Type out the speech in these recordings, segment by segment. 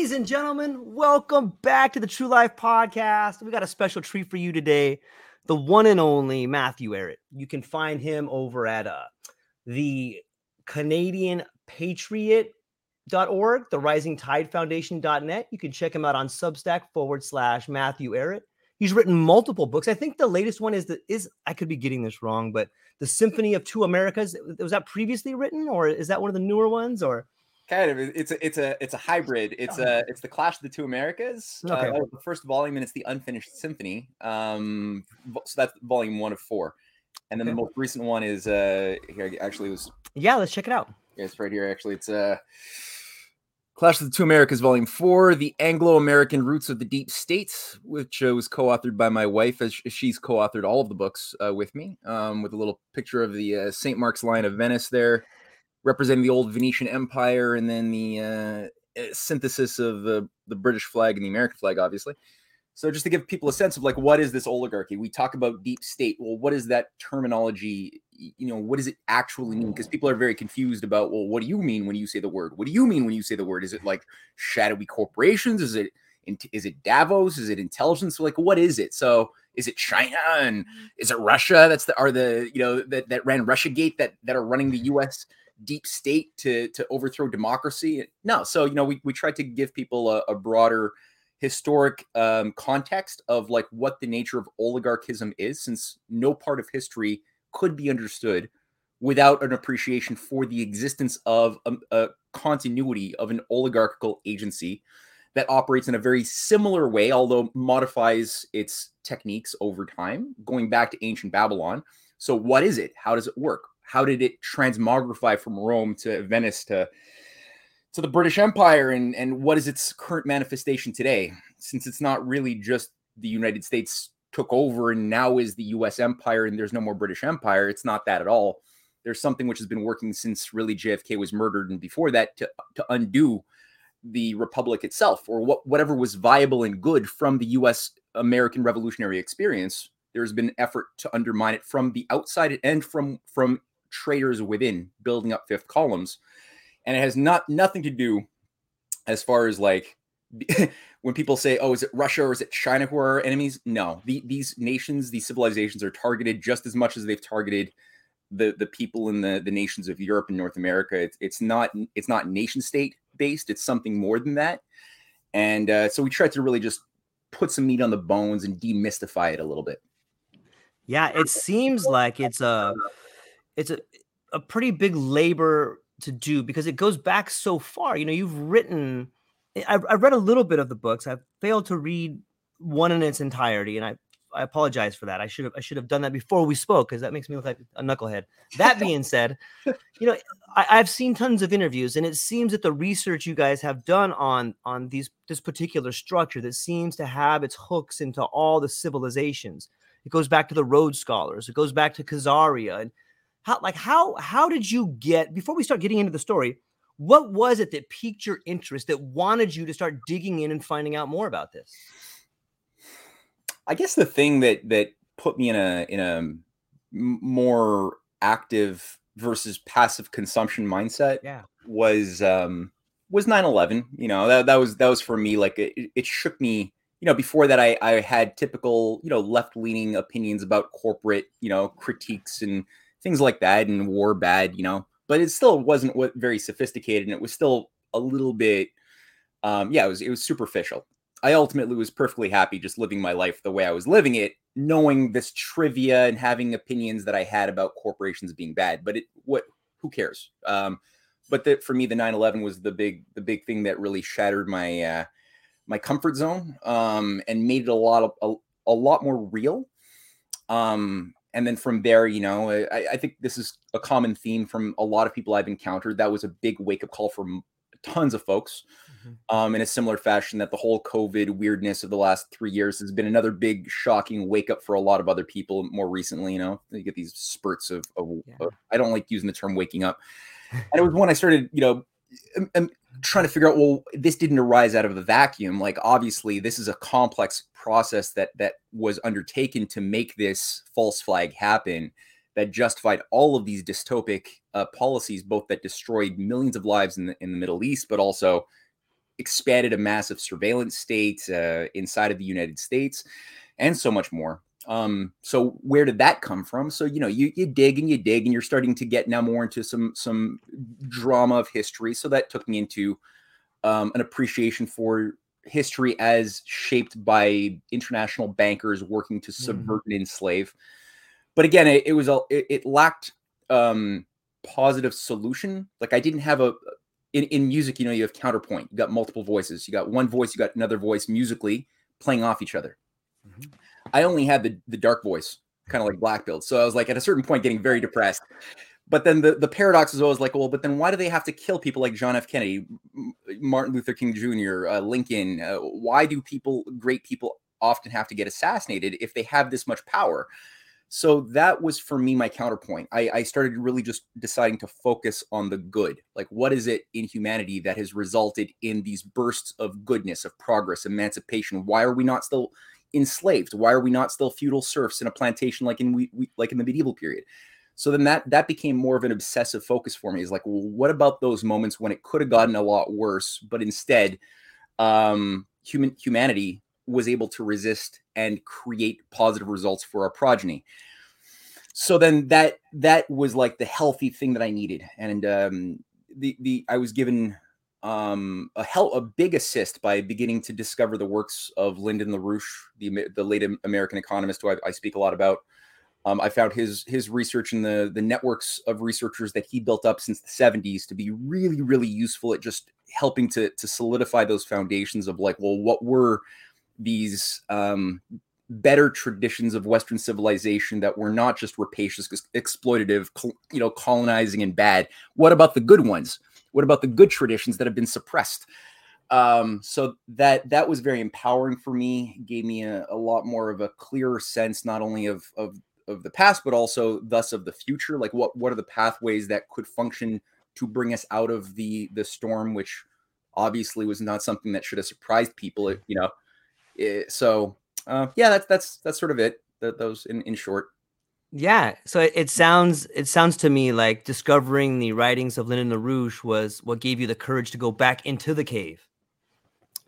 Ladies and gentlemen, welcome back to the True Life Podcast. We got a special treat for you today. The one and only Matthew Ehret. You can find him over at uh, the Canadian Patriot.org, the Rising Tide Foundation.net. You can check him out on Substack forward slash Matthew Ehret. He's written multiple books. I think the latest one is the is I could be getting this wrong, but the Symphony of Two Americas. Was that previously written, or is that one of the newer ones? Or kind of it's a it's a it's a hybrid it's a it's the clash of the two americas Okay. uh, the first volume and it's the unfinished symphony um so that's volume one of four and then Okay. the most recent one is uh here actually it was yeah, let's check it out. it's right here actually it's uh clash of the two americas volume four the anglo-american roots of the deep state which uh, was co-authored by my wife as she's co-authored all of the books uh, with me um with a little picture of the uh, st mark's lion of venice there representing the old Venetian Empire, and then the uh, uh, synthesis of the the British flag and the American flag, obviously. So just to give people a sense of like what is this oligarchy? We talk about deep state. Well, what is that terminology? You know, what does it actually mean? Because people are very confused about. Well, what do you mean when you say the word? What do you mean when you say the word? Is it like shadowy corporations? Is it is it Davos? Is it intelligence? Like what is it? So is it China and is it Russia? That's the are the you know that that ran RussiaGate that that are running the U.S deep state to to overthrow democracy. No so you know we, we tried to give people a, a broader historic um, context of like what the nature of oligarchism is since no part of history could be understood without an appreciation for the existence of a, a continuity of an oligarchical agency that operates in a very similar way although modifies its techniques over time going back to ancient babylon. So what is it? How does it work how did it transmogrify from Rome to Venice to to the British Empire? And and what is its current manifestation today? Since it's not really just the United States took over and now is the US empire and there's no more British empire it's not that at all. There's something which has been working since really JFK was murdered and before that to to undo the republic itself or what whatever was viable and good from the US American revolutionary experience. There's been effort to undermine it from the outside and from from traders within building up fifth columns. And it has not nothing to do as far as like when people say oh is it russia or is it china who are our enemies? No the, these nations these civilizations are targeted just as much as they've targeted the the people in the the nations of europe and north america. It's, it's not it's not nation state based. It's something more than that. And uh, so we tried to really just put some meat on the bones and demystify it a little bit. Yeah, it seems like it's a it's a, a pretty big labor to do because it goes back so far. You know, you've written eh, I've, I've read a little bit of the books. I've failed to read one in its entirety, and I I apologize for that. I should have I should have done that before we spoke because that makes me look like a knucklehead. That being said, you know I, I've seen tons of interviews, and it seems that the research you guys have done on on these this particular structure that seems to have its hooks into all the civilizations It goes back to the Rhodes Scholars. It goes back to Khazaria. And how, like, how, how did you get, before we start getting into the story, what was it that piqued your interest that wanted you to start digging in and finding out more about this? I guess the thing that, that put me in a, in a more active versus passive consumption mindset yeah. was, um, was 9-11 you know that, that was that was for me like it, it shook me you know before that I, I had typical you know left-leaning opinions about corporate you know critiques and things like that and war bad you know but it still wasn't what very sophisticated and it was still a little bit um yeah it was it was superficial. I ultimately was perfectly happy just living my life the way i was living it knowing this trivia and having opinions that i had about corporations being bad but it what who cares? Um but that for me the 9-11 was the big the big thing that really shattered my uh my comfort zone um and made it a lot of a, a lot more real. Um and then from there you know I, I think this is a common theme from a lot of people i've encountered that was a big wake-up call for tons of folks mm-hmm. um, in a similar fashion that the whole covid weirdness of the last three years has been another big shocking wake up for a lot of other people more recently you know you get these spurts of, of, yeah. of i don't like using the term waking up and it was when I started, you know, trying to figure out. Well, this didn't arise out of the vacuum. Like, obviously, this is a complex process that that was undertaken to make this false flag happen. That justified all of these dystopic uh, policies, both that destroyed millions of lives in the in the Middle East, but also expanded a massive surveillance state uh, inside of the United States, and so much more. Um, so where did that come from? So you know, you you dig and you dig, and you're starting to get now more into some some drama of history. So that took me into um, an appreciation for history as shaped by international bankers working to mm-hmm. subvert mm. and enslave. But again, it, it was a it, it lacked um, positive solution. Like I didn't have a in, in music, you know, you have counterpoint. You got multiple voices. You got one voice. You got another voice musically playing off each other. Mm-hmm. I only had the the dark voice, kind of like black build. So I was like at a certain point getting very depressed. But then the, the paradox is always like, well, but then why do they have to kill people like John F. Kennedy, Martin Luther King Jr., uh, Lincoln? Uh, why do people, great people, often have to get assassinated if they have this much power? So that was for me my counterpoint. I, I started really just deciding to focus on the good. Like, what is it in humanity that has resulted in these bursts of goodness, of progress, emancipation? Why are we not still enslaved? Why are we not still feudal serfs in a plantation like in we, we like in the medieval period? So then that that became more of an obsessive focus for me. Is like, well, what about those moments when it could have gotten a lot worse, but instead, um, human humanity was able to resist and create positive results for our progeny. So then that that was like the healthy thing that I needed, and um, the the I was given um, a hell a big assist by beginning to discover the works of Lyndon LaRouche, the the late American economist who I, I speak a lot about. Um, I found his his research and the the networks of researchers that he built up since the 70s to be really really useful at just helping to to solidify those foundations of like well what were these um, better traditions of Western civilization that were not just rapacious, exploitative, you know, colonizing and bad. What about the good ones? What about the good traditions that have been suppressed? Um, so that that was very empowering for me. Gave me a, a lot more of a clearer sense, not only of of of the past, but also thus of the future. Like what what are the pathways that could function to bring us out of the the storm, which obviously was not something that should have surprised people. It, you know, it, eh, so uh, yeah, that's that's that's sort of it. That those in in short. Yeah, so it, it, sounds it sounds to me like discovering the writings of Lyndon LaRouche was what gave you the courage to go back into the cave.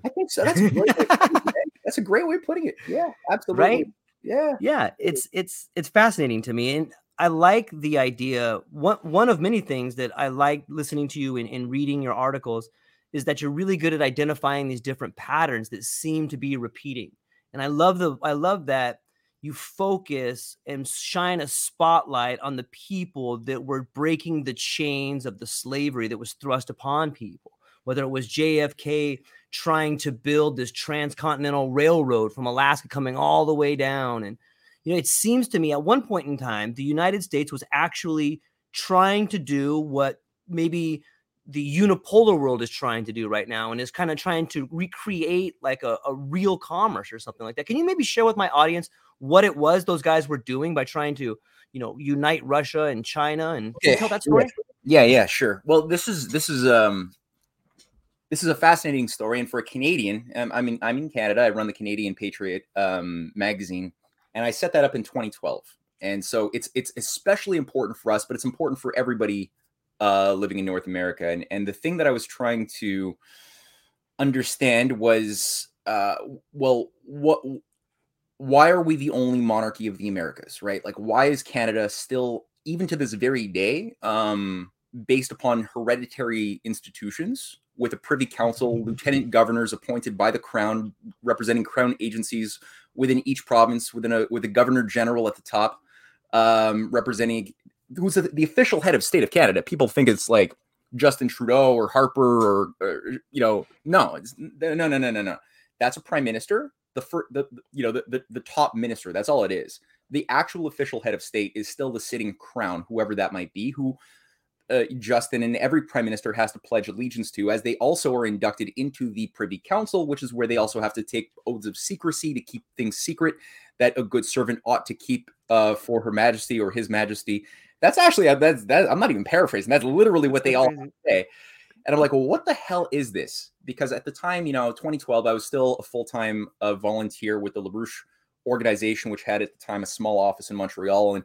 I think so. That's a great way that's a great way of putting it. Yeah, absolutely. Right? Yeah. Yeah, it's it's it's fascinating to me and I like the idea one one of many things that I like listening to you and, and reading your articles is that you're really good at identifying these different patterns that seem to be repeating. And I love the I love that you focus and shine a spotlight on the people that were breaking the chains of the slavery that was thrust upon people, whether it was JFK trying to build this transcontinental railroad from Alaska coming all the way down. And, you know, it seems to me at one point in time, the United States was actually trying to do what maybe the unipolar world is trying to do right now and is kind of trying to recreate like a, a real commerce or something like that. Can you maybe share with my audience what it was those guys were doing by trying to, you know, unite Russia and China and okay. tell that story? Yeah, yeah, sure. Well, this is this is um this is a fascinating story, and for a Canadian, um, I mean, I'm in Canada. I run the Canadian Patriot um, magazine, and I set that up in 2012. And so it's it's especially important for us, but it's important for everybody uh, living in North America. And and the thing that I was trying to understand was, uh, well, what why are we the only monarchy of the Americas, right? Like, why is Canada still, even to this very day, um, based upon hereditary institutions with a privy council, lieutenant governors appointed by the crown, representing crown agencies within each province, within a with a governor general at the top, um, representing who's the official head of state of Canada. People think it's like Justin Trudeau or Harper or, or you know, no, it's no, no, no, no, no. That's a prime minister. The first, the you know, the, the the top minister. That's all it is. The actual official head of state is still the sitting crown, whoever that might be, who uh, Justin and every prime minister has to pledge allegiance to, as they also are inducted into the Privy Council, which is where they also have to take oaths of secrecy to keep things secret that a good servant ought to keep uh, for Her Majesty or His Majesty. That's actually uh, that's that. I'm not even paraphrasing. That's literally what they all say. And I'm like, well, what the hell is this? Because at the time, you know, 2012, I was still a full time uh, volunteer with the LaRouche organization, which had at the time a small office in Montreal, and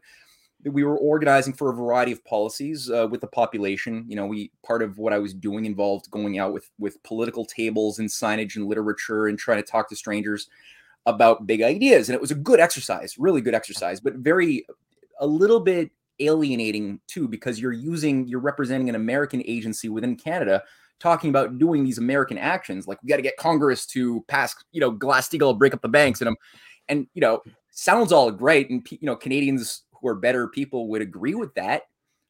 we were organizing for a variety of policies uh, with the population. You know, we part of what I was doing involved going out with with political tables and signage and literature and trying to talk to strangers about big ideas. And it was a good exercise, really good exercise, but very a little bit alienating too because you're using you're representing an American agency within Canada talking about doing these American actions. Like we got to get Congress to pass you know Glass-Steagall break up the banks and um and you know sounds all great and you know Canadians who are better people would agree with that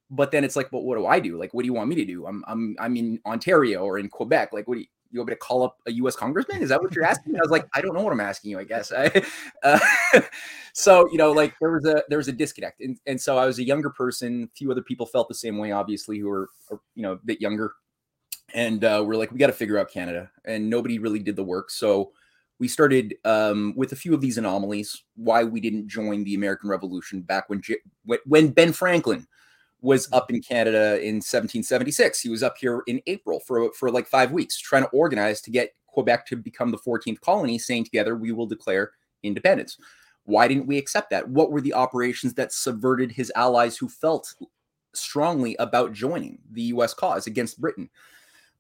but then it's like but what do I do? Like what do you want me to do? I'm I'm I'm in Ontario or in Quebec. Like what do you you want me to call up a U.S. congressman? Is that what you're asking? I was like, I don't know what I'm asking you. I guess. I, uh, so you know, like there was a there was a disconnect, and, and so I was a younger person. A few other people felt the same way, obviously, who were you know a bit younger, and uh, we're like, we got to figure out Canada, and nobody really did the work. So we started um, with a few of these anomalies. Why we didn't join the American Revolution back when when Ben Franklin was up in Canada in 1776. He was up here in April for for like five weeks, trying to organize to get Quebec to become the 14th colony, saying together we will declare independence. Why didn't we accept that? What were the operations that subverted his allies who felt strongly about joining the U.S. cause against Britain?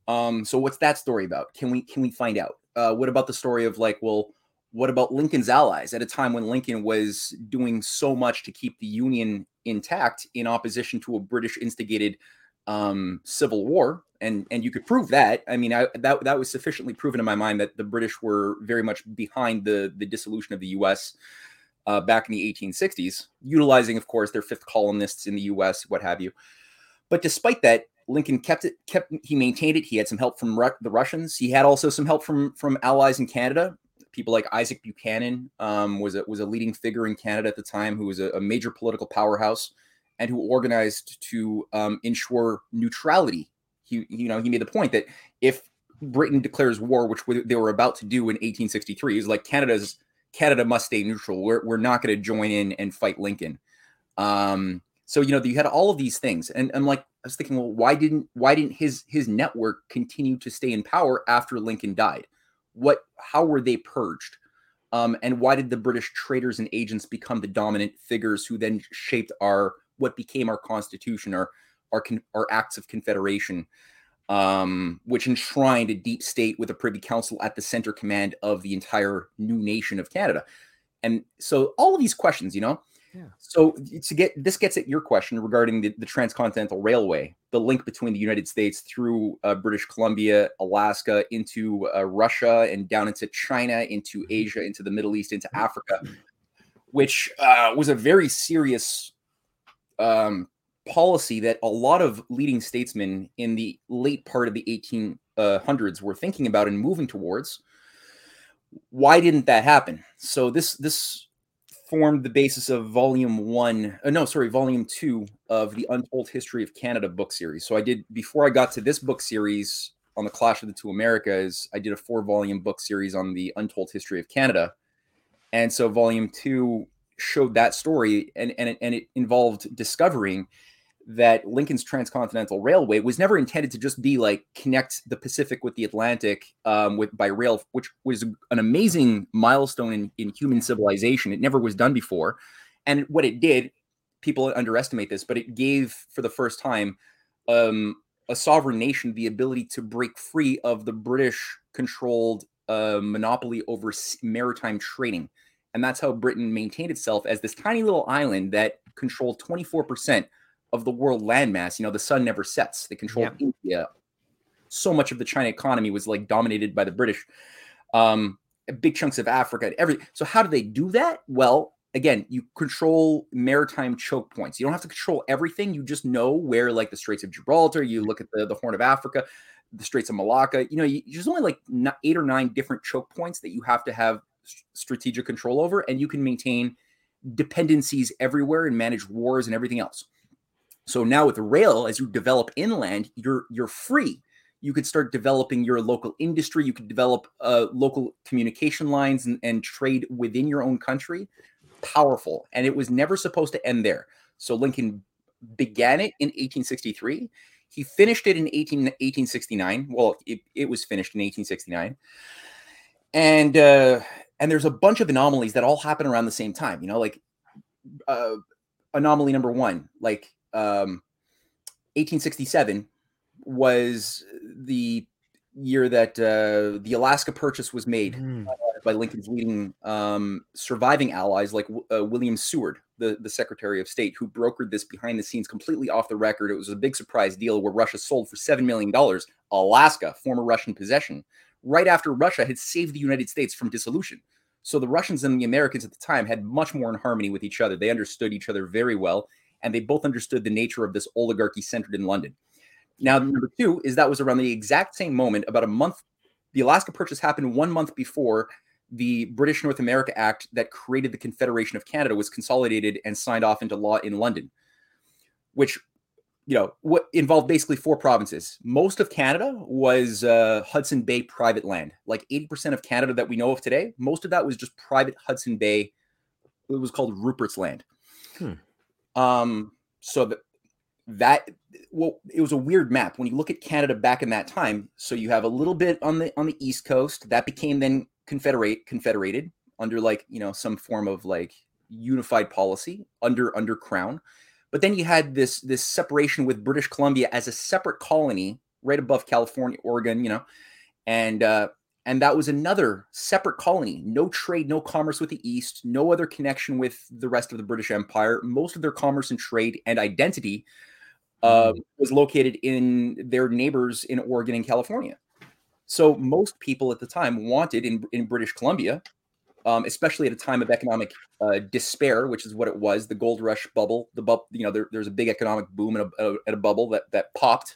Um, so what's that story about? Can we can we find out? Uh, what about the story of like, well, what about Lincoln's allies at a time when Lincoln was doing so much to keep the Union intact in opposition to a British instigated um, civil war? And and you could prove that. I mean, I, that that was sufficiently proven in my mind that the British were very much behind the the dissolution of the U.S. Uh, back in the 1860s, utilizing, of course, their fifth columnists in the U.S., what have you. But despite that, Lincoln kept it, kept he maintained it. He had some help from Ru- the Russians. He had also some help from from allies in Canada people like Isaac Buchanan um, was a, was a leading figure in Canada at the time, who was a, a major political powerhouse and who organized to um, ensure neutrality. He, you know, he made the point that if Britain declares war, which they were about to do in 1863, he's like Canada's Canada must stay neutral. We're, we're not going to join in and fight Lincoln. Um, so you know you had all of these things, and I'm like, I was thinking, well, why didn't why didn't his his network continue to stay in power after Lincoln died? What how were they purged? Um, and why did the british traders and agents become the dominant figures who then shaped our what became our constitution our our, our acts of confederation um, which enshrined a deep state with a privy council at the center command of the entire new nation of canada? And so all of these questions you know so to get this gets at your question regarding the, the transcontinental railway, the link between the United States through uh, British Columbia, Alaska, into uh, Russia, and down into China, into mm-hmm. Asia, into the Middle East, into Africa, which uh, was a very serious um, policy that a lot of leading statesmen in the late part of the 1800s were thinking about and moving towards. Why didn't that happen? So this this formed the basis of volume one. Uh, no, sorry, volume two of the Untold History of Canada book series. So I did before I got to this book series on the Clash of the Two Americas. I did a four volume book series on the Untold History of Canada, and so volume two showed that story, and and it, and it involved discovering that Lincoln's Transcontinental Railway was never intended to just be like connect the Pacific with the Atlantic um, with by rail, which was an amazing milestone in, in human civilization. It never was done before, and what it did, people underestimate this, but it gave for the first time um, a sovereign nation the ability to break free of the British controlled uh, monopoly over maritime trading. And that's how Britain maintained itself as this tiny little island that controlled 24% of the world landmass. You know, the sun never sets. They controlled yeah. India. So much of the China economy was like dominated by the British. Um, big chunks of Africa, every so how do they do that? Well, again, you control maritime choke points. You don't have to control everything. You just know where, like the Straits of Gibraltar, you look at the, the Horn of Africa, the Straits of Malacca. You know, you, there's only like eight or nine different choke points that you have to have strategic control over, and you can maintain dependencies everywhere and manage wars and everything else. So now with rail, as you develop inland, you're you're free. You could start developing your local industry. You could develop uh, local communication lines and, and trade within your own country. Powerful, and it was never supposed to end there. So Lincoln began it in 1863. He finished it in 18, 1869. Well, it, it was finished in 1869. And uh, and there's a bunch of anomalies that all happen around the same time. You know, like uh, anomaly number one, like um, 1867 was the year that uh, the Alaska Purchase was made mm. by Lincoln's leading um, surviving allies, like uh, William Seward, the, the Secretary of State, who brokered this behind the scenes completely off the record. It was a big surprise deal where Russia sold for $7 million Alaska, former Russian possession, right after Russia had saved the United States from dissolution. So the Russians and the Americans at the time had much more in harmony with each other. They understood each other very well and they both understood the nature of this oligarchy centered in London. Now, number two is that was around the exact same moment, about a month. The Alaska Purchase happened one month before the British North America Act that created the Confederation of Canada was consolidated and signed off into law in London, which you know what involved basically four provinces. Most of Canada was uh, Hudson Bay private land. Like 80% of Canada that we know of today, most of that was just private Hudson Bay. It was called Rupert's Land. Hmm. Um, so that that well, it was a weird map when you look at Canada back in that time. So you have a little bit on the on the east coast that became then confederate confederated under like you know some form of like unified policy under under crown. But then you had this this separation with British Columbia as a separate colony right above California, Oregon, you know, and uh, and that was another separate colony. No trade, no commerce with the East, no other connection with the rest of the British Empire. Most of their commerce and trade and identity uh, mm. was located in their neighbors in Oregon and California. So most people at the time wanted in, in British Columbia, um, especially at a time of economic uh, despair, which is what it was, the gold rush bubble. The you know, there, there's a big economic boom and a, a, a, bubble that that popped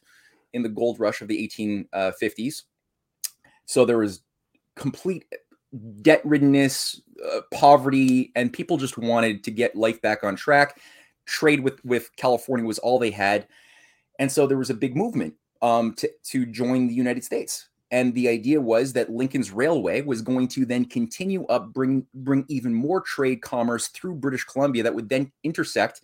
in the gold rush of the 1850s. So there was complete debt riddenness, uh, poverty, and people just wanted to get life back on track. Trade with with California was all they had, and so there was a big movement um, to to join the United States. And the idea was that Lincoln's Railway was going to then continue up, bring bring even more trade commerce through British Columbia that would then intersect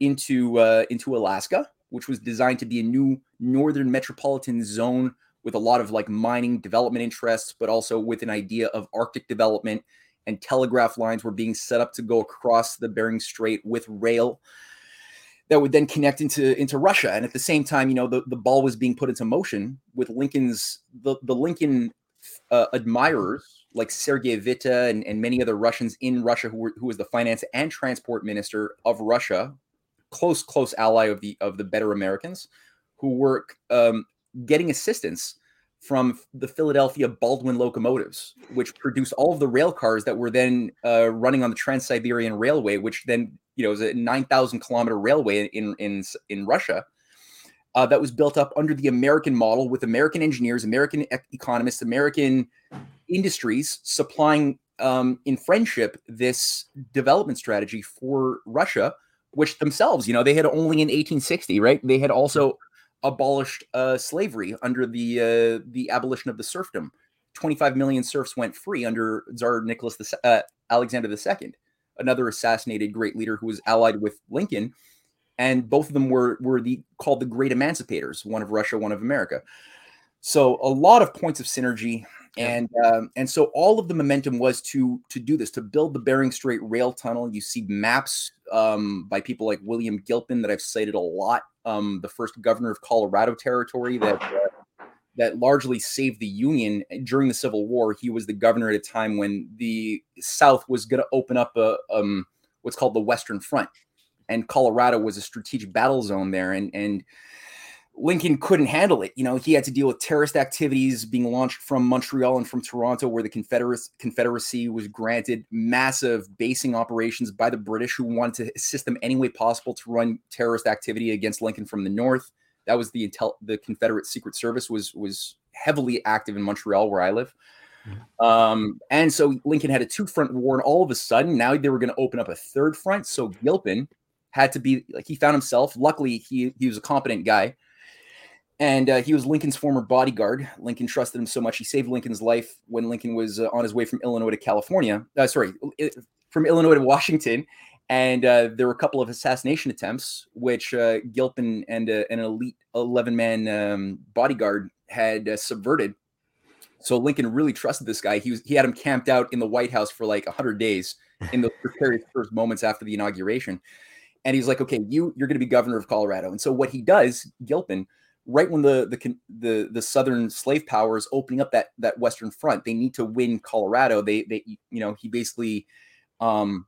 into uh, into Alaska, which was designed to be a new northern metropolitan zone with a lot of like mining development interests, but also with an idea of Arctic development and telegraph lines were being set up to go across the Bering Strait with rail that would then connect into into Russia. And at the same time, you know, the, the ball was being put into motion with Lincoln's the the Lincoln uh, admirers like Sergei Witte and, and many other Russians in Russia who were who was the finance and transport minister of Russia, close close ally of the of the better Americans, who were um, getting assistance from the Philadelphia Baldwin locomotives, which produced all of the rail cars that were then uh, running on the Trans Siberian Railway, which then you know is a nine thousand kilometer railway in in in Russia. Uh, that was built up under the American model with American engineers, American economists, American industries supplying um, in friendship this development strategy for Russia, which themselves, you know, they had only in 1860, right? They had also abolished uh, slavery under the uh, the abolition of the serfdom. 25 million serfs went free under Tsar Nicholas the, uh, Alexander II, another assassinated great leader who was allied with Lincoln, and both of them were were the called the Great Emancipators, one of Russia, one of America. So a lot of points of synergy, and um, and so all of the momentum was to to do this, to build the Bering Strait rail tunnel. You see maps um, by people like William Gilpin that I've cited a lot. Um, the first governor of Colorado Territory that uh, that largely saved the Union during the Civil War. He was the governor at a time when the South was going to open up a um, what's called the Western Front, and Colorado was a strategic battle zone there, and and Lincoln couldn't handle it. You know, he had to deal with terrorist activities being launched from Montreal and from Toronto, where the Confederacy, Confederacy was granted massive basing operations by the British, who wanted to assist them any way possible to run terrorist activity against Lincoln from the north. That was the intel. The Confederate Secret Service was was heavily active in Montreal, where I live. Mm-hmm. Um, and so Lincoln had a two front war, and all of a sudden, now they were going to open up a third front. So Gilpin had to be like he found himself. Luckily, he he was a competent guy and uh, he was Lincoln's former bodyguard. Lincoln trusted him so much he saved Lincoln's life when Lincoln was uh, on his way from Illinois to California. Uh, sorry, from Illinois to Washington, and uh, there were a couple of assassination attempts, which uh, Gilpin and uh, an elite eleven-man um, bodyguard had subverted. So Lincoln really trusted this guy. He was he had him camped out in the White House for like hundred days in the precarious first moments after the inauguration, and he's like, "Okay, you you're going to be governor of Colorado." And so what he does, Gilpin right when the the the the southern slave power is opening up that that western front they need to win colorado. They they you know he basically um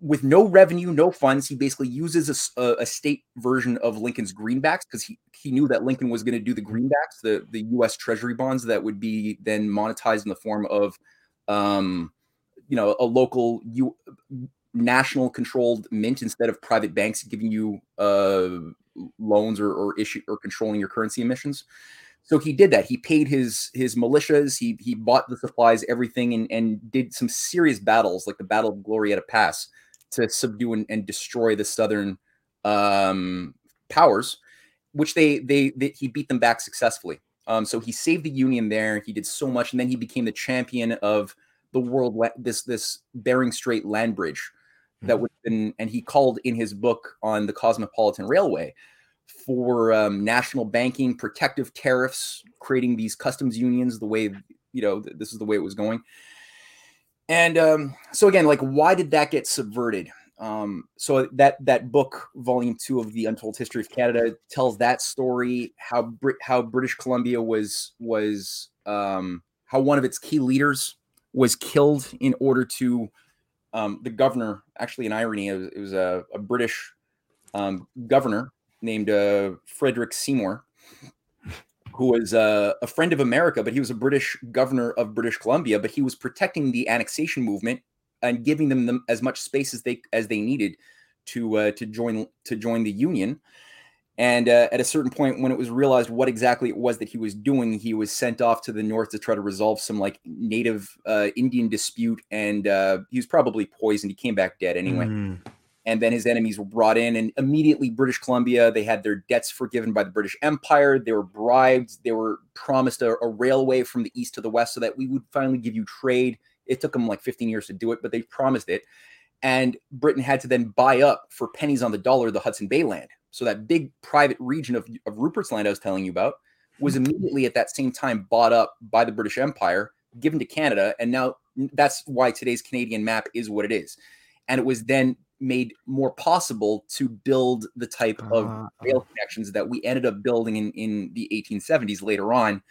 with no revenue no funds he basically uses a, a state version of lincoln's greenbacks because he he knew that lincoln was going to do the greenbacks the the us treasury bonds that would be then monetized in the form of um you know a local you national controlled mint instead of private banks giving you uh loans or, or issue or controlling your currency emissions. So he did that. He paid his his militias. He he bought the supplies, everything, and and did some serious battles like the Battle of Glorieta Pass to subdue and, and destroy the southern um, powers, which they, they they he beat them back successfully. Um, so he saved the Union there. He did so much, and then he became the champion of the world. This this Bering Strait land bridge that mm-hmm. would have been, and he called in his book on the Cosmopolitan Railway for um, national banking, protective tariffs, creating these customs unions the way, you know, th- this is the way it was going. And um, so again, like, why did that get subverted? Um, so that that book, volume two of the Untold History of Canada, tells that story. How Brit how British Columbia was was um, how one of its key leaders was killed in order to um, the governor, actually, an irony, it was, it was a, a, British um, governor named uh, Frederick Seymour, who was uh, a friend of America, but he was a British governor of British Columbia. But he was protecting the annexation movement and giving them, them as much space as they as they needed to uh, to join to join the Union. And uh, at a certain point, when it was realized what exactly it was that he was doing, he was sent off to the north to try to resolve some like native uh, Indian dispute. And uh, he was probably poisoned. He came back dead anyway. Mm. And then his enemies were brought in, and immediately British Columbia, they had their debts forgiven by the British Empire. They were bribed. They were promised a, a railway from the east to the west so that we would finally give you trade. It took them like 15 years to do it, but they promised it. And Britain had to then buy up for pennies on the dollar the Hudson Bay land so that big private region of, of Rupert's Land I was telling you about was hmm. immediately at that same time bought up by the British Empire, given to Canada, and now that's why today's Canadian map is what it is. And it was then made more possible to build the type of uh, rail connections that we ended up building in, in the 1870s later on.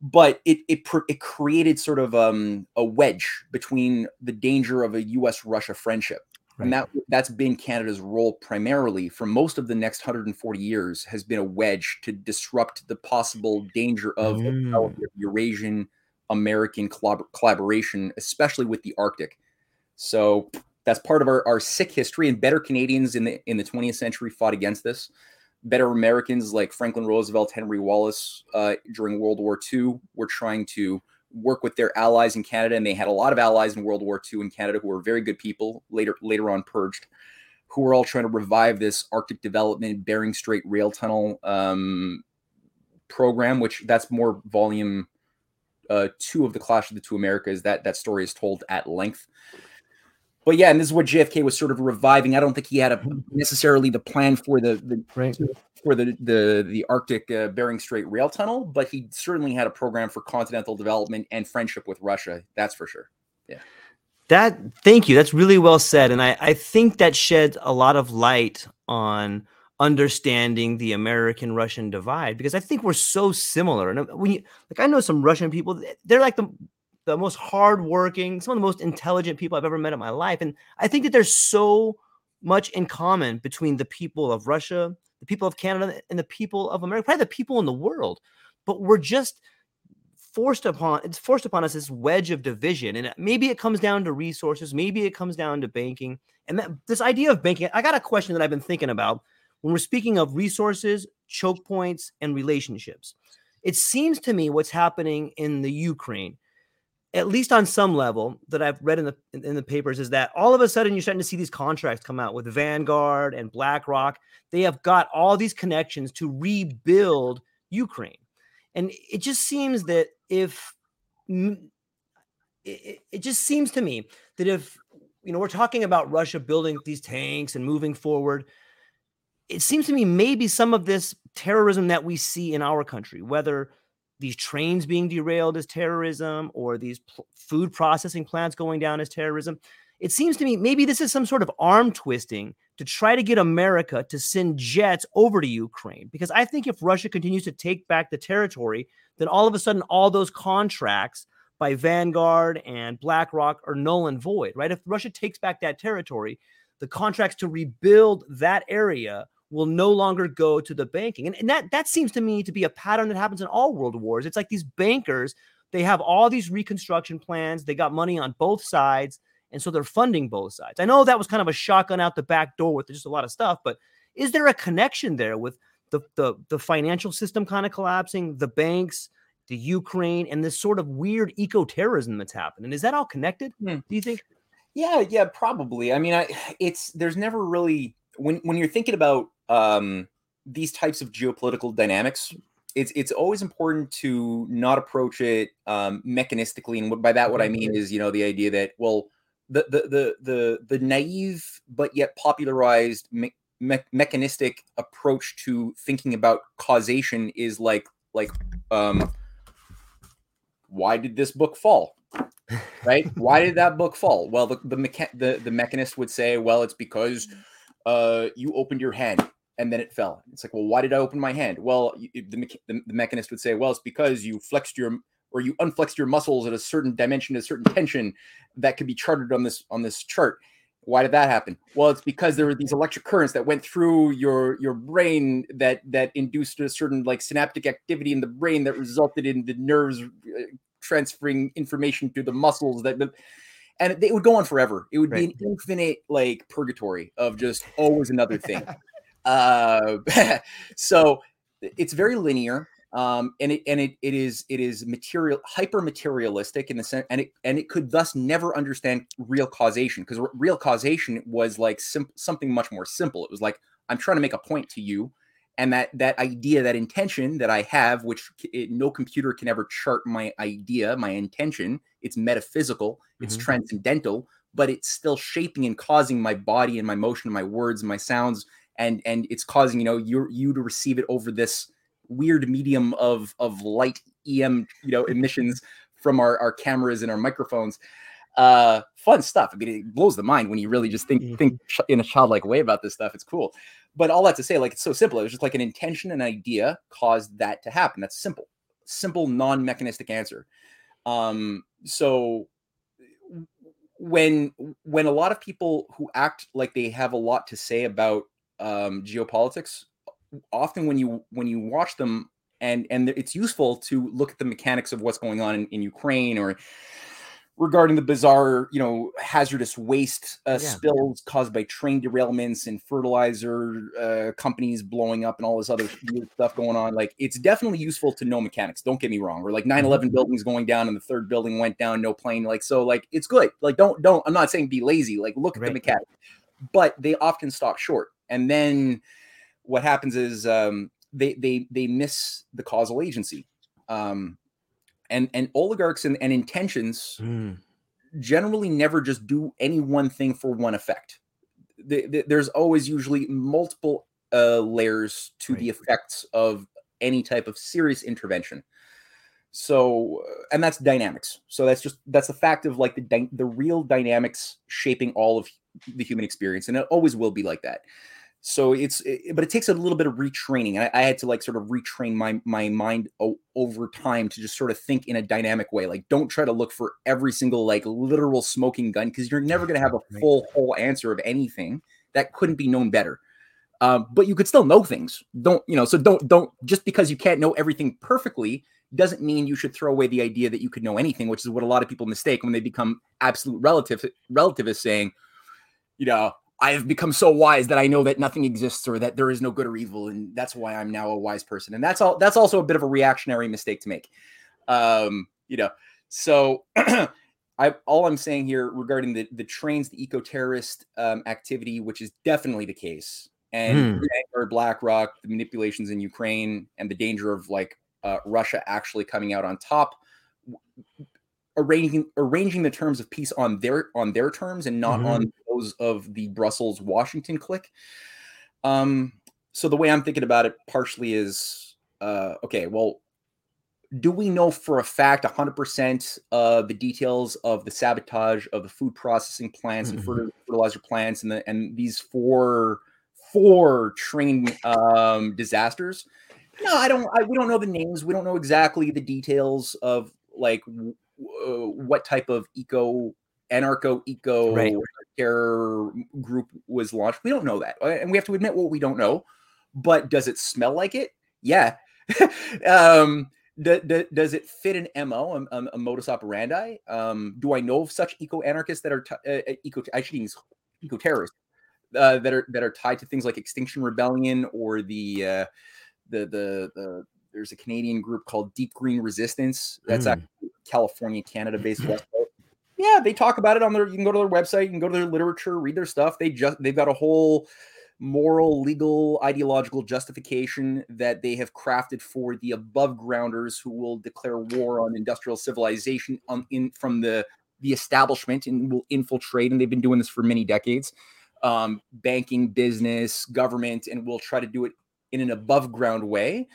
But it it, it created sort of um, a wedge between the danger of a U.S. Russia friendship Right. And that that's been Canada's role primarily for most of the next 140 years has been a wedge to disrupt the possible danger of mm. Eurasian American collab- collaboration, especially with the Arctic. So that's part of our, our sick history. And better Canadians in the in the 20th century fought against this. Better Americans like Franklin Roosevelt, Henry Wallace uh, during World War II were trying to work with their allies in Canada, and they had a lot of allies in World War II in Canada who were very good people. Later, later on, purged, who were all trying to revive this Arctic development, Bering Strait rail tunnel um, program, which that's more volume uh, two of the Clash of the Two Americas. That that story is told at length. But yeah, and this is what JFK was sort of reviving. I don't think he had a necessarily the plan for the, the Right. for the the the Arctic uh, Bering Strait rail tunnel, but he certainly had a program for continental development and friendship with Russia. That's for sure. Yeah. That thank you. That's really well said, and I I think that sheds a lot of light on understanding the American Russian divide because I think we're so similar. And when you like, I know some Russian people. They're like the the most hardworking, some of the most intelligent people I've ever met in my life, and I think that there's so much in common between the people of Russia, the people of Canada, and the people of America, probably the people in the world. But we're just forced upon it's forced upon us this wedge of division and maybe it comes down to resources maybe it comes down to banking and that, this idea of banking i got a question that i've been thinking about when we're speaking of resources choke points and relationships it seems to me what's happening in the ukraine at least on some level that i've read in the in the papers is that all of a sudden you're starting to see these contracts come out with vanguard and blackrock. They have got all these connections to rebuild ukraine. And it just seems that if mm, it, it- it just seems to me that if you know we're talking about russia building these tanks and moving forward it seems to me maybe some of this terrorism that we see in our country whether these trains being derailed as terrorism or these pl- food processing plants going down as terrorism it seems to me maybe this is some sort of arm twisting to try to get America to send jets over to Ukraine. Because I think if Russia continues to take back the territory, then all of a sudden all those contracts by Vanguard and BlackRock are null and void, right? If Russia takes back that territory, the contracts to rebuild that area will no longer go to the banking. And, and that that seems to me to be a pattern that happens in all world wars. It's like these bankers, they have all these reconstruction plans, they got money on both sides and so they're funding both sides. I know that was kind of a shotgun out the back door with just a lot of stuff, but is there a connection there with the the, the financial system kind of collapsing, the banks, the Ukraine, and this sort of weird eco terrorism that's happening? Is that all connected? Hmm. Do you think? Yeah, yeah, probably. I mean, I it's there's never really when when you're thinking about um these types of geopolitical dynamics, it's it's always important to not approach it um mechanistically. And by that what I mean is, you know, the idea that well, the the the the, the naive but yet popularized me- me- mechanistic approach to thinking about causation is like like um why did this book fall? Right? Why did that book fall? Well the the, mecha- the the mechanist would say well it's because uh you opened your hand and then it fell. It's like well why did i open my hand? Well you, the, mecha- the, the mechanist would say well it's because you flexed your or you unflexed your muscles at a certain dimension a certain tension that could be charted on this on this chart. Why did that happen? Well it's because there were these electric currents that went through your your brain that that induced a certain like synaptic activity in the brain that resulted in the nerves uh, transferring information to the muscles that and it would go on forever. It would be an infinite like purgatory of just always another thing uh so it's very linear um and it and it, it is it is material hyper materialistic in the sense and it and it could thus never understand real causation because real causation was like sim- something much more simple. It was like i'm trying to make a point to you and that that idea that intention that i have which it, no computer can ever chart my idea my intention. It's metaphysical. It's Mhm. transcendental but it's still shaping and causing my body and my motion and my words and my sounds and and it's causing you know you you to receive it over this weird medium of of light em you know emissions from our our cameras and our microphones. Uh fun stuff. I mean it blows the mind when you really just think think in a childlike way about this stuff. It's cool. But all that to say like it's so simple. It was just like an intention an idea caused that to happen. That's simple. Simple non-mechanistic answer. Um so when when a lot of people who act like they have a lot to say about um geopolitics often when you when you watch them and and it's useful to look at the mechanics of what's going on in, in ukraine or regarding the bizarre, you know, hazardous waste uh, Yeah. spills caused by train derailments and fertilizer uh, companies blowing up and all this other weird stuff going on. Like, it's definitely useful to know mechanics. Don't get me wrong. Or like 9 11 buildings going down and the third building went down, no plane. Like, so, like, it's good. Like, don't, don't, I'm not saying be lazy. Like, look at the mechanics, but they often stop short. And then what happens is um, they, they, they miss the causal agency. Um, and, and oligarchs and, and intentions Mm. generally never just do any one thing for one effect. The- the- there's always usually multiple uh, layers to the effects of any type of serious intervention. So, uh, and that's dynamics. So that's just that's the fact of like the the real dynamics shaping all of the human experience, and it always will be like that. So it's, it, but it takes a little bit of retraining. I, I had to like sort of retrain my my mind o- over time to just sort of think in a dynamic way. Like, don't try to look for every single like literal smoking gun because you're never going to have a full whole answer of anything that couldn't be known better. Um, but you could still know things. Don't you know? So don't don't just because you can't know everything perfectly doesn't mean you should throw away the idea that you could know anything, which is what a lot of people mistake when they become absolute relative relativists, saying, you know, I have become so wise that I know that nothing exists or that there is no good or evil, and that's why I'm now a wise person. And that's all. That's also a bit of a reactionary mistake to make. Um, you know, so I all I'm saying here regarding the the trains, the eco terrorist um, activity, which is definitely the case, and Hmm. Vanguard, BlackRock, the manipulations in Ukraine, and the danger of like uh, Russia actually coming out on top, arranging arranging the terms of peace on their on their terms and not Mhm. on those of the Brussels Washington clique. Um, so the way I'm thinking about it partially is uh, okay. Well, do we know for a fact 100% of the details of the sabotage of the food processing plants and Mhm. fertil- fertilizer plants and the and these four four train um, disasters? No, I don't. I, we don't know the names. We don't know exactly the details of like what type of eco anarcho eco Right. terror group was launched. We don't know that, and we have to admit what we don't know. But does it smell like it? Yeah. um, does it fit an mo, a, a- a modus operandi? Um, do I know of such eco anarchists that are t- uh, uh, eco? I should use eco terrorists uh, that are that are tied to things like Extinction Rebellion or the uh, the the the. There's a Canadian group called Deep Green Resistance. That's Mm. actually California, Canada based website. Yeah, they talk about it on their. You can go to their website. You can go to their literature, read their stuff. They just they've got a whole moral, legal, ideological justification that they have crafted for the above grounders who will declare war on industrial civilization on in from the the establishment and will infiltrate. And they've been doing this for many decades. Um, banking, business, government, and will try to do it in an above ground way.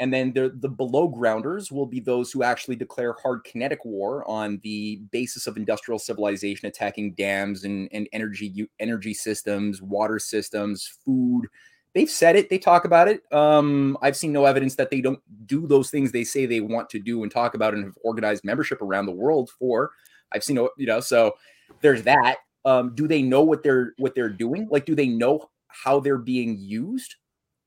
And then the, the below grounders will be those who actually declare hard kinetic war on the basis of industrial civilization, attacking dams and, and energy energy systems, water systems, food. They've said it. They talk about it. Um, I've seen no evidence that they don't do those things they say they want to do and talk about and have organized membership around the world for. I've seen, you know, so there's that. Um, do they know what they're what they're doing? Like, do they know how they're being used?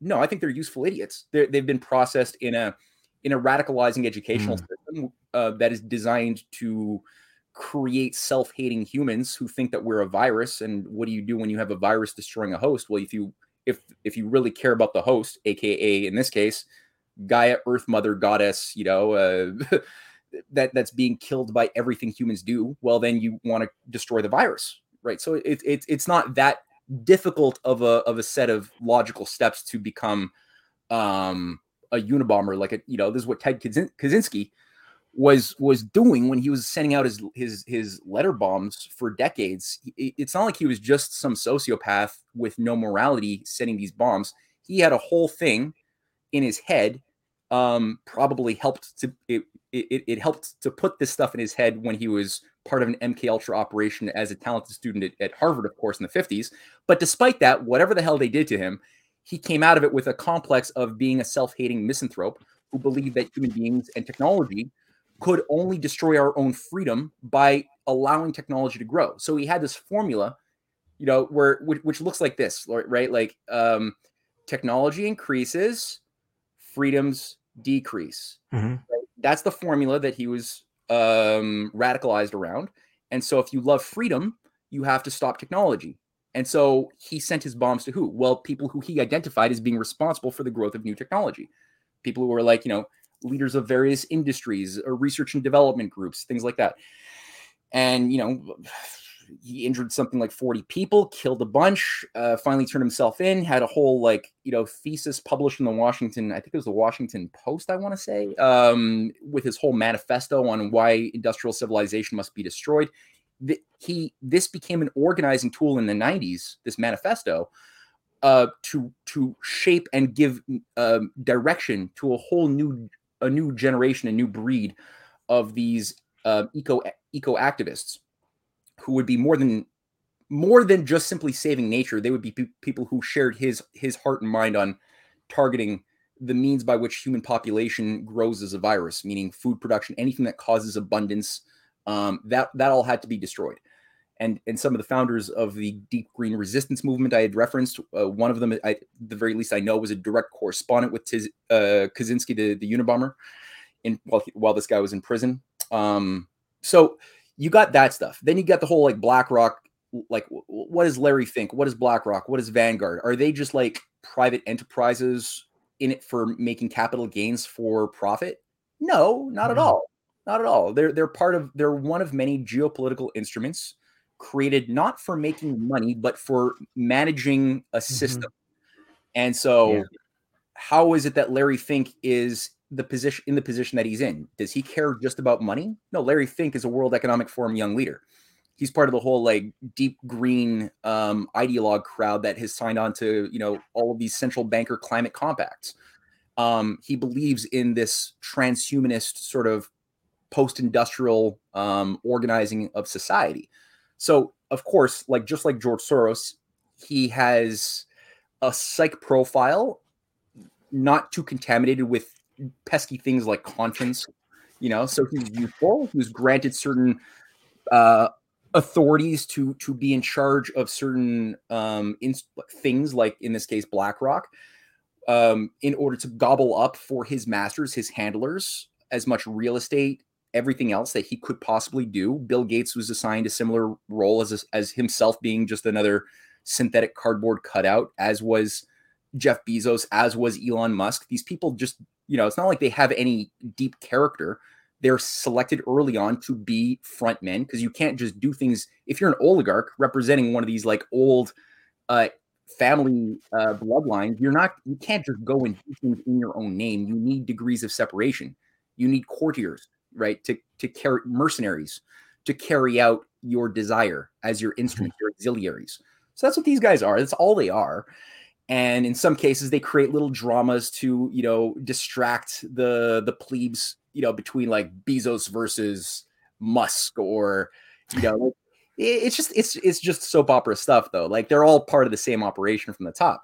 No, I think they're useful idiots. They're, they've been processed in a in a radicalizing educational system uh, that is designed to create self-hating humans who think that we're a virus. And what do you do when you have a virus destroying a host? Well, if you if if you really care about the host, aka in this case, Gaia, Earth Mother, Goddess, you know, uh, that that's being killed by everything humans do, well, then you want to destroy the virus, right? So it's it's it's not that difficult of a of a set of logical steps to become um a unabomber like a you know this is what ted kaczynski was was doing when he was sending out his his his letter bombs for decades. It's not like he was just some sociopath with no morality sending these bombs. He had a whole thing in his head um probably helped to it it, it helped to put this stuff in his head when he was part of an mk ultra operation as a talented student at, at harvard of course in the 50s but despite that whatever the hell they did to him he came out of it with a complex of being a self-hating misanthrope who believed that human beings and technology could only destroy our own freedom by allowing technology to grow. So he had this formula, you know, where which, which looks like this, right? Like um, technology increases, freedoms decrease. Mhm. That's the formula that he was um, radicalized around. And so, if you love freedom, you have to stop technology. And so, he sent his bombs to who? Well, people who he identified as being responsible for the growth of new technology. People who were like, you know, leaders of various industries or research and development groups, things like that. And, you know, he injured something like 40 people, killed a bunch, uh, finally turned himself in, had a whole like, you know, thesis published in the Washington, I think it was the Washington Post, I want to say, um, with his whole manifesto on why industrial civilization must be destroyed. The, he this became an organizing tool in the 90s, this manifesto, uh, to to shape and give um, direction to a whole new a new generation, a new breed of these uh, eco eco activists who would be more than more than just simply saving nature. They would be pe- people who shared his his heart and mind on targeting the means by which human population grows as a virus, meaning food production, anything that causes abundance. Um, that that all had to be destroyed. And and some of the founders of the deep green resistance movement I had referenced, uh, one of them, I, the very least I know, was a direct correspondent with Tiz, uh, Kaczynski, the, the Unabomber, in while while this guy was in prison. Um, so you got that stuff. Then you got the whole like BlackRock. Like, what does Larry Fink? What is BlackRock? What is Vanguard? Are they just like private enterprises in it for making capital gains for profit? No, not at all. Not at all. They're they're part of. They're one of many geopolitical instruments created not for making money, but for managing a system. Mm-hmm. And so, yeah. how is it that Larry Fink is the position in the position that he's in. Does he care just about money? No, Larry Fink is a World Economic Forum young leader. He's part of the whole like deep green um, ideologue crowd that has signed on to you know all of these central banker climate compacts. Um, he believes in this transhumanist sort of post-industrial um, organizing of society. So of course, like just like George Soros, he has a psych profile not too contaminated with pesky things like conscience, you know. So he's youthful. He was granted certain uh, authorities to to be in charge of certain um, in, things, like in this case, BlackRock, um, in order to gobble up for his masters, his handlers, as much real estate, everything else that he could possibly do. Bill Gates was assigned a similar role as as himself being just another synthetic cardboard cutout, as was Jeff Bezos, as was Elon Musk. These people just you know, it's not like they have any deep character. They're selected early on to be front men because you can't just do things if you're an oligarch representing one of these like old uh, family uh, bloodlines. You're not, you can't just go and do things in your own name. You need degrees of separation. You need courtiers, right? To to carry mercenaries to carry out your desire as your instrument, your auxiliaries. So that's what these guys are. That's all they are and in some cases they create little dramas to you know distract the the plebes you know between like bezos versus musk or you know it's just it's it's just soap opera stuff though. Like they're all part of the same operation from the top.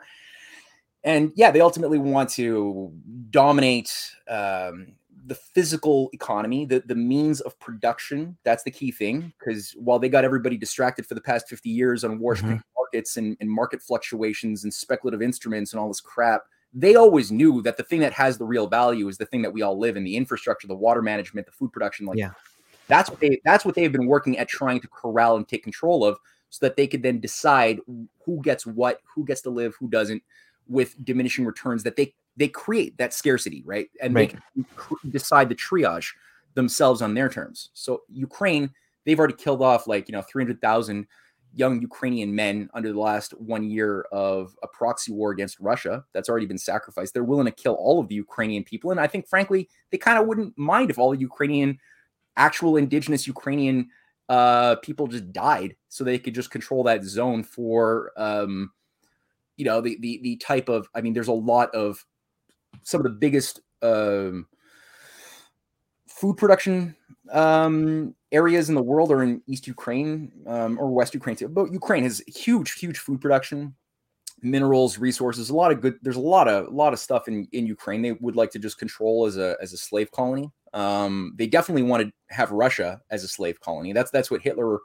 And yeah they ultimately want to dominate um, the physical economy the, the means of production. That's the key thing because while they got everybody distracted for the past 50 years on worshiping mm-hmm markets and, and market fluctuations and speculative instruments and all this crap they always knew that the thing that has the real value is the thing that we all live in the infrastructure the water management the food production like yeah. that's what they that's what they've been working at trying to corral and take control of so that they could then decide who gets what who gets to live who doesn't with diminishing returns that they they create that scarcity right and right. they decide the triage themselves on their terms so ukraine they've already killed off like you know 300000 young Ukrainian men under the last one year of a proxy war against Russia that's already been sacrificed. They're willing to kill all of the Ukrainian people. And I think, frankly, they kind of wouldn't mind if all the Ukrainian, actual indigenous Ukrainian uh, people just died so they could just control that zone for, um, you know, the, the, the type of, I mean, there's a lot of some of the biggest um, food production um, areas in the world are in East Ukraine um, or West Ukraine too. But Ukraine has huge, huge food production, minerals, resources. A lot of good. There's a lot of a lot of stuff in in Ukraine. They would like to just control as a as a slave colony. Um, they definitely want to have Russia as a slave colony. That's that's what Hitler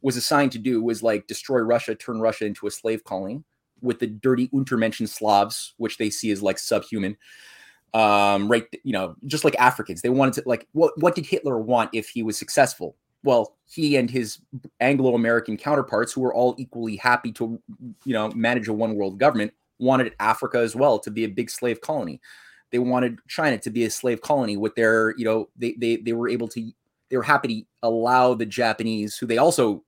was assigned to do. Was like destroy Russia, turn Russia into a slave colony with the dirty Untermenschen Slavs, which they see as like subhuman. Um, right, you know, just like Africans, they wanted to like what what did Hitler want if he was successful? Well, he and his Anglo-American counterparts, who were all equally happy to, you know, manage a one-world government, wanted Africa as well to be a big slave colony. They wanted China to be a slave colony with their, you know, they they they were able to they were happy to allow the Japanese, who they also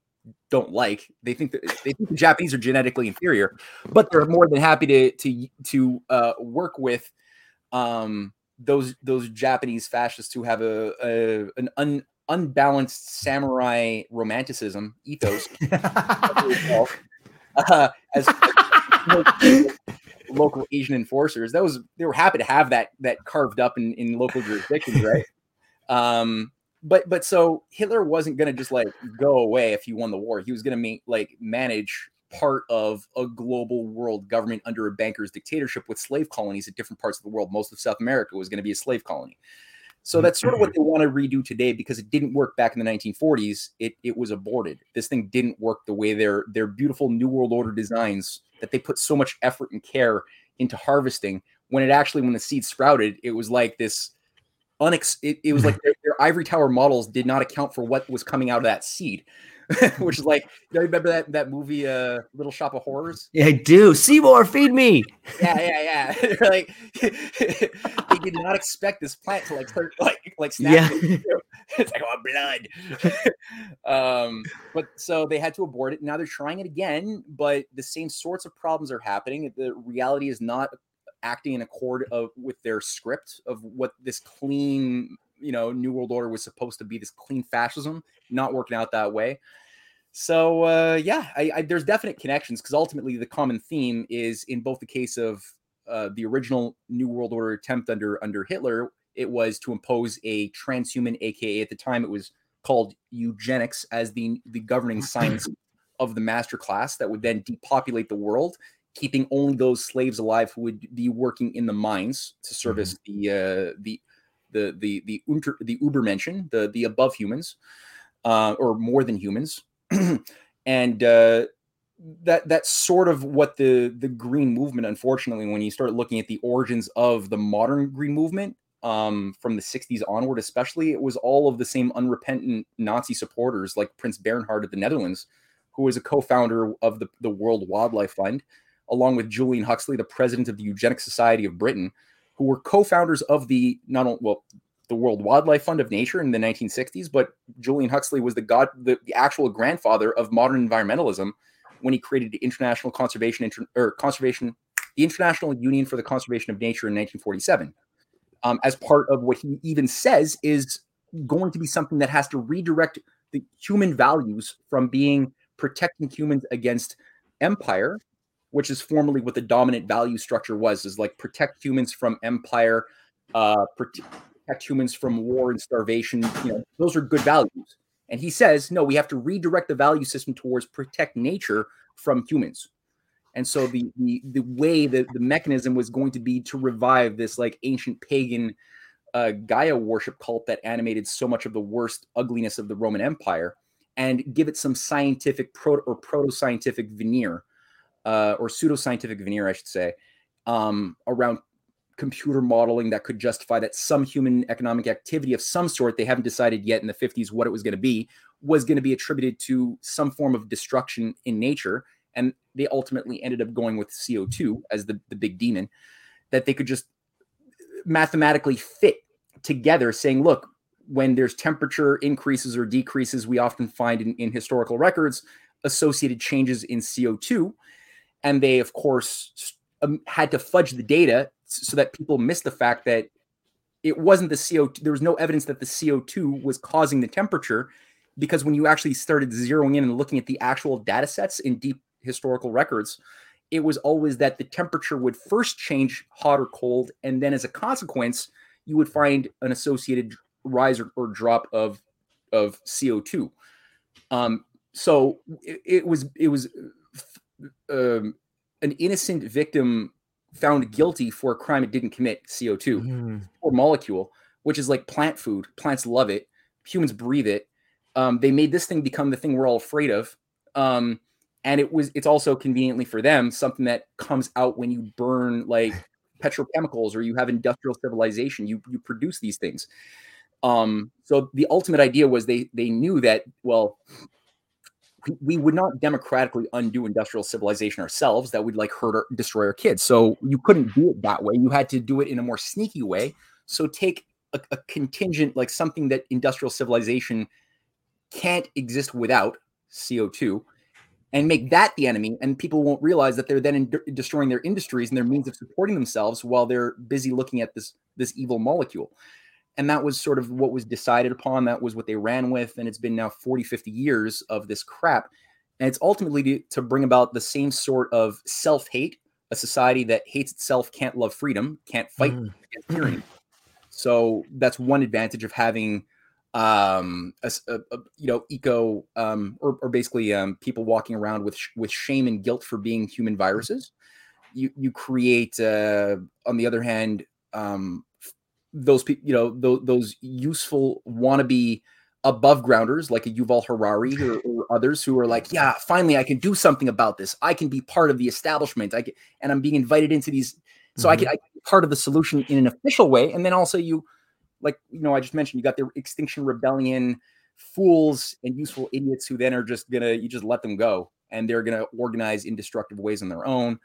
don't like. They think that they think the Japanese are genetically inferior, but they're more than happy to to to uh, work with um, those those Japanese fascists who have a, a an un, unbalanced samurai romanticism ethos uh, as local Asian enforcers. That was they were happy to have that that carved up in, in local jurisdictions, right? Um, but but so Hitler wasn't going to just like go away if he won the war. He was going to make like manage part of a global world government under a banker's dictatorship with slave colonies at different parts of the world. Most of South America was going to be a slave colony. So that's sort of what mm-hmm. they want to redo today because it didn't work back in the 1940s. It it was aborted. This thing didn't work the way their their beautiful New World Order designs that they put so much effort and care into harvesting. When it actually when the seed sprouted, it was like this unex. It, it was like their, their ivory tower models did not account for what was coming out of that seed. which is like, you know, remember that that movie, uh, Little Shop of Horrors? Yeah, I do. Seymour, feed me. Yeah, yeah, yeah. like they did not expect this plant to like start like like snap. Yeah. it's like oh blood. um, but so they had to abort it. Now they're trying it again, but the same sorts of problems are happening. The reality is not acting in accord of with their script of what this clean you know new world order was supposed to be this clean fascism not working out that way so uh, yeah, I, I, there's definite connections because ultimately the common theme is in both the case of uh, the original New World Order attempt under under Hitler, it was to impose a transhuman, aka at the time it was called eugenics, as the the governing science of the master class that would then depopulate the world, keeping only those slaves alive who would be working in the mines to service mm-hmm. the uh, the the the the unter, the Ubermenschen, the the above humans, uh, or more than humans and uh, that that's sort of what the the green movement unfortunately when you start looking at the origins of the modern green movement um, from the 60s onward especially it was all of the same unrepentant nazi supporters like prince bernhard of the netherlands who was a co-founder of the, the world wildlife fund along with julian huxley the president of the eugenic society of britain who were co-founders of the not only well the World Wildlife Fund of Nature in the 1960s, but Julian Huxley was the god, the, the actual grandfather of modern environmentalism when he created the International Conservation Inter, or Conservation, the International Union for the Conservation of Nature in 1947, um, as part of what he even says is going to be something that has to redirect the human values from being protecting humans against empire, which is formerly what the dominant value structure was, is like protect humans from empire, uh, humans from war and starvation. You know, those are good values. And he says, no, we have to redirect the value system towards protect nature from humans. And so the the the way that the mechanism was going to be to revive this like ancient pagan uh, Gaia worship cult that animated so much of the worst ugliness of the Roman Empire, and give it some scientific proto or proto scientific veneer, uh, or pseudo scientific veneer, I should say, um, around computer modeling that could justify that some human economic activity of some sort, they haven't decided yet in the 50s what it was going to be, was going to be attributed to some form of destruction in nature. And they ultimately ended up going with CO2 as the, the big demon, that they could just mathematically fit together, saying, look, when there's temperature increases or decreases, we often find in, in historical records associated changes in CO2. And they, of course, um, had to fudge the data so that people miss the fact that it wasn't the CO2. There was no evidence that the CO2 was causing the temperature because when you actually started zeroing in and looking at the actual data sets in deep historical records, it was always that the temperature would first change hot or cold. And then as a consequence, you would find an associated rise or, or drop of, of CO2. Um, so it, it was, it was um, an innocent victim found guilty for a crime it didn't commit, CO2 mm. or molecule, which is like plant food. Plants love it. Humans breathe it. Um, they made this thing become the thing we're all afraid of. Um, and it was it's also conveniently for them something that comes out when you burn like petrochemicals or you have industrial civilization. You you produce these things. Um, so the ultimate idea was they they knew that well, we, would not democratically undo industrial civilization ourselves. That would like hurt or destroy our kids. So you couldn't do it that way. You had to do it in a more sneaky way. So take a, a contingent like something that industrial civilization can't exist without CO two and make that the enemy and people won't realize that they're then in- destroying their industries and their means of supporting themselves while they're busy looking at this this evil molecule and that was sort of what was decided upon. That was what they ran with. And it's been now 40 50 years of this crap. And it's ultimately to, to bring about the same sort of self-hate a society that hates itself can't love freedom can't fight Mm. against tyranny. So that's one advantage of having um a, a- a, you know eco um or, or basically um people walking around with sh- with shame and guilt for being human viruses. You you create uh on the other hand um those people you know those, those useful wannabe above grounders like a Yuval Harari or, or others who are like yeah finally I can do something about this. I can be part of the establishment. I can and I'm being invited into these so I can mm-hmm. I can be part of the solution in an official way. And then also you like you know I just mentioned you got the Extinction Rebellion fools and useful idiots who then are just gonna you just let them go. And they're gonna organize in destructive ways on their own.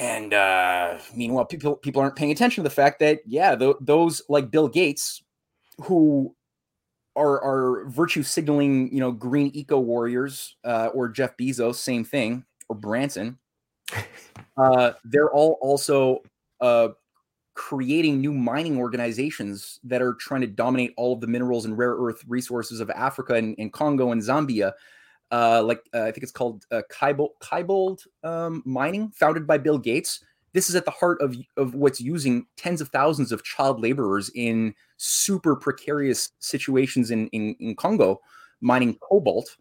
And uh, meanwhile, people people aren't paying attention to the fact that yeah, th- those like Bill Gates, who are are virtue signaling, you know, green eco warriors, uh, or Jeff Bezos, same thing, or Branson. Uh, they're all also uh, creating new mining organizations that are trying to dominate all of the minerals and rare earth resources of Africa and, and Congo and Zambia. Uh, like uh, I think it's called uh, KoBold, KoBold um, Mining, founded by Bill Gates. This is at the heart of of what's using tens of thousands of child laborers in super precarious situations in in, in Congo, mining cobalt.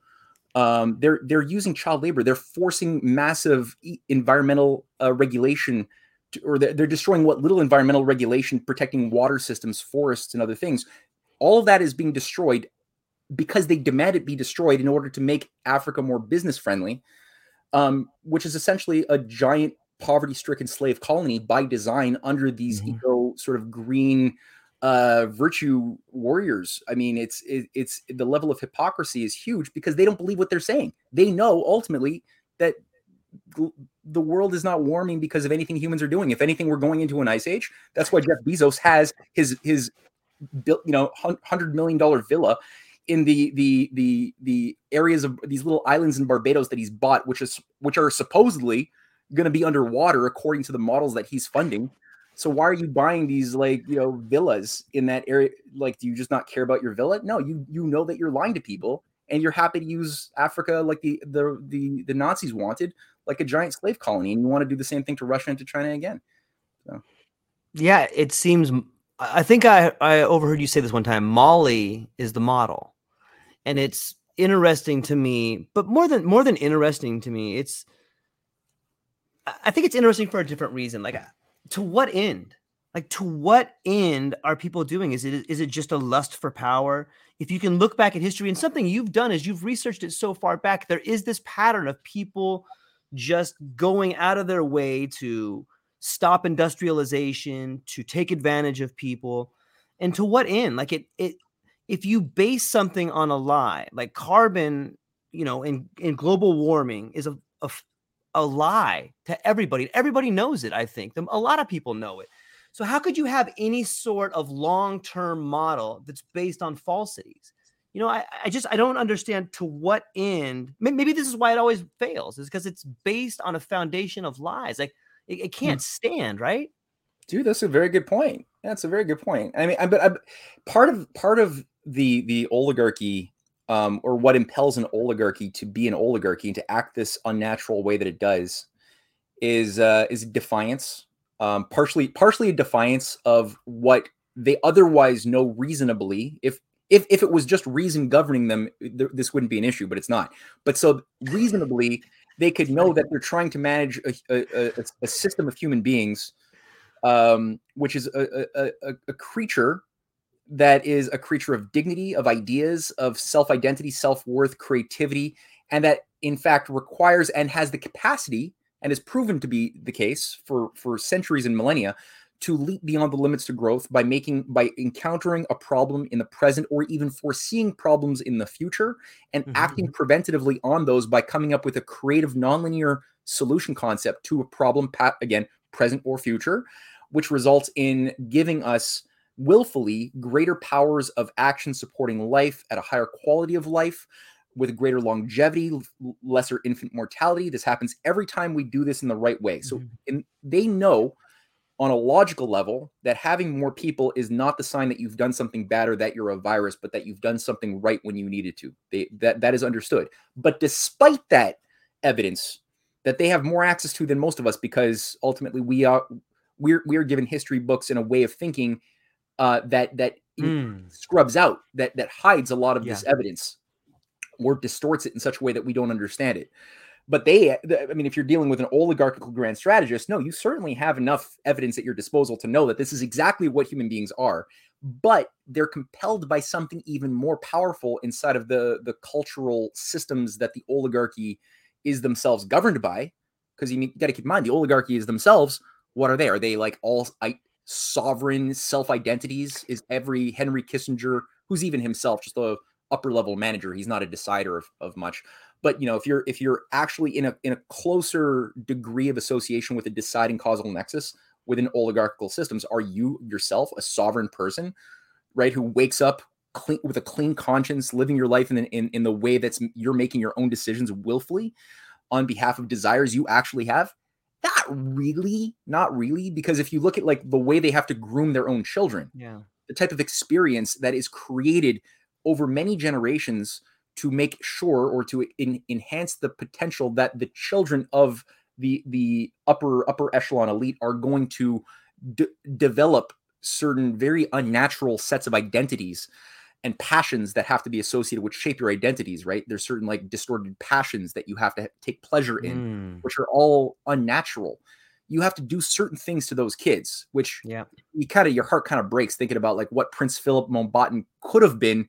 Um, they're they're using child labor. They're forcing massive environmental uh, regulation to- or they're, they're destroying what little environmental regulation protecting water systems, forests, and other things. All of that is being destroyed because they demand it be destroyed in order to make Africa more business friendly, um, which is essentially a giant poverty stricken slave colony by design under these Mhm. eco sort of green uh virtue warriors i mean it's it, it's the level of hypocrisy is huge because they don't believe what they're saying they know ultimately that the world is not warming because of anything humans are doing. If anything, we're going into an ice age. That's why Jeff Bezos has his his built you know hundred million dollar villa in the the the the areas of these little islands in Barbados that he's bought, which is which are supposedly going to be underwater according to the models that he's funding. So why are you buying these like you know villas in that area? Like, do you just not care about your villa? No, you you know that you're lying to people, and you're happy to use Africa like the the the the Nazis wanted, like a giant slave colony, and you want to do the same thing to Russia and to China again. Yeah, it seems. I think I I overheard you say this one time. Mali is the model, and it's interesting to me. But more than more than interesting to me, it's. I think it's interesting for a different reason. Like, to what end? Like, to what end are people doing? Is it is it just a lust for power? If you can look back at history, and something you've done is you've researched it so far back, there is this pattern of people just going out of their way to stop industrialization, to take advantage of people, and to what end? Like it, it. If you base something on a lie, like carbon, you know, in in global warming is a a lie to everybody. Everybody knows it. I think a lot of people know it. So how could you have any sort of long term model that's based on falsities? You know, I, I just I don't understand to what end. Maybe this is why it always fails, is because it's based on a foundation of lies. Like it, it hmm. can't stand, right? Dude, that's a very good point. That's a very good point. I mean, I, but I, part of part of the the oligarchy, um, or what impels an oligarchy to be an oligarchy and to act this unnatural way that it does, is uh, is defiance. Um, partially, partially a defiance of what they otherwise know reasonably. If if if it was just reason governing them, th- this wouldn't be an issue. But it's not. But so reasonably, they could know that they're trying to manage a, a, a, a system of human beings um, which is a, a, a, creature that is a creature of dignity, of ideas, of self identity, self worth, creativity, and that in fact requires and has the capacity and has proven to be the case for for centuries and millennia to leap beyond the limits to growth by making by encountering a problem in the present or even foreseeing problems in the future and Mhm, acting preventatively on those by coming up with a creative nonlinear solution concept to a problem pa- again present or future which results in giving us willfully greater powers of action supporting life at a higher quality of life with greater longevity lesser infant mortality. This happens every time we do this in the right way. So Mhm. in, they know on a logical level that having more people is not the sign that you've done something bad or that you're a virus but that you've done something right when you needed to. They that that is understood. But despite that evidence that they have more access to than most of us because ultimately we are we're we're given history books in a way of thinking uh, that that Mm. scrubs out that that hides a lot of this evidence or distorts it in such a way that we don't understand it but they i mean if you're dealing with an oligarchical grand strategist no you certainly have enough evidence at your disposal to know that this is exactly what human beings are but they're compelled by something even more powerful inside of the the cultural systems that the oligarchy is themselves governed by because you, got to keep in mind the oligarchy is themselves what are they? Are they like all I, sovereign self identities is every henry kissinger who's even himself just a upper level manager he's not a decider of, of much. But you know if you're if you're actually in a in a closer degree of association with a deciding causal nexus within oligarchical systems are you yourself a sovereign person right who wakes up clean with a clean conscience living your life in, the- in in the way that's you're making your own decisions willfully on behalf of desires you actually have not really not really because if you look at like the way they have to groom their own children Yeah. the type of experience that is created over many generations to make sure or to en- enhance the potential that the children of the the upper upper echelon elite are going to de- develop certain very unnatural sets of identities and passions that have to be associated with shape your identities right there's certain like distorted passions that you have to take pleasure in Mm. which are all unnatural you have to do certain things to those kids which Yeah. you kind of your heart kind of breaks thinking about like what Prince Philip Mountbatten could have been,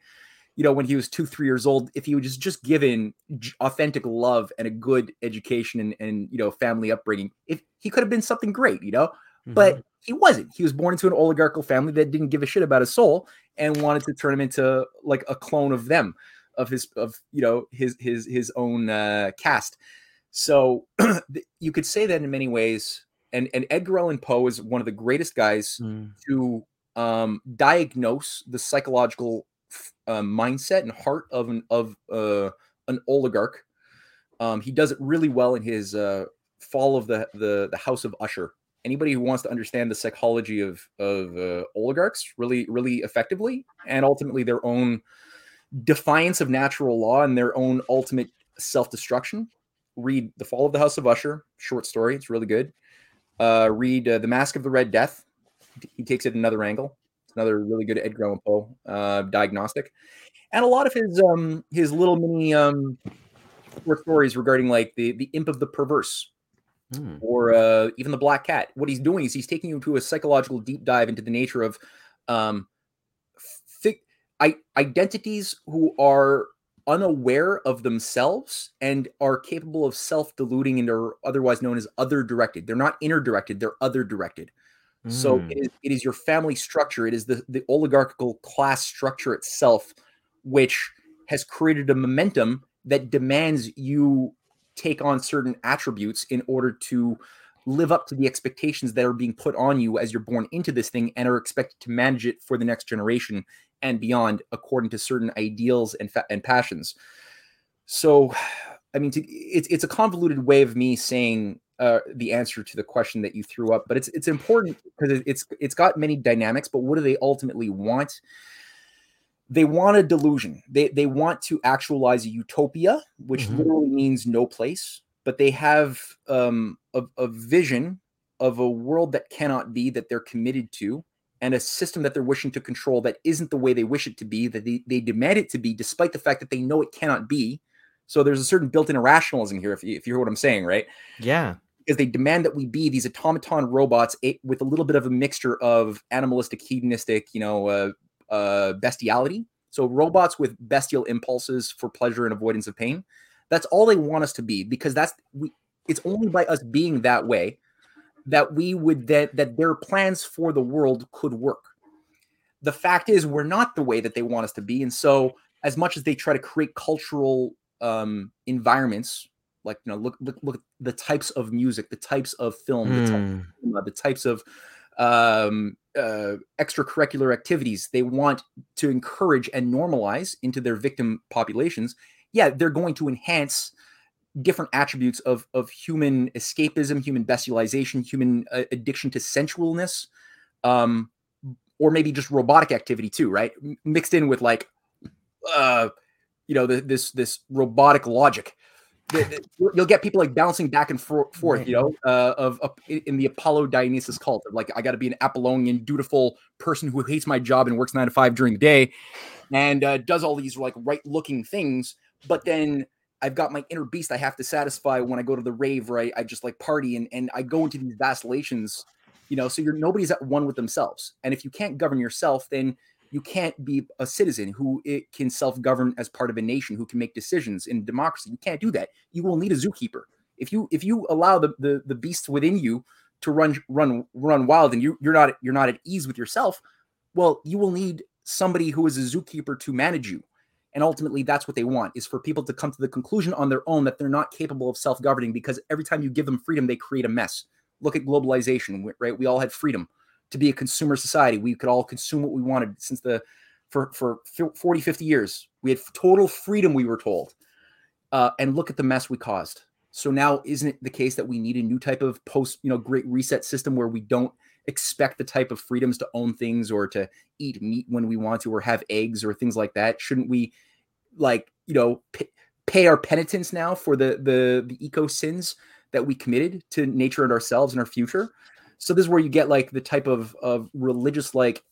you know, when he was two, three years old, if he was just just given authentic love and a good education and and you know family upbringing, if he could have been something great, you know, Mhm. but he wasn't. He was born into an oligarchical family that didn't give a shit about his soul and wanted to turn him into like a clone of them, of his of you know his his his own uh, caste. So you could say that in many ways. And and Edgar Allan Poe is one of the greatest guys Mm. to um, diagnose the psychological f- uh, mindset and heart of an of uh, an oligarch. Um, he does it really well in his uh, Fall of the, the the House of Usher. Anybody who wants to understand the psychology of of uh, oligarchs really really effectively, and ultimately their own defiance of natural law and their own ultimate self destruction, read The Fall of the House of Usher, short story. It's really good. Uh, read uh, The Mask of the Red Death. He takes it another angle. It's another really good Edgar Allan Poe uh, diagnostic, and a lot of his um his little mini um short stories regarding like the the imp of the perverse Mm. or uh, even the black cat. What he's doing is he's taking you into a psychological deep dive into the nature of um, fi- I- identities who are unaware of themselves and are capable of self-deluding and are otherwise known as other directed. They're not inner directed, they're other directed. So Mm. it is, it is your family structure, it is the, the oligarchical class structure itself, which has created a momentum that demands you take on certain attributes in order to live up to the expectations that are being put on you as you're born into this thing and are expected to manage it for the next generation and beyond according to certain ideals and fa- and passions. So, I mean, to, it's it's a convoluted way of me saying uh, the answer to the question that you threw up, but it's it's important because it's it's got many dynamics. But what do they ultimately want? They want a delusion. They they want to actualize a utopia, which Mhm. literally means no place. But they have um, a, a vision of a world that cannot be that they're committed to, and a system that they're wishing to control that isn't the way they wish it to be. That they, they demand it to be, despite the fact that they know it cannot be. So there's a certain built-in irrationalism here, if you, if you hear what I'm saying, right? Yeah. because they demand that we be these automaton robots with a little bit of a mixture of animalistic, hedonistic, you know, uh, uh, bestiality. So robots with bestial impulses for pleasure and avoidance of pain. That's all they want us to be because that's we it's only by us being that way that we would that that their plans for the world could work. The fact is, we're not the way that they want us to be, and so as much as they try to create cultural um, environments, like you know, look look look at the types of music, the types of film, the, type, Mm. the types of um, uh, extracurricular activities they want to encourage and normalize into their victim populations. Yeah, they're going to enhance different attributes of of human escapism, human bestialization, human uh, addiction to sensualness, um, or maybe just robotic activity too, right? M- mixed in with like, uh, you know, the, this this robotic logic. The- the- you'll- get people like bouncing back and for, forth, you know, uh, of, in the Apollo Dionysus cult. Of like, I got to be an Apollonian, dutiful person who hates my job and works nine to five during the day, and uh, does all these like right-looking things. But then I've got my inner beast I have to satisfy when I go to the rave, right? I just like party and and I go into these vacillations, you know. So you're nobody's at one with themselves, and if you can't govern yourself, then you can't be a citizen who it can self-govern as part of a nation who can make decisions in democracy. You can't do that. You will need a zookeeper. If you if you allow the the, the beasts within you to run run run wild and you you're not you're not at ease with yourself, well, you will need somebody who is a zookeeper to manage you and ultimately that's what they want is for people to come to the conclusion on their own that they're not capable of self-governing because every time you give them freedom they create a mess look at globalization right we all had freedom to be a consumer society. We could all consume what we wanted since the for for fi- 40 50 years. We had total freedom we were told uh, and look at the mess we caused. So now isn't it the case that we need a new type of post you know great reset system where we don't expect the type of freedoms to own things or to eat meat when we want to or have eggs or things like that? Shouldn't we like you know pay, pay our penitence now for the the the eco sins that we committed to nature and ourselves and our future so this is where you get like the type of of religious like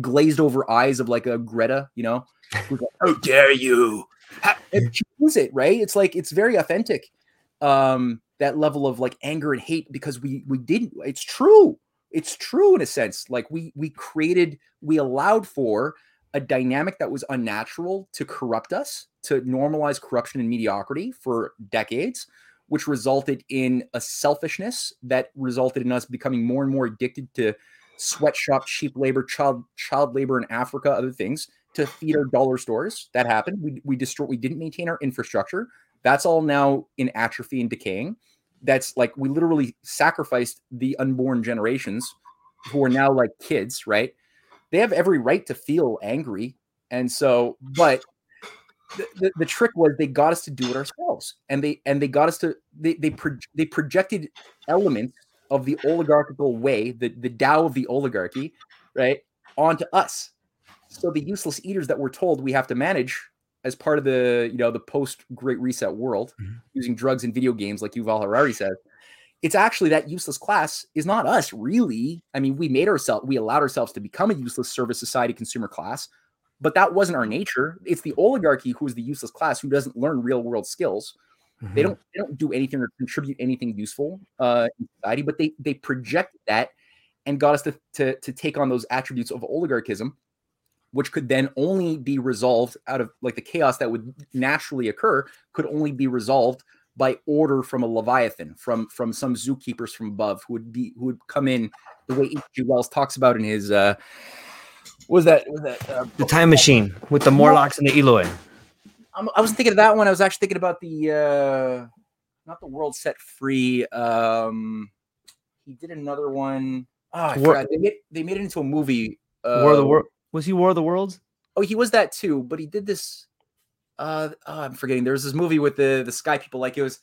glazed over eyes of like a greta you know? Like, how dare you! How, she means it right? It's like it's very authentic um that level of like anger and hate because we we didn't. It's true. It's true in a sense. Like we we created we allowed for a dynamic that was unnatural to corrupt us to normalize corruption and mediocrity for decades which resulted in a selfishness that resulted in us becoming more and more addicted to sweatshop cheap labor child child labor in africa other things to feed our dollar stores that happened we, we destroyed we didn't maintain our infrastructure that's all now in atrophy and decaying that's like we literally sacrificed the unborn generations who are now like kids, right? They have every right to feel angry. And so, but the, the, the trick was they got us to do it ourselves. And they and they got us to they they pro- they projected elements of the oligarchical way, the, the Tao of the oligarchy, right, onto us. So the useless eaters that we're told we have to manage as part of the you know the post Great Reset world, Mhm. using drugs and video games, like Yuval Harari says, it's actually that useless class is not us, really. I mean, we made ourselves, we allowed ourselves to become a useless service society consumer class, but that wasn't our nature. It's the oligarchy who is the useless class who doesn't learn real world skills. They don't they don't do anything or contribute anything useful uh, in society, but they they project that and got us to, to to take on those attributes of oligarchism, which could then only be resolved out of like the chaos that would naturally occur could only be resolved by order from a leviathan from from some zookeepers from above who would be who would come in the way H.G. Wells talks about in his uh was that what was that uh, The time machine with the Morlocks and the Eloi. I'm, I wasn't thinking of that one. I was actually thinking about the uh not the world set free. Um he did another one. Oh, I War- forgot. They made, they made it into a movie. Uh, War of the World. Was he War of the Worlds? Oh, he was that too, but he did this. Uh, oh, I'm forgetting. There was this movie with the the sky people. Like it was,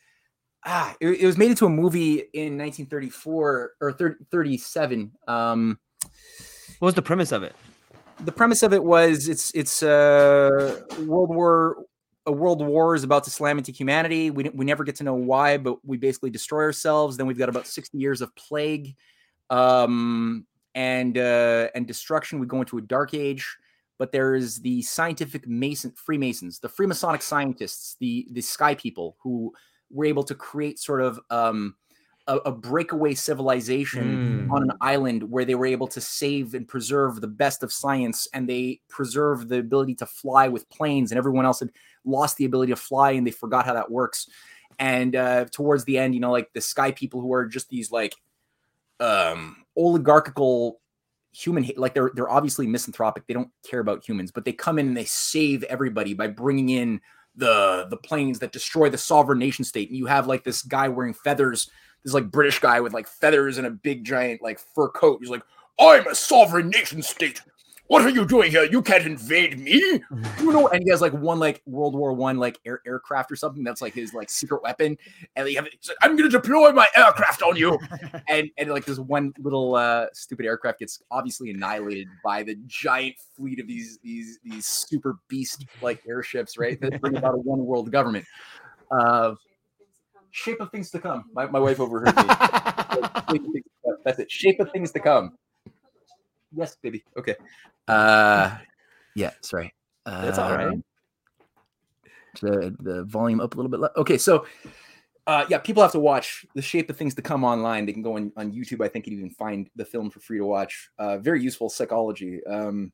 ah, it, it was made into a movie in 1934 or 30, 37. Um, What was the premise of it? The premise of it was it's it's uh world war a world war is about to slam into humanity. We, we never get to know why but we basically destroy ourselves. Then we've got about 60 years of plague um and uh and destruction. We go into a dark age but there is the scientific mason freemasons the freemasonic scientists the the sky people who were able to create sort of um a, a breakaway civilization Mm. on an island where they were able to save and preserve the best of science and they preserved the ability to fly with planes and everyone else had lost the ability to fly and they forgot how that works. And uh, towards the end, you know, like the sky people who are just these like um oligarchical human like they're they're obviously misanthropic. They don't care about humans but they come in and they save everybody by bringing in the the planes that destroy the sovereign nation state. And you have like this guy wearing feathers this like british guy with like feathers and a big giant like fur coat he's like i'm a sovereign nation state what are you doing here? You can't invade me. You know, and he has like one like World War One like air, aircraft or something that's like his like secret weapon. And have, like, I'm gonna deploy my aircraft on you. and and like this one little uh stupid aircraft gets obviously annihilated by the giant fleet of these these these super beast like airships, right? That bring about a one world government. Uh shape of things to come. My, my wife overheard me. That's it. Shape of things to come. Yes, baby. Okay. Uh, yeah. Sorry. That's all right. Um, The the volume up a little bit. le- Okay, so uh, yeah, people have to watch the shape of things to come online. They can go on, on YouTube. I think you can even find the film for free to watch. Uh, very useful psychology. Um,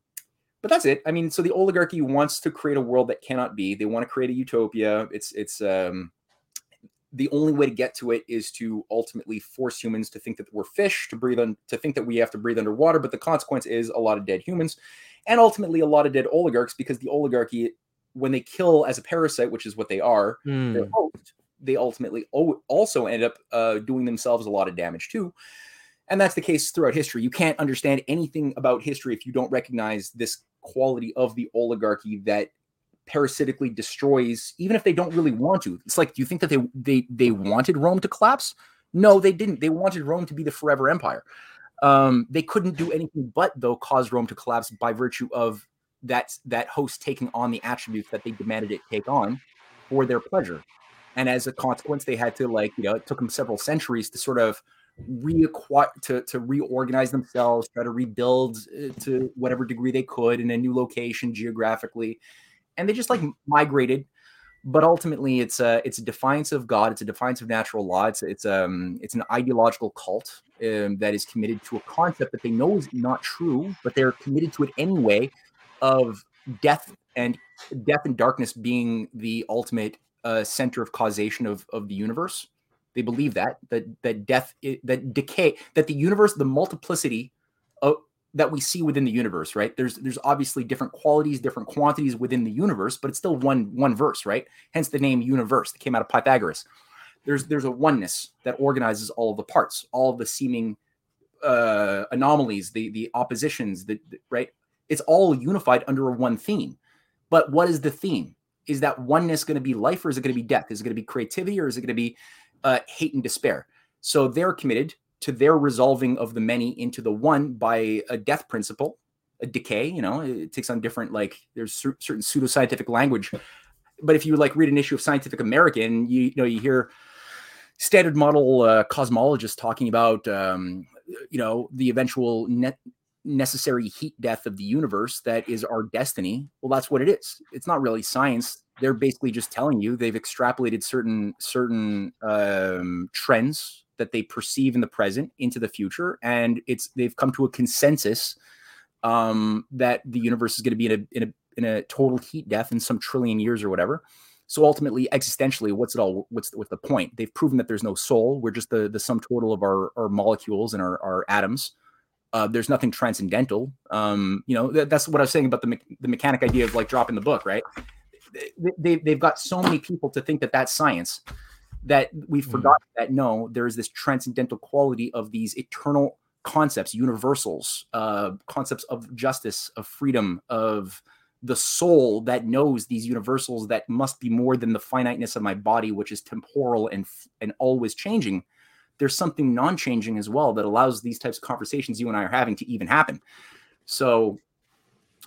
but that's it. I mean, so the oligarchy wants to create a world that cannot be. They want to create a utopia. It's it's um, the only way to get to it is to ultimately force humans to think that we're fish, to breathe on, to think that we have to breathe underwater. But the consequence is a lot of dead humans, and ultimately a lot of dead oligarchs because the oligarchy, when they kill as a parasite, which is what they are, their host, they ultimately also end up uh, doing themselves a lot of damage too. And that's the case throughout history. You can't understand anything about history if you don't recognize this quality of the oligarchy that parasitically destroys, even if they don't really want to. It's like, do you think that they they they wanted Rome to collapse? No, they didn't. They wanted Rome to be the forever empire. Um, they couldn't do anything but though cause Rome to collapse by virtue of that that host taking on the attributes that they demanded it take on for their pleasure. And as a consequence, they had to like, you know, it took them several centuries to sort of reacquire to, to reorganize themselves, try to rebuild uh, to whatever degree they could in a new location geographically. And they just like migrated. But ultimately, it's a it's a defiance of God. It's a defiance of natural law. It's it's um it's an ideological cult um, that is committed to a concept that they know is not true, but they're committed to it anyway. Of death and death and darkness being the ultimate uh, center of causation of of the universe. They believe that that that death, that decay, that the universe, the multiplicity of that we see within the universe, right? There's there's obviously different qualities, different quantities within the universe, but it's still one one verse, right? Hence the name universe that came out of Pythagoras. There's there's a oneness that organizes all of the parts, all of the seeming uh, anomalies, the the oppositions, the, the- right? It's all unified under a one theme. But what is the theme? Is that oneness going to be life or is it going to be death? Is it going to be creativity or is it going to be uh, hate and despair? So they're committed to their resolving of the many into the one by a death principle, a decay. You know, it takes on different like there's cer- certain pseudoscientific language. But if you like read an issue of Scientific American, you, you know you hear standard model uh, cosmologists talking about um, you know the eventual net necessary heat death of the universe that is our destiny well that's what it is it's not really science they're basically just telling you they've extrapolated certain certain um, trends that they perceive in the present into the future and it's they've come to a consensus um, that the universe is going to be in a, in a in a total heat death in some trillion years or whatever. So ultimately existentially what's it all what's the, what's the point? They've proven that there's no soul. We're just the the sum total of our our molecules and our, our atoms. Uh, there's nothing transcendental. Um, you know, th- that's what I was saying about the me- the mechanic idea of like dropping the book, right? They, they they've got so many people to think that that's science that we Mm. forgot that no, there is this transcendental quality of these eternal concepts, universals, uh, concepts of justice, of freedom, of the soul that knows these universals that must be more than the finiteness of my body, which is temporal and and always changing there's something non-changing as well that allows these types of conversations you and I are having to even happen. So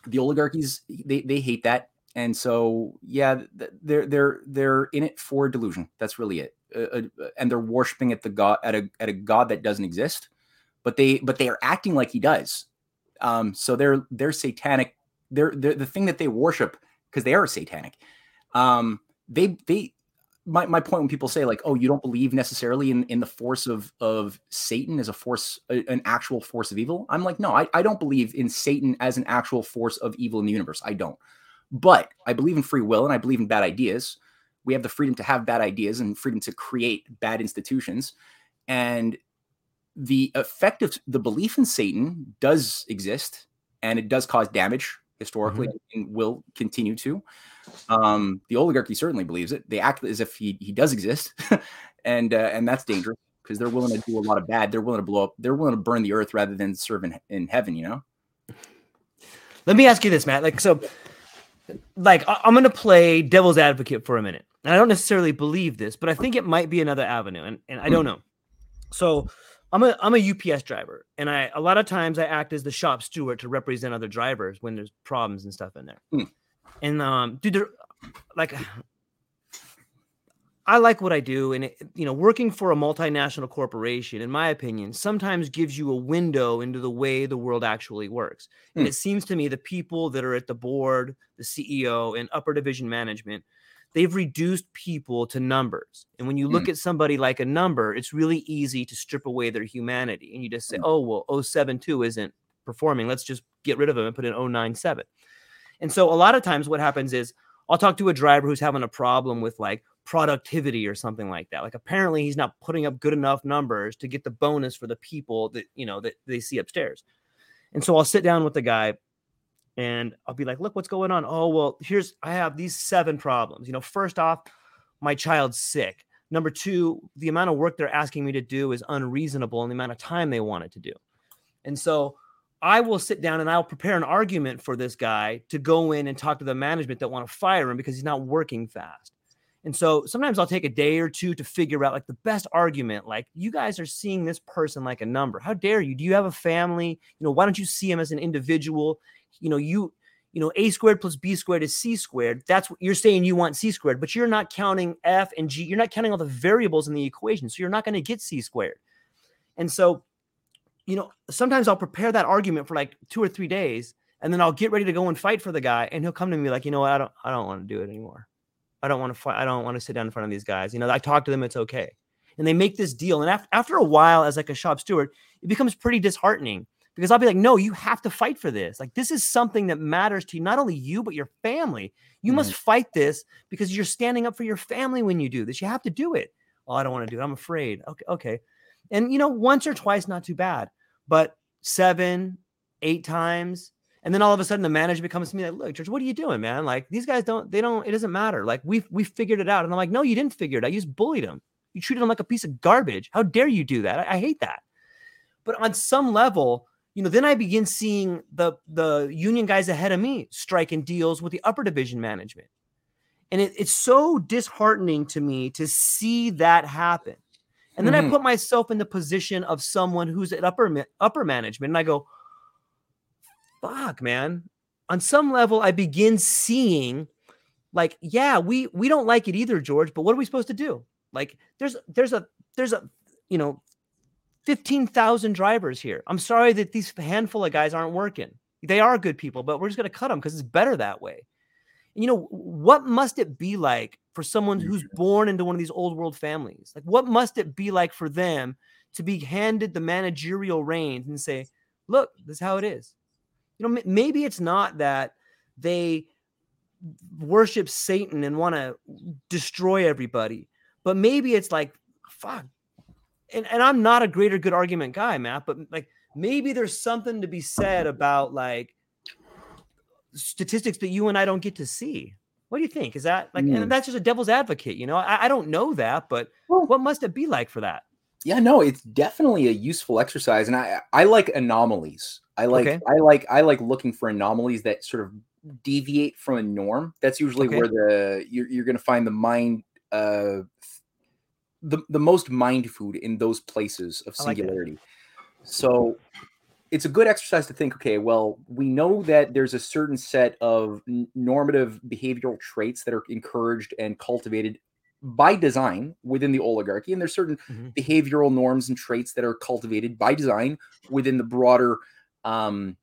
the oligarchies they they hate that, and so yeah, they're they're they're in it for delusion. That's really it, uh, uh, and they're worshiping at the god at a at a god that doesn't exist, but they but they are acting like he does. Um, so they're they're satanic. They're, they're the thing that they worship because they are satanic. Um, they they my, my point when people say like oh you don't believe necessarily in, in the force of of satan as a force a- an actual force of evil i'm like no I, I don't believe in satan as an actual force of evil in the universe i don't but i believe in free will and i believe in bad ideas we have the freedom to have bad ideas and freedom to create bad institutions. And the effect of the belief in Satan does exist and it does cause damage historically mm-hmm. and will continue to. Um, the oligarchy certainly believes it. They act as if he, he does exist, and uh, and that's dangerous because they're willing to do a lot of bad. They're willing to blow up. They're willing to burn the earth rather than serve in, in heaven. You know. Let me ask you this, Matt. Like so, like I'm going to play devil's advocate for a minute. And I don't necessarily believe this, but I think it might be another avenue, and and I don't know. So I'm a I'm a UPS driver, and I a lot of times I act as the shop steward to represent other drivers when there's problems and stuff in there. Mm. And um, dude, there, like I like what I do, and it, you know, working for a multinational corporation, in my opinion, sometimes gives you a window into the way the world actually works. Mm. And hmm. it seems to me the people that are at the board, the CEO, and upper division management they've reduced people to numbers. And when you look mm. at somebody like a number, it's really easy to strip away their humanity. And you just say, mm. oh, well, 072 isn't performing. Let's just get rid of them and put in 097. And so a lot of times what happens is I'll talk to a driver who's having a problem with like productivity or something like that. Like apparently he's not putting up good enough numbers to get the bonus for the people that, you know, that they see upstairs. And so I'll sit down with the guy and I'll be like, look, what's going on? Oh, well, here's, I have these seven problems. You know, first off, my child's sick. Number two, the amount of work they're asking me to do is unreasonable and the amount of time they want it to do. And so I will sit down and I'll prepare an argument for this guy to go in and talk to the management that want to fire him because he's not working fast. And so sometimes I'll take a day or two to figure out like the best argument. Like, you guys are seeing this person like a number. How dare you? Do you have a family? You know, why don't you see him as an individual? you know, you you know, a squared plus b squared is c squared. That's what you're saying you want c squared, but you're not counting f and g. You're not counting all the variables in the equation. So you're not going to get c squared. And so, you know, sometimes I'll prepare that argument for like two or three days, and then I'll get ready to go and fight for the guy. And he'll come to me like, you know what, I don't I don't want to do it anymore. I don't want to fight. I don't want to sit down in front of these guys. You know, I talk to them, it's okay. And they make this deal. And after, after a while, as like a shop steward, it becomes pretty disheartening because I'll be like, no, you have to fight for this. Like, this is something that matters to you, not only you, but your family. You mm-hmm. must fight this because you're standing up for your family when you do this. You have to do it. Oh, I don't want to do it. I'm afraid. Okay. Okay. And, you know, once or twice, not too bad, but seven, eight times. And then all of a sudden the manager comes to me like, look, George, what are you doing, man? Like these guys don't, they don't, it doesn't matter. Like we've, we figured it out. And I'm like, no, you didn't figure it out. You just bullied him. You treated him like a piece of garbage. How dare you do that? I, I hate that. But on some level, you know, then I begin seeing the the union guys ahead of me striking deals with the upper division management. And it, it's so disheartening to me to see that happen. And then mm-hmm. I put myself in the position of someone who's at upper upper management, and I go, "Fuck, man!" On some level, I begin seeing, like, yeah, we we don't like it either, George. But what are we supposed to do? Like, there's there's a there's a you know 15,000 drivers here. I'm sorry that these handful of guys aren't working. They are good people, but we're just going to cut them because it's better that way. And you know, what must it be like for someone who's born into one of these old world families? Like, what must it be like for them to be handed the managerial reins and say, look, this is how it is? You know, maybe it's not that they worship Satan and want to destroy everybody, but maybe it's like, fuck, and, and I'm not a greater good argument guy, Matt, but like maybe there's something to be said about like statistics that you and I don't get to see. What do you think? Is that like, mm. and that's just a devil's advocate, you know? I, I don't know that, but well, what must it be like for that? Yeah, no, it's definitely a useful exercise, and I I like anomalies. I like okay. I like I like looking for anomalies that sort of deviate from a norm. That's usually okay. where the you're, you're going to find the mind uh, the, the most mind food in those places of singularity. Like so it's a good exercise to think okay, well, we know that there's a certain set of normative behavioral traits that are encouraged and cultivated by design within the oligarchy and there's certain mm-hmm. behavioral norms and traits that are cultivated by design within the broader um,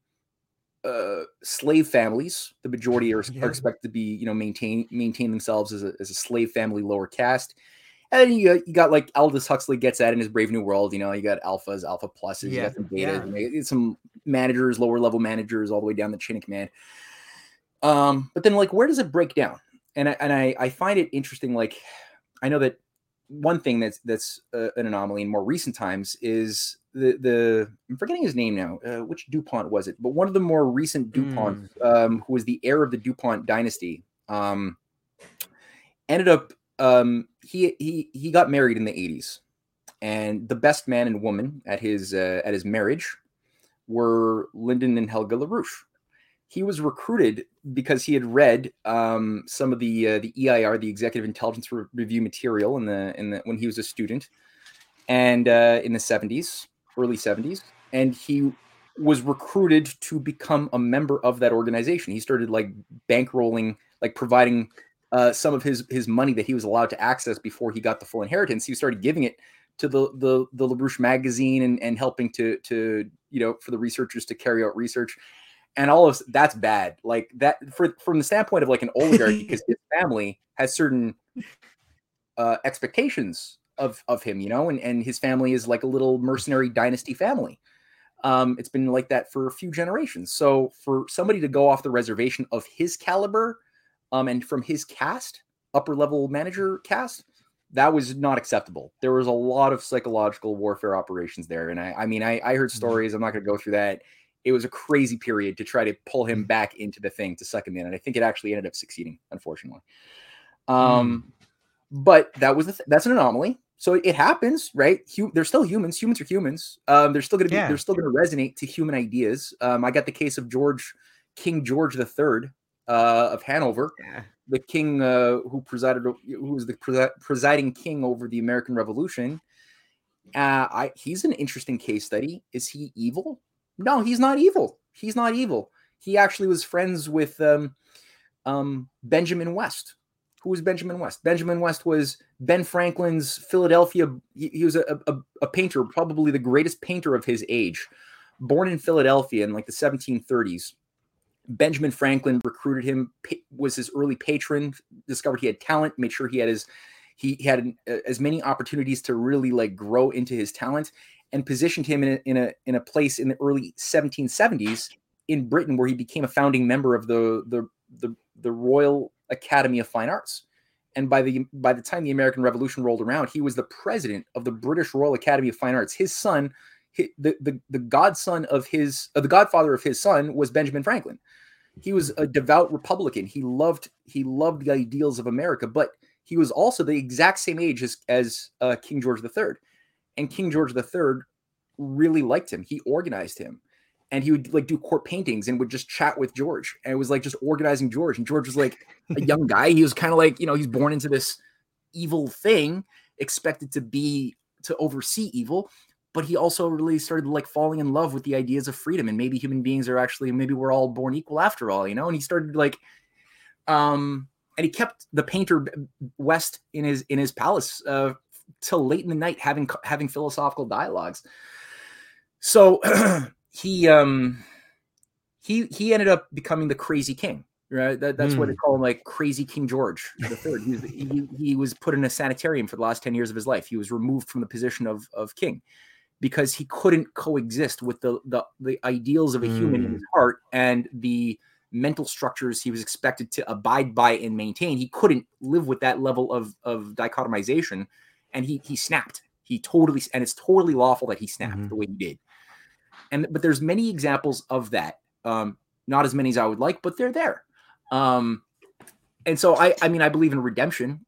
uh, slave families the majority are, yeah. are, expected to be you know maintain maintain themselves as a, as a slave family lower caste and then you got, you got like Aldous Huxley gets at in his Brave New World. You know, you got alphas, alpha pluses, yeah. you got some betas, yeah. some managers, lower level managers, all the way down the chain of command. Um, but then like, where does it break down? and I, and I, I find it interesting. Like, I know that one thing that's that's uh, an anomaly in more recent times is the the I'm forgetting his name now. Uh, which Dupont was it? But one of the more recent Dupont, mm. um, who was the heir of the Dupont dynasty, um, ended up um, he he he got married in the 80s, and the best man and woman at his uh, at his marriage were Lyndon and Helga LaRouche he was recruited because he had read um, some of the uh, the EIR, the Executive Intelligence Re- Review material, in the in the when he was a student, and uh, in the seventies, early seventies, and he was recruited to become a member of that organization. He started like bankrolling, like providing uh, some of his his money that he was allowed to access before he got the full inheritance. He started giving it to the the the LaRouche magazine and and helping to to you know for the researchers to carry out research and all of that's bad. Like that for from the standpoint of like an oligarch, because his family has certain uh, expectations of of him, you know, and and his family is like a little mercenary dynasty family. Um, it's been like that for a few generations. So for somebody to go off the reservation of his caliber, um, and from his cast, upper level manager cast, that was not acceptable. There was a lot of psychological warfare operations there, and I, I mean, I, I heard mm-hmm. stories. I'm not going to go through that it was a crazy period to try to pull him mm. back into the thing to suck him in. And I think it actually ended up succeeding, unfortunately. Um, mm. But that was the th- that's an anomaly. So it happens, right? They're still humans. Humans are humans. Um, they're still going to be. Yeah. They're still going to resonate to human ideas. Um, I got the case of George King George the Third uh, of Hanover, yeah. the king uh, who presided, who was the presiding king over the American Revolution. Uh, I, he's an interesting case study. Is he evil? No, he's not evil. He's not evil. He actually was friends with um, um, Benjamin West. Who was Benjamin West? Benjamin West was Ben Franklin's Philadelphia. He, he was a, a, a, painter, probably the greatest painter of his age. Born in Philadelphia in like the 1730s. Benjamin Franklin recruited him, was his early patron, discovered he had talent, made sure he had his he had as many opportunities to really like grow into his talent and positioned him in a, in a in a place in the early 1770s in Britain where he became a founding member of the the the, the Royal Academy of Fine Arts. And by the by the time the American Revolution rolled around, he was the president of the British Royal Academy of Fine Arts. His son, the the, the godson of his uh, the godfather of his son was Benjamin Franklin. He was a devout Republican. He loved he loved the ideals of America, but he was also the exact same age as as uh, King George III and King George III really liked him. He organized him. And he would like do court paintings and would just chat with George. And it was like just organizing George. And George was like a young guy. He was kind of like, you know, he's born into this evil thing, expected to be to oversee evil. But he also really started like falling in love with the ideas of freedom. And maybe human beings are actually, maybe we're all born equal after all, you know? And he started like um and he kept the painter West in his in his palace uh, till late in the night having having philosophical dialogues. So he um he he ended up becoming the crazy king. Right, that, that's mm. what they hmm. call him, like crazy King George the Third. He, he, he was put in a sanitarium for the last ten years of his life. He was removed from the position of of king because he couldn't coexist with the the, the ideals of a human in his hmm. heart and the mental structures he was expected to abide by and maintain. He couldn't live with that level of of dichotomization and he he snapped. He totally and it's totally lawful that he snapped mm-hmm. the way he did. And but there's many examples of that. Um, not as many as I would like, but they're there. Um, and so I I mean I believe in redemption.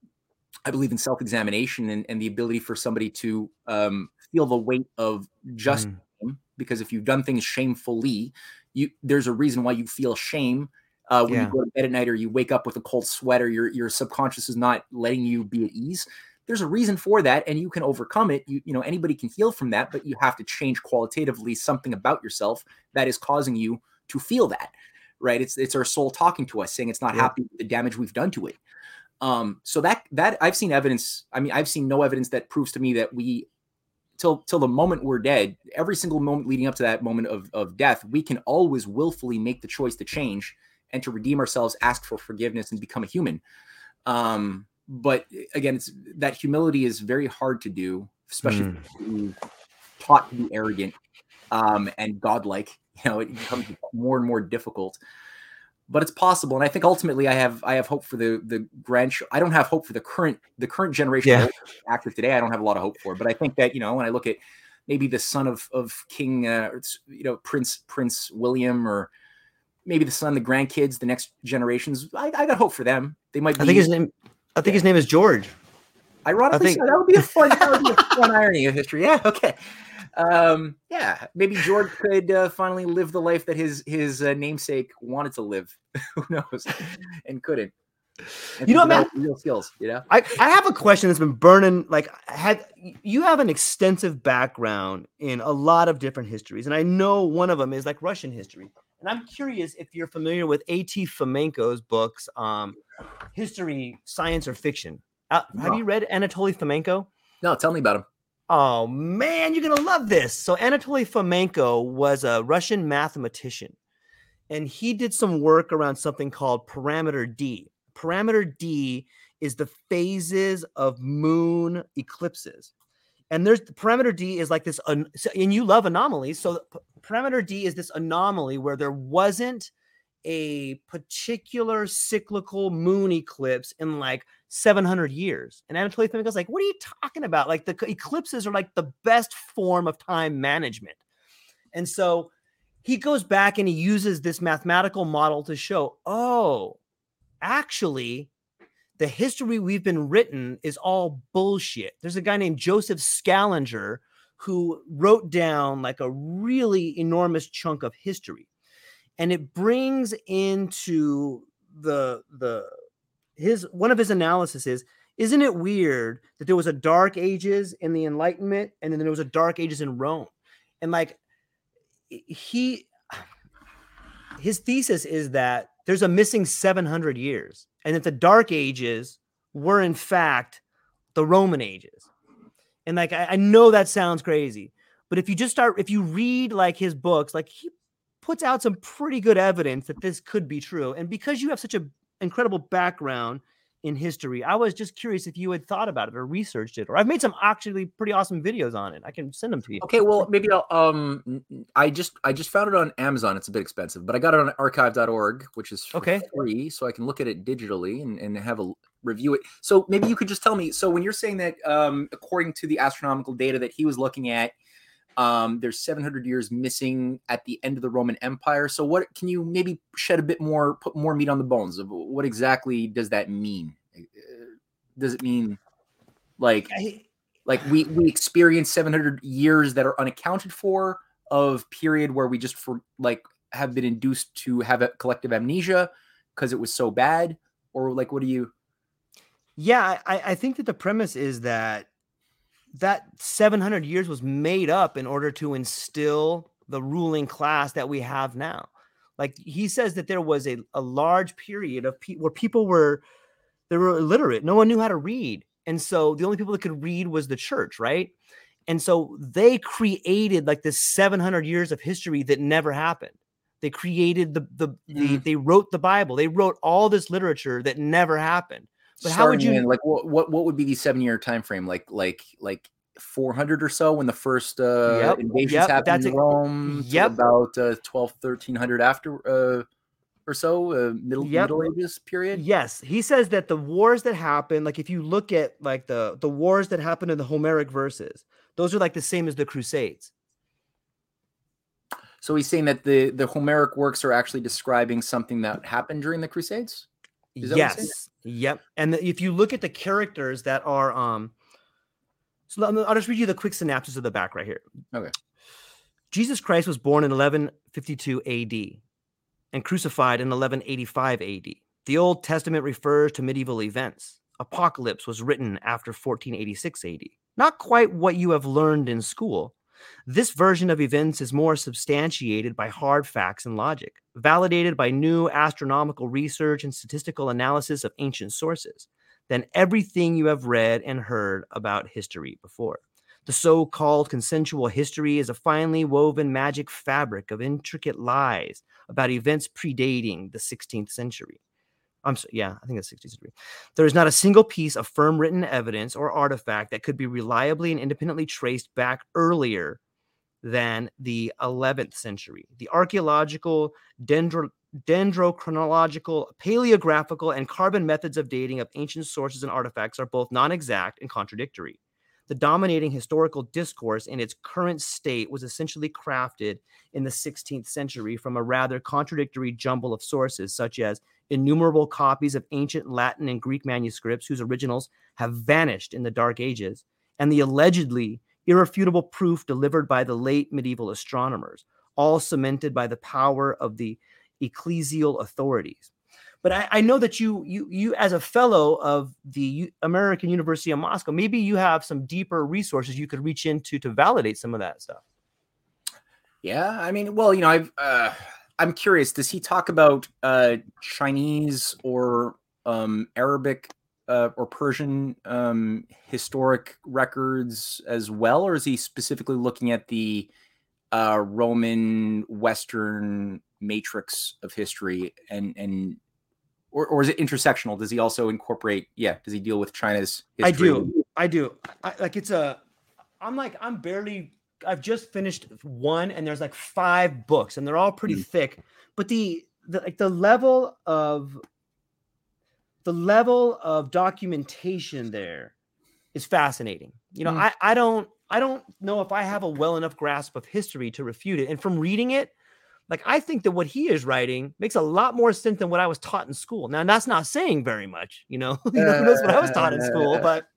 I believe in self-examination and, and the ability for somebody to um, feel the weight of just mm. because if you've done things shamefully, you there's a reason why you feel shame uh, when yeah. you go to bed at night or you wake up with a cold sweat or your your subconscious is not letting you be at ease there's a reason for that and you can overcome it you, you know anybody can heal from that but you have to change qualitatively something about yourself that is causing you to feel that right it's it's our soul talking to us saying it's not yeah. happy with the damage we've done to it um so that that i've seen evidence i mean i've seen no evidence that proves to me that we till till the moment we're dead every single moment leading up to that moment of, of death we can always willfully make the choice to change and to redeem ourselves ask for forgiveness and become a human um but eh, again, it's that humility is very hard to do, especially mm. taught to be arrogant um, and godlike. You know, it becomes more and more difficult. But it's possible. And I think ultimately, I have I have hope for the the grand. I don't have hope for the current the current generation Yeah. of active today. I don't have a lot of hope for, but I think that you know when I look at maybe the son of of King, uh, you know Prince Prince William, or maybe the son, the grandkids, the next generations. I, I got hope for them. They might. Be, I think his name. I think his name is George. Ironically, I think- so, that would be a fun, that would be a fun irony of history. Yeah, okay. Um, yeah, maybe George could uh, finally live the life that his his uh, namesake wanted to live. Who knows, and couldn't. And You know, Matt- real skills. You know, I, I have a question that's been burning like had you have an extensive background in a lot of different histories and i know one of them is like russian history and i'm curious if you're familiar with at fomenko's books um history science or fiction uh, have you read anatoly fomenko no, tell me about him. Oh man, you're gonna love this. So Anatoly Fomenko was a Russian mathematician, and he did some work around something called parameter D. Parameter D is the phases of moon eclipses, and there's parameter D is like this, and you love anomalies. So parameter D is this anomaly where there wasn't a particular cyclical moon eclipse in like 700 years. And Anatoly Fomenko's like, what are you talking about? Like the eclipses are like the best form of time management. And so he goes back and he uses this mathematical model to show, oh, actually, the history we've been written is all bullshit. There's a guy named Joseph Scaliger who wrote down like a really enormous chunk of history. And it brings into the the his one of his analysis is isn't it weird that there was a dark ages in the enlightenment and then there was a dark ages in rome? And like he his thesis is that there's a missing 700 years and that the dark ages were in fact the roman ages. And like I, I know that sounds crazy but if you just start if you read like his books like he puts out some pretty good evidence that this could be true and because you have such a incredible background in history. I was just curious if you had thought about it or researched it, or I've made some actually pretty awesome videos on it. I can send them to you. Okay, well, maybe I'll. Um, I just I just found it on Amazon. It's a bit expensive, but I got it on archive.org, which is Okay. free, so I can look at it digitally and, and have a review it. So maybe you could just tell me. So when you're saying that, um, according to the astronomical data that he was looking at, um, there's 700 years missing at the end of the Roman Empire. So what can you maybe shed a bit more, put more meat on the bones of what exactly does that mean? Uh, Does it mean like like we we experience 700 years that are unaccounted for of period where we just for like have been induced to have a collective amnesia because it was so bad or like what do you Yeah, I, I think that the premise is that that 700 years was made up in order to instill the ruling class that we have now. Like he says that there was a, a large period of pe- where people were they were illiterate. No one knew how to read. And so the only people that could read was the church, right? And so they created like this 700 years of history that never happened. They created the the, the Mhm. they wrote the Bible. They wrote all this literature that never happened. But how would you- in, like what, what what would be the seven year time frame like like like 400 or so when the first uh Yep, invasions yep, happened that's in rome Yep. about uh 12 1300 after uh or so uh, middle Yep. middle ages period Yes, he says that the wars that happen, like if you look at like the the wars that happen in the Homeric verses, those are like the same as the Crusades. so he's saying that the the homeric works are actually describing something that happened during the crusades Is that what? Yes. Yep. And if you look at the characters that are um so let me- I'll just read you the quick synopsis of the back right here. Okay. Jesus Christ was born in 1152 AD and crucified in 1185 AD. The Old Testament refers to medieval events. Apocalypse was written after 1486 AD. Not quite what you have learned in school. This version of events is more substantiated by hard facts and logic, validated by new astronomical research and statistical analysis of ancient sources than everything you have read and heard about history before. The so called consensual history is a finely woven magic fabric of intricate lies about events predating the 16th century. I'm sorry, yeah, I think it's 16th century. There is not a single piece of firm written evidence or artifact that could be reliably and independently traced back earlier than the 11th century. The archaeological dendro- dendrochronological, paleographical, and carbon methods of dating of ancient sources and artifacts are both non exact and contradictory. The dominating historical discourse in its current state was essentially crafted in the 16th century from a rather contradictory jumble of sources, such as innumerable copies of ancient Latin and Greek manuscripts whose originals have vanished in the Dark Ages, and the allegedly irrefutable proof delivered by the late medieval astronomers, all cemented by the power of the ecclesial authorities. But I, I, know that you, you, you, as a fellow of the American University of Moscow, maybe you have some deeper resources you could reach into to validate some of that stuff. Yeah, I mean, well, you know, I've, uh, I'm curious. Does he talk about uh, Chinese or um, Arabic uh, or Persian um, historic records as well, or is he specifically looking at the uh, Roman Western matrix of history and and or, or is it intersectional? Does he also incorporate? Yeah, does he deal with China's? History? I do. I do. I, like it's a. I'm like I'm barely. I've just finished one, and there's like five books, and they're all pretty mm. thick. But the the like the level of the level of documentation there is fascinating. You know, mm. I, I don't I don't know if I have a well enough grasp of history to refute it. And from reading it, like I think that what he is writing makes a lot more sense than what I was taught in school. Now that's not saying very much, you know. you know that's what I was taught in school, but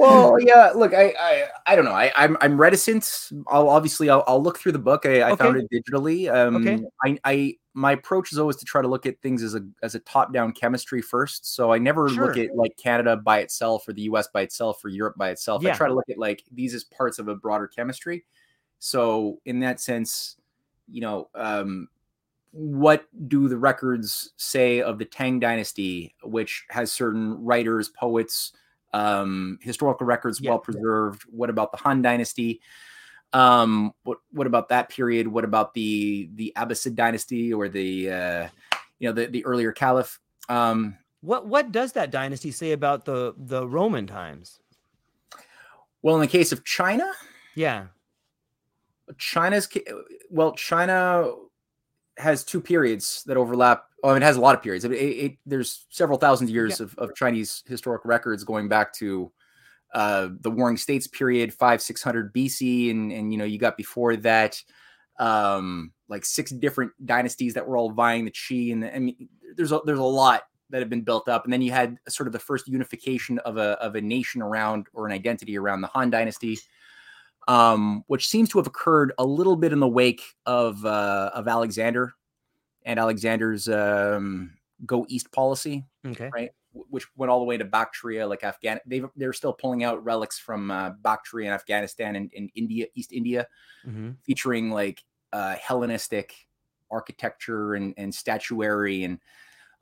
well, yeah. Look, I, I, I don't know. I, I'm, I'm reticent. I'll obviously, I'll, I'll look through the book. I, I okay. found it digitally. Um, okay. I, I, my approach is always to try to look at things as a, as a top-down chemistry first. So I never sure. look at like Canada by itself, or the U.S. by itself, or Europe by itself. Yeah. I try to look at like these as parts of a broader chemistry. So in that sense, you know, um, what do the records say of the Tang Dynasty, which has certain writers, poets um, historical records yeah. well preserved. What about the Han Dynasty? Um, what what about that period? What about the the Abbasid Dynasty or the uh, you know the the earlier Caliph? Um, what what does that dynasty say about the the Roman times? Well, in the case of China, yeah, China's well, China has two periods that overlap. Oh, it has a lot of periods. It, it, it, there's several thousand years yeah. of, of, Chinese historic records going back to uh, the Warring States period, five six hundred BC, and and you know you got before that um, like six different dynasties that were all vying the Qi, and the, I mean there's a, there's a lot that have been built up, and then you had sort of the first unification of a of a nation around or an identity around the Han Dynasty um, which seems to have occurred a little bit in the wake of uh, of Alexander and Alexander's um, go east policy. Okay. Right. Which went all the way to Bactria, like Afghan. They they're still pulling out relics from uh, Bactria and Afghanistan and, and India, East India, mm-hmm. featuring like uh, Hellenistic architecture and, and statuary, and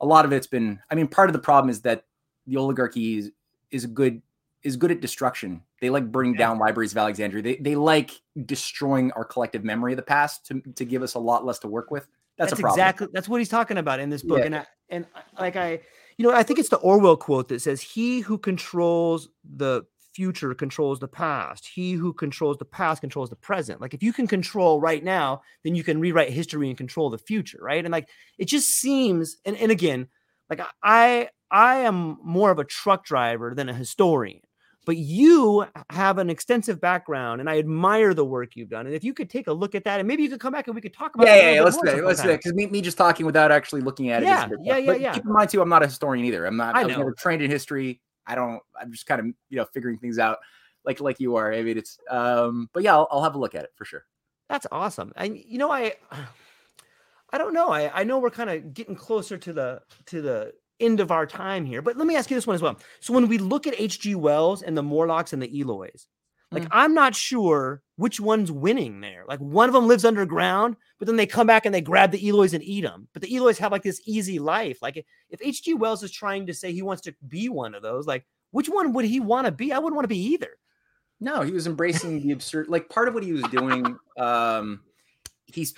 a lot of it's been. I mean, part of the problem is that the oligarchy is, is a good is good at destruction. They like bring yeah. down libraries of Alexandria. They they like destroying our collective memory of the past to, to give us a lot less to work with. That's, that's exactly that's what he's talking about in this book. Yeah. And I, and like I, you know, I think it's the Orwell quote that says, "He who controls the future controls the past. He who controls the past controls the present. Like if you can control right now, then you can rewrite history and control the future, right? And like it just seems, and, and again, like I I am more of a truck driver than a historian but you have an extensive background and I admire the work you've done. And if you could take a look at that and maybe you could come back and we could talk about yeah, it. Yeah, yeah, let's do it. Let's do it. Because me, me just talking without actually looking at it. Yeah, yeah, yeah, yeah. Keep in mind too, I'm not a historian either. I'm not, I, I was never trained in history. I don't, I'm just kind of, you know, figuring things out like, like you are. I mean, it's, um, but yeah, I'll, I'll have a look at it for sure. That's awesome. And you know, I, I don't know. I, I know we're kind of getting closer to the, to the, end of our time here. But let me ask you this one as well. So when we look at H.G. Wells and the Morlocks and the Eloys, like mm. I'm not sure which one's winning there. Like one of them lives underground, but then they come back and they grab the Eloys and eat them. But the Eloys have like this easy life. Like if H.G. Wells is trying to say he wants to be one of those, like which one would he want to be? I wouldn't want to be either. No, he was embracing the absurd. Like part of what he was doing, um, he's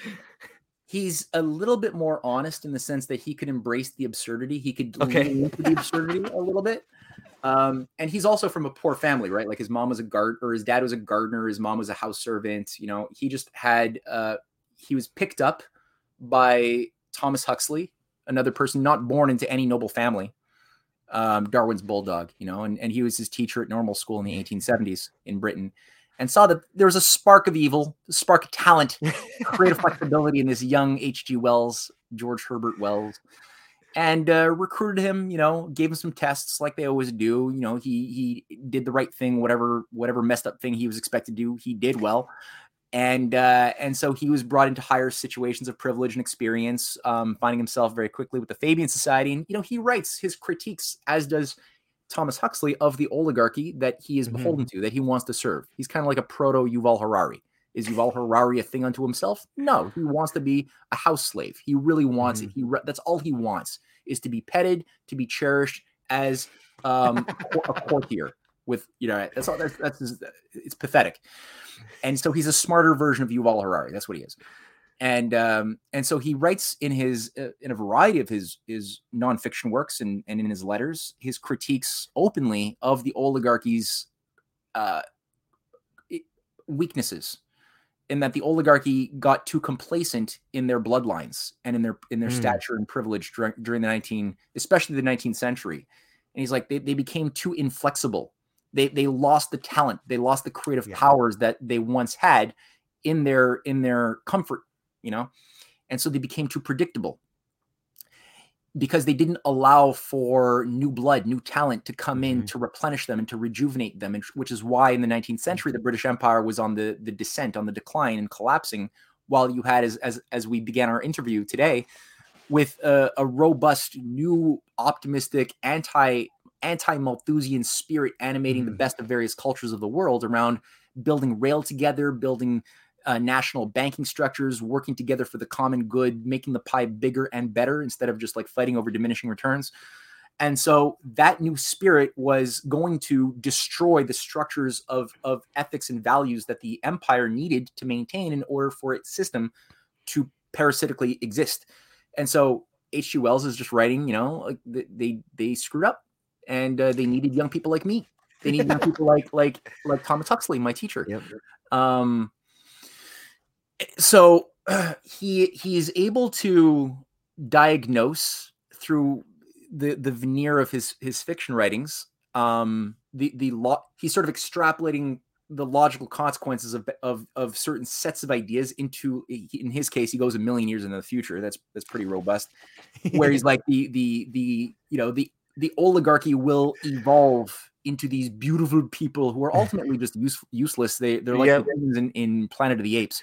he's a little bit more honest in the sense that he could embrace the absurdity. He could okay. lean into the absurdity a little bit. Um, and he's also from a poor family, right? Like his mom was a guard or his dad was a gardener, his mom was a house servant. You know, he just had uh he was picked up by Thomas Huxley, another person not born into any noble family, um, Darwin's bulldog, you know, and, and he was his teacher at normal school in the 1870s in Britain and saw that there was a spark of evil, a spark of talent, creative flexibility in this young H.G. Wells, George Herbert Wells, and uh, recruited him. You know, gave him some tests like they always do. You know, he he did the right thing, whatever whatever messed up thing he was expected to do, he did well. And uh, and so he was brought into higher situations of privilege and experience, um, finding himself very quickly with the Fabian Society. And you know, he writes his critiques, as does Thomas Huxley of the oligarchy that he is mm-hmm. beholden to, that he wants to serve. He's kind of like a proto Yuval Harari. Is Yuval Harari a thing unto himself? No, he wants to be a house slave. He really wants mm-hmm. it. He re- that's all he wants is to be petted, to be cherished as um, a courtier. With you know, that's all. That's, that's it's pathetic. And so he's a smarter version of Yuval Harari. That's what he is and um, and so he writes in his uh, in a variety of his his nonfiction works and, and in his letters his critiques openly of the oligarchy's uh, weaknesses in that the oligarchy got too complacent in their bloodlines and in their in their mm. stature and privilege during, during the 19 especially the 19th century and he's like they, they became too inflexible they they lost the talent they lost the creative yeah. powers that they once had in their in their comfort you know? And so they became too predictable because they didn't allow for new blood, new talent to come in mm-hmm. to replenish them and to rejuvenate them, and, which is why in the 19th century the British Empire was on the the descent, on the decline, and collapsing. While you had, as as as we began our interview today, with a, a robust, new, optimistic, anti anti Malthusian spirit animating mm-hmm. the best of various cultures of the world around building rail together, building uh, national banking structures working together for the common good, making the pie bigger and better instead of just like fighting over diminishing returns. And so that new spirit was going to destroy the structures of, of ethics and values that the empire needed to maintain in order for its system to parasitically exist. And so H.G. Wells is just writing, you know, like they they screwed up, and uh, they needed young people like me. They needed young people like like like Thomas Huxley, my teacher. Yep. Um, so uh, he he's able to diagnose through the the veneer of his his fiction writings um the the law he's sort of extrapolating the logical consequences of, of of certain sets of ideas into in his case he goes a million years into the future. That's that's pretty robust. Where he's like the the the you know the the oligarchy will evolve into these beautiful people who are ultimately just use, useless. They they're like yep. in, in planet of the apes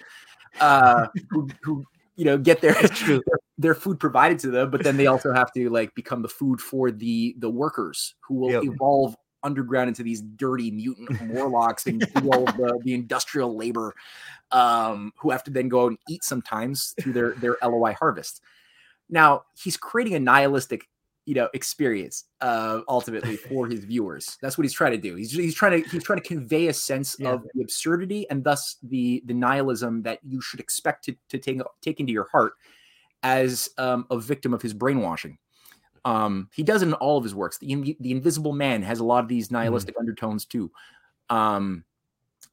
uh, who, who you know get their, their, their food provided to them, but then they also have to like become the food for the the workers who will yep. evolve underground into these dirty mutant Morlocks and do all the, the industrial labor um, who have to then go out and eat sometimes through their their Eloi harvest. Now he's creating a nihilistic you know experience uh ultimately for his viewers that's what he's trying to do he's, he's trying to he's trying to convey a sense yeah. of the absurdity and thus the the nihilism that you should expect to, to take take into your heart as um, a victim of his brainwashing um he does it in all of his works the, the invisible man has a lot of these mm-hmm. nihilistic mm. undertones too um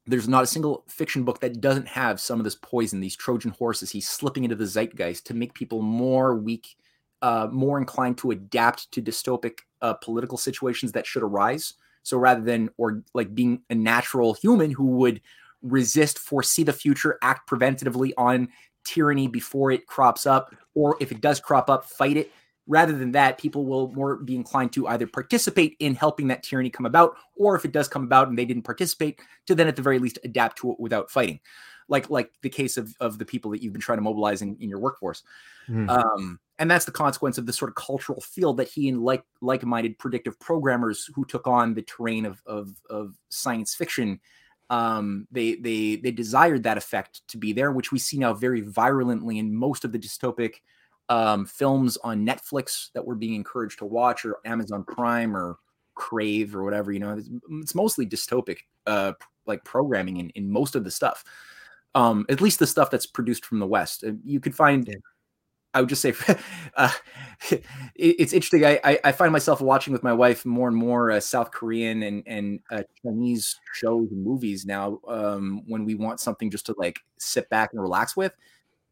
there's not a single fiction book that doesn't have some of this poison these trojan horses he's slipping into the zeitgeist to make people more weak uh, more inclined to adapt to dystopic uh, political situations that should arise. So rather than or like being a natural human who would resist, foresee the future, act preventatively on tyranny before it crops up, or if it does crop up, fight it. Rather than that, people will more be inclined to either participate in helping that tyranny come about, or if it does come about and they didn't participate, to then at the very least adapt to it without fighting, like like the case of of the people that you've been trying to mobilize in, in your workforce. Mm. Um, and that's the consequence of the sort of cultural field that he and like like-minded predictive programmers who took on the terrain of of, of science fiction um, they they they desired that effect to be there which we see now very virulently in most of the dystopic um, films on netflix that we're being encouraged to watch or amazon prime or crave or whatever you know it's, it's mostly dystopic uh, like programming in, in most of the stuff um, at least the stuff that's produced from the west. Uh, you could find yeah I would just say uh, it's interesting. I, I, find myself watching with my wife more and more uh, South Korean and and uh, Chinese shows and movies now um, when we want something just to like sit back and relax with.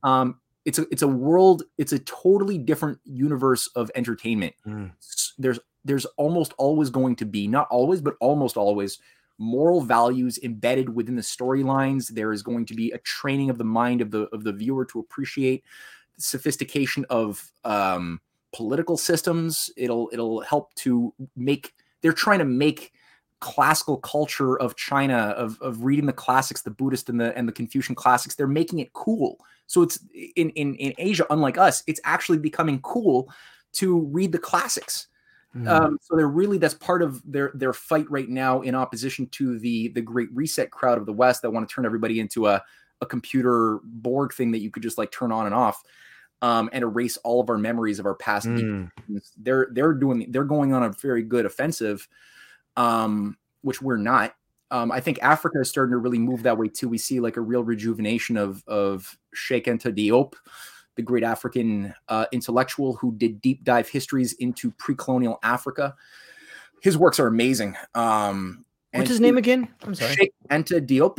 Um, it's a it's a world it's a totally different universe of entertainment Mm. There's there's almost always going to be not always but almost always moral values embedded within the storylines there is going to be a training of the mind of the of the viewer to appreciate sophistication of um political systems. It'll it'll help to make they're trying to make classical culture of china of of reading the classics the buddhist and the and the confucian classics they're making it cool. So it's in in in asia unlike us it's actually becoming cool to read the classics. Mm. um, so they're really that's part of their their fight right now in opposition to the the great reset crowd of the West that want to turn everybody into a a computer Borg thing that you could just like turn on and off um, and erase all of our memories of our past. Mm. They're they're doing they're going on a very good offensive, um, which we're not. Um, I think Africa is starting to really move that way too. We see like a real rejuvenation of of Cheikh Anta Diop, the great African uh, intellectual who did deep dive histories into pre-colonial Africa. His works are amazing. Um, What's his he- name again? I'm sorry. Cheikh Anta Diop.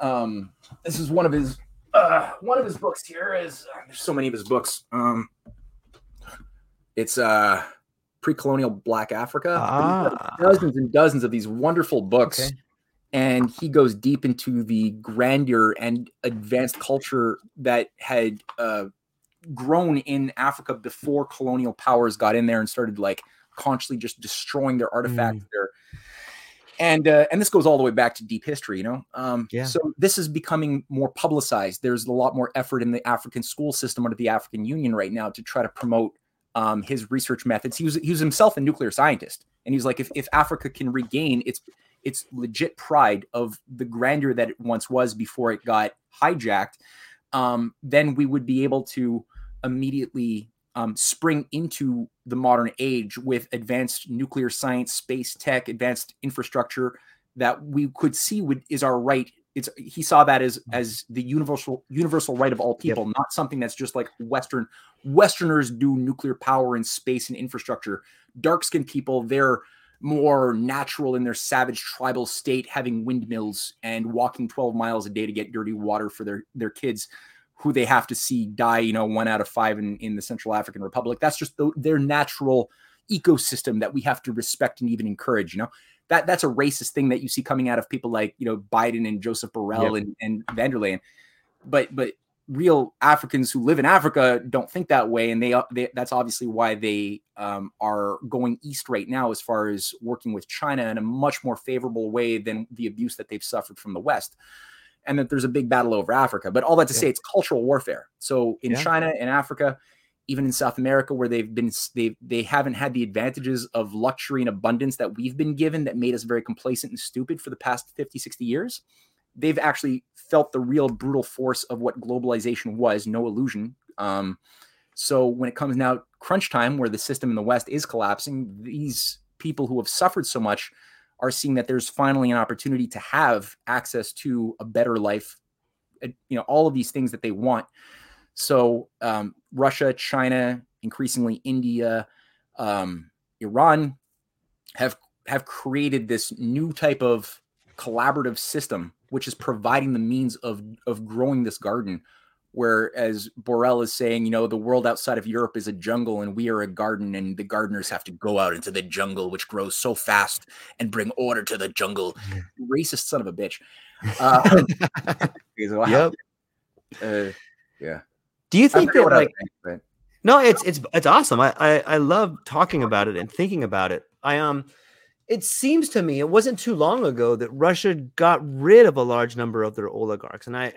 Um, this is one of his uh, one of his books. Here is uh, there's so many of his books. Um, it's uh, pre-colonial Black Africa. But he's got Ah. dozens and dozens of these wonderful books Okay. and he goes deep into the grandeur and advanced culture that had uh, grown in Africa before colonial powers got in there and started like consciously just destroying their artifacts there. And uh, and this goes all the way back to deep history, you know. Um, Yeah. So this is becoming more publicized. There's a lot more effort in the African school system under the African Union right now to try to promote um, his research methods. He was he was himself a nuclear scientist, and he was like, if if Africa can regain its its legit pride of the grandeur that it once was before it got hijacked, um, then we would be able to immediately um, spring into the modern age with advanced nuclear science, space tech, advanced infrastructure that we could see would is our right. It's he saw that as as the universal universal right of all people, not something that's just like Western Westerners do nuclear power and space and infrastructure. Dark skinned people, they're more natural in their savage tribal state, having windmills and walking 12 miles a day to get dirty water for their, their kids who they have to see die, you know, one out of five in, in the Central African Republic. That's just the, their natural ecosystem that we have to respect and even encourage, you know. That that's a racist thing that you see coming out of people like, you know, Biden and Joseph Borrell and, and von der Leyen. But but real Africans who live in Africa don't think that way, and they, they that's obviously why they um, are going east right now as far as working with China in a much more favorable way than the abuse that they've suffered from the West, and that there's a big battle over Africa. But all that to Yeah. say, it's cultural warfare. So in Yeah. China and Africa, even in South America, where they've been they they haven't had the advantages of luxury and abundance that we've been given that made us very complacent and stupid for the past 50, 60 years they've actually felt the real brutal force of what globalization was no illusion um, so when it comes now crunch time where the system in the west is collapsing these people who have suffered so much are seeing that there's finally an opportunity to have access to a better life uh, you know all of these things that they want. So um, russia china increasingly india um, iran have have created this new type of collaborative system which is providing the means of of growing this garden whereas Borrell is saying, you know, the world outside of Europe is a jungle and we are a garden and the gardeners have to go out into the jungle which grows so fast and bring order to the jungle. Racist son of a bitch. Uh, Yep. uh, yeah. Do you think that like think, No, it's it's it's awesome. I, I I love talking about it and thinking about it. I um it seems to me it wasn't too long ago that Russia got rid of a large number of their oligarchs. And I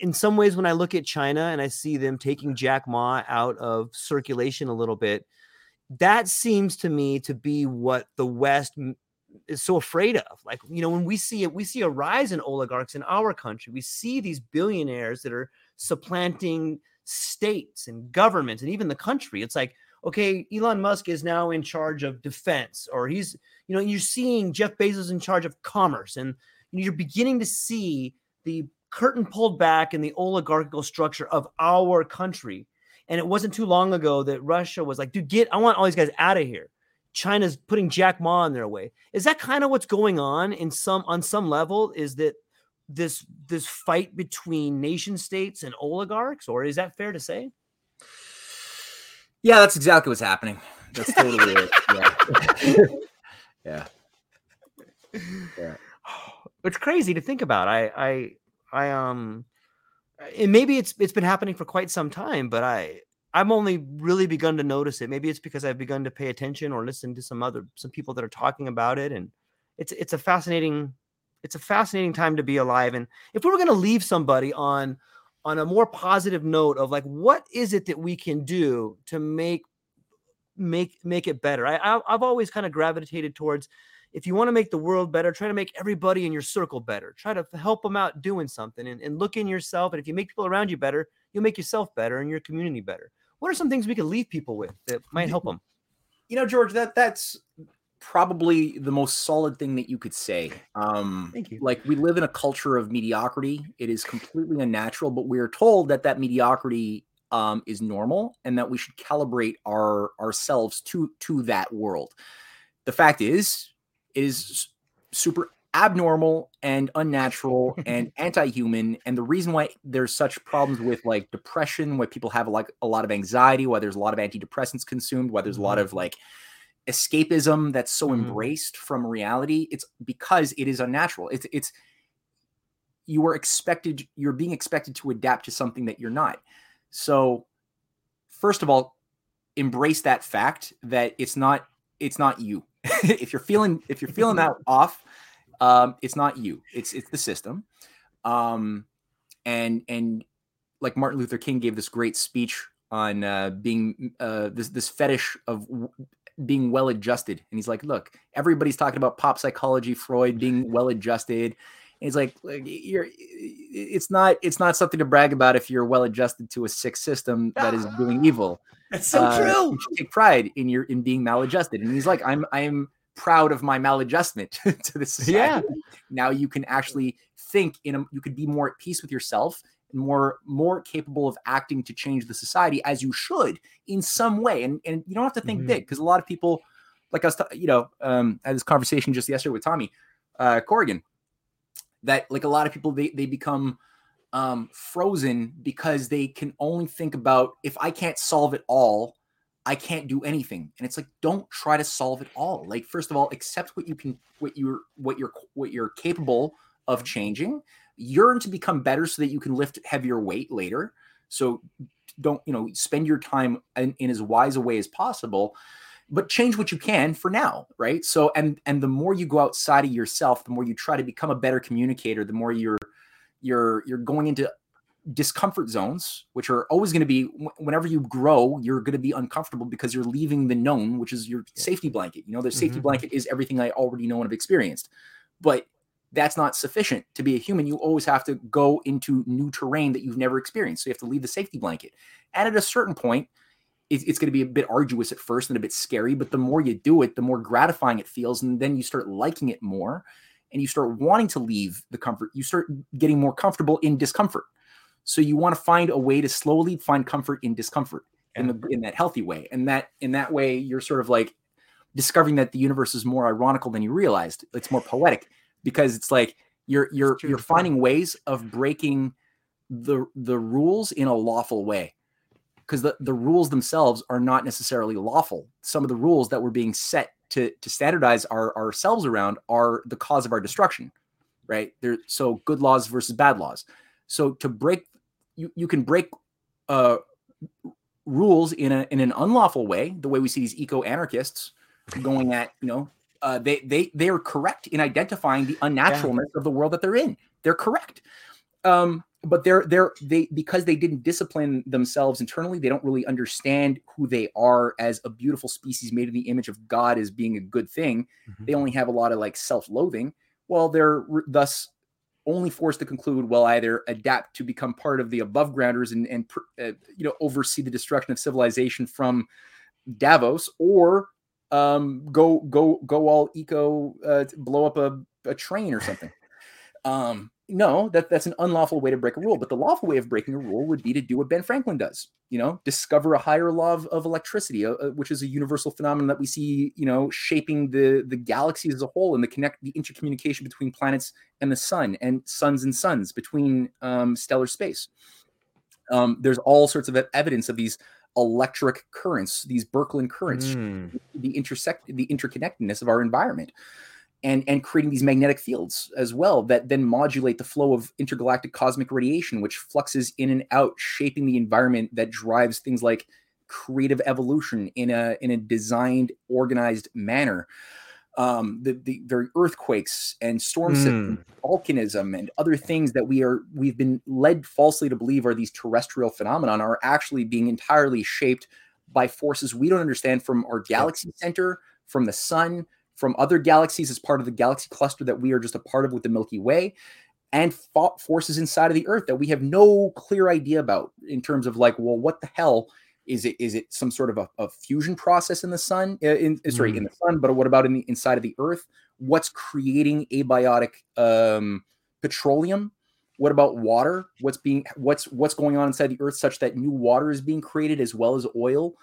in some ways when I look at China and I see them taking Jack Ma out of circulation a little bit, that seems to me to be what the West is so afraid of. Like, you know, when we see it, we see a rise in oligarchs in our country. We see these billionaires that are supplanting states and governments and even the country. It's like, okay, Elon Musk is now in charge of defense, or he's, you know, you're seeing Jeff Bezos in charge of commerce, and you're beginning to see the curtain pulled back in the oligarchical structure of our country. And it wasn't too long ago that Russia was like, dude, get, I want all these guys out of here. China's putting Jack Ma in their way. Is that kind of what's going on in some on some level? Is that this this fight between nation states and oligarchs, or is that fair to say? Yeah, that's exactly what's happening. That's totally it. Yeah. yeah. Yeah. It's crazy to think about. I I I um and maybe it's it's been happening for quite some time, but I I'm only really begun to notice it. Maybe it's because I've begun to pay attention or listen to some other some people that are talking about it and it's it's a fascinating it's a fascinating time to be alive and if we were going to leave somebody on on a more positive note of like what is it that we can do to make make make it better I, I i've always kind of gravitated towards if you want to make the world better try to make everybody in your circle better try to help them out doing something and, and look in yourself and if you make people around you better you'll make yourself better and your community better what are some things we can leave people with that might help them you know george that that's probably the most solid thing that you could say. Um, Thank you. Like we live in a culture of mediocrity. It is completely unnatural, but we're told that that mediocrity um, is normal and that we should calibrate our ourselves to to that world. The fact is, it is super abnormal and unnatural and anti-human and the reason why there's such problems with like depression why people have like a lot of anxiety why there's a lot of antidepressants consumed why there's a lot Mhm. of like escapism that's so Mhm. embraced from reality it's because it is unnatural it's it's you are expected you're being expected to adapt to something that you're not so first of all embrace that fact that it's not it's not you if you're feeling if you're feeling that off um it's not you. It's it's the system. Um and and like martin luther king gave this great speech on uh being uh this this fetish of w- being well adjusted and he's like look everybody's talking about pop psychology freud being well adjusted he's like like, you're it's not it's not something to brag about if you're well adjusted to a sick system that is doing evil that's so uh, true you should take pride in your in being maladjusted and he's like i'm i'm proud of my maladjustment to this society. Yeah. now you can actually think in a you could be more at peace with yourself and more more capable of acting to change the society as you should in some way and and you don't have to think Mhm. big because a lot of people like us you know um I had this conversation just yesterday with tommy uh corrigan that like a lot of people they they become um frozen because they can only think about if i can't solve it all i can't do anything. And it's like don't try to solve it all. Like first of all accept what you can what you're what you're what you're capable of changing. Yearn to become better so that you can lift heavier weight later. So don't you know spend your time in, in as wise a way as possible but change what you can for now right? So and and the more you go outside of yourself the more you try to become a better communicator the more you're you're you're going into discomfort zones which are always going to be whenever you grow you're going to be uncomfortable because you're leaving the known which is your safety blanket. You know the safety Mhm. blanket is everything i already know and have experienced but that's not sufficient to be a human. You always have to go into new terrain that you've never experienced. So you have to leave the safety blanket. And at a certain point it's going to be a bit arduous at first and a bit scary but the more you do it the more gratifying it feels and then you start liking it more and you start wanting to leave the comfort you start getting more comfortable in discomfort. So you want to find a way to slowly find comfort in discomfort in the in that healthy way and that in that way you're sort of like discovering that the universe is more ironical than you realized. It's more poetic because it's like you're you're you're finding ways of breaking the the rules in a lawful way because the, the rules themselves are not necessarily lawful. Some of the rules that we're being set to to standardize our ourselves around are the cause of our destruction right? There so good laws versus bad laws. So to break you you can break uh rules in a in an unlawful way the way we see these eco anarchists going at you know uh, they they they are correct in identifying the unnaturalness of the world that they're in. They're correct. Um but they're they're they because they didn't discipline themselves internally they don't really understand who they are as a beautiful species made in the image of god as being a good thing. Mhm. they only have a lot of like self-loathing. Well they're thus only forced to conclude well either adapt to become part of the above grounders and and uh, you know oversee the destruction of civilization from davos or um go go go all eco uh, blow up a, a train or something. Um no, that that's an unlawful way to break a rule. But the lawful way of breaking a rule would be to do what Ben Franklin does. You know, discover a higher law of, of electricity, uh, uh, which is a universal phenomenon that we see. You know, shaping the the galaxy as a whole and the connect the intercommunication between planets and the sun and suns and suns between um, stellar space. Um, there's all sorts of evidence of these electric currents, these Birkeland currents, mm. the intersect the interconnectedness of our environment and and creating these magnetic fields as well that then modulate the flow of intergalactic cosmic radiation which fluxes in and out shaping the environment that drives things like creative evolution in a in a designed organized manner um, the, the very earthquakes and storm mm. volcanism, and other things that we are we've been led falsely to believe are these terrestrial phenomenon are actually being entirely shaped by forces we don't understand from our galaxy center, from the sun, from other galaxies as part of the galaxy cluster that we are just a part of with the Milky Way, and forces inside of the Earth that we have no clear idea about in terms of like, well, what the hell is it? Is it some sort of a, a fusion process in the sun? Uh, in, uh, sorry, mm. in the sun, but what about in the inside of the Earth? What's creating abiotic um, petroleum? What about water? What's being what's what's going on inside the Earth such that new water is being created as well as oil?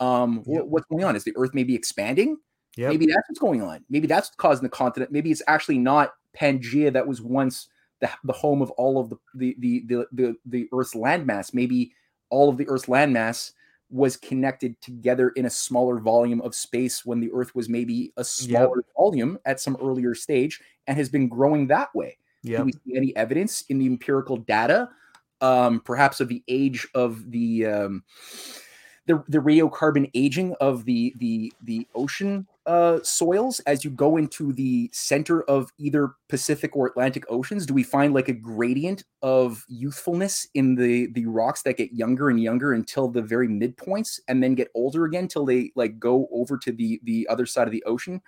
Um, yep. what's going on? Is the Earth maybe expanding? Maybe that's what's going on. Maybe that's causing the continent. Maybe it's actually not Pangea that was once the, the home of all of the the, the the the the Earth's landmass. Maybe all of the Earth's landmass was connected together in a smaller volume of space when the Earth was maybe a smaller yep. volume at some earlier stage and has been growing that way. Yep. Do we see any evidence in the empirical data, um, perhaps of the age of the um, the, the radiocarbon aging of the the the ocean uh, soils as you go into the center of either Pacific or Atlantic oceans? Do we find like a gradient of youthfulness in the the rocks that get younger and younger until the very midpoints, and then get older again till they like go over to the the other side of the ocean?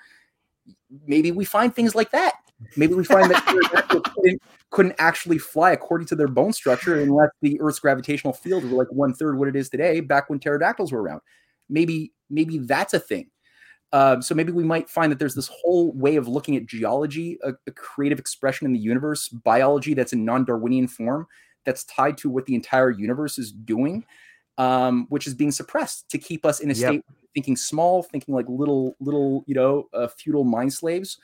Maybe we find things like that. Maybe we find that couldn't, couldn't actually fly according to their bone structure unless the Earth's gravitational field were like one third what it is today, back when pterodactyls were around. Maybe maybe that's a thing um, so maybe we might find that there's this whole way of looking at geology, a, a creative expression in the universe, biology that's in non-Darwinian form, that's tied to what the entire universe is doing, um, which is being suppressed to keep us in a yep. state thinking small, thinking like little, little, you know, uh, feudal mind slaves.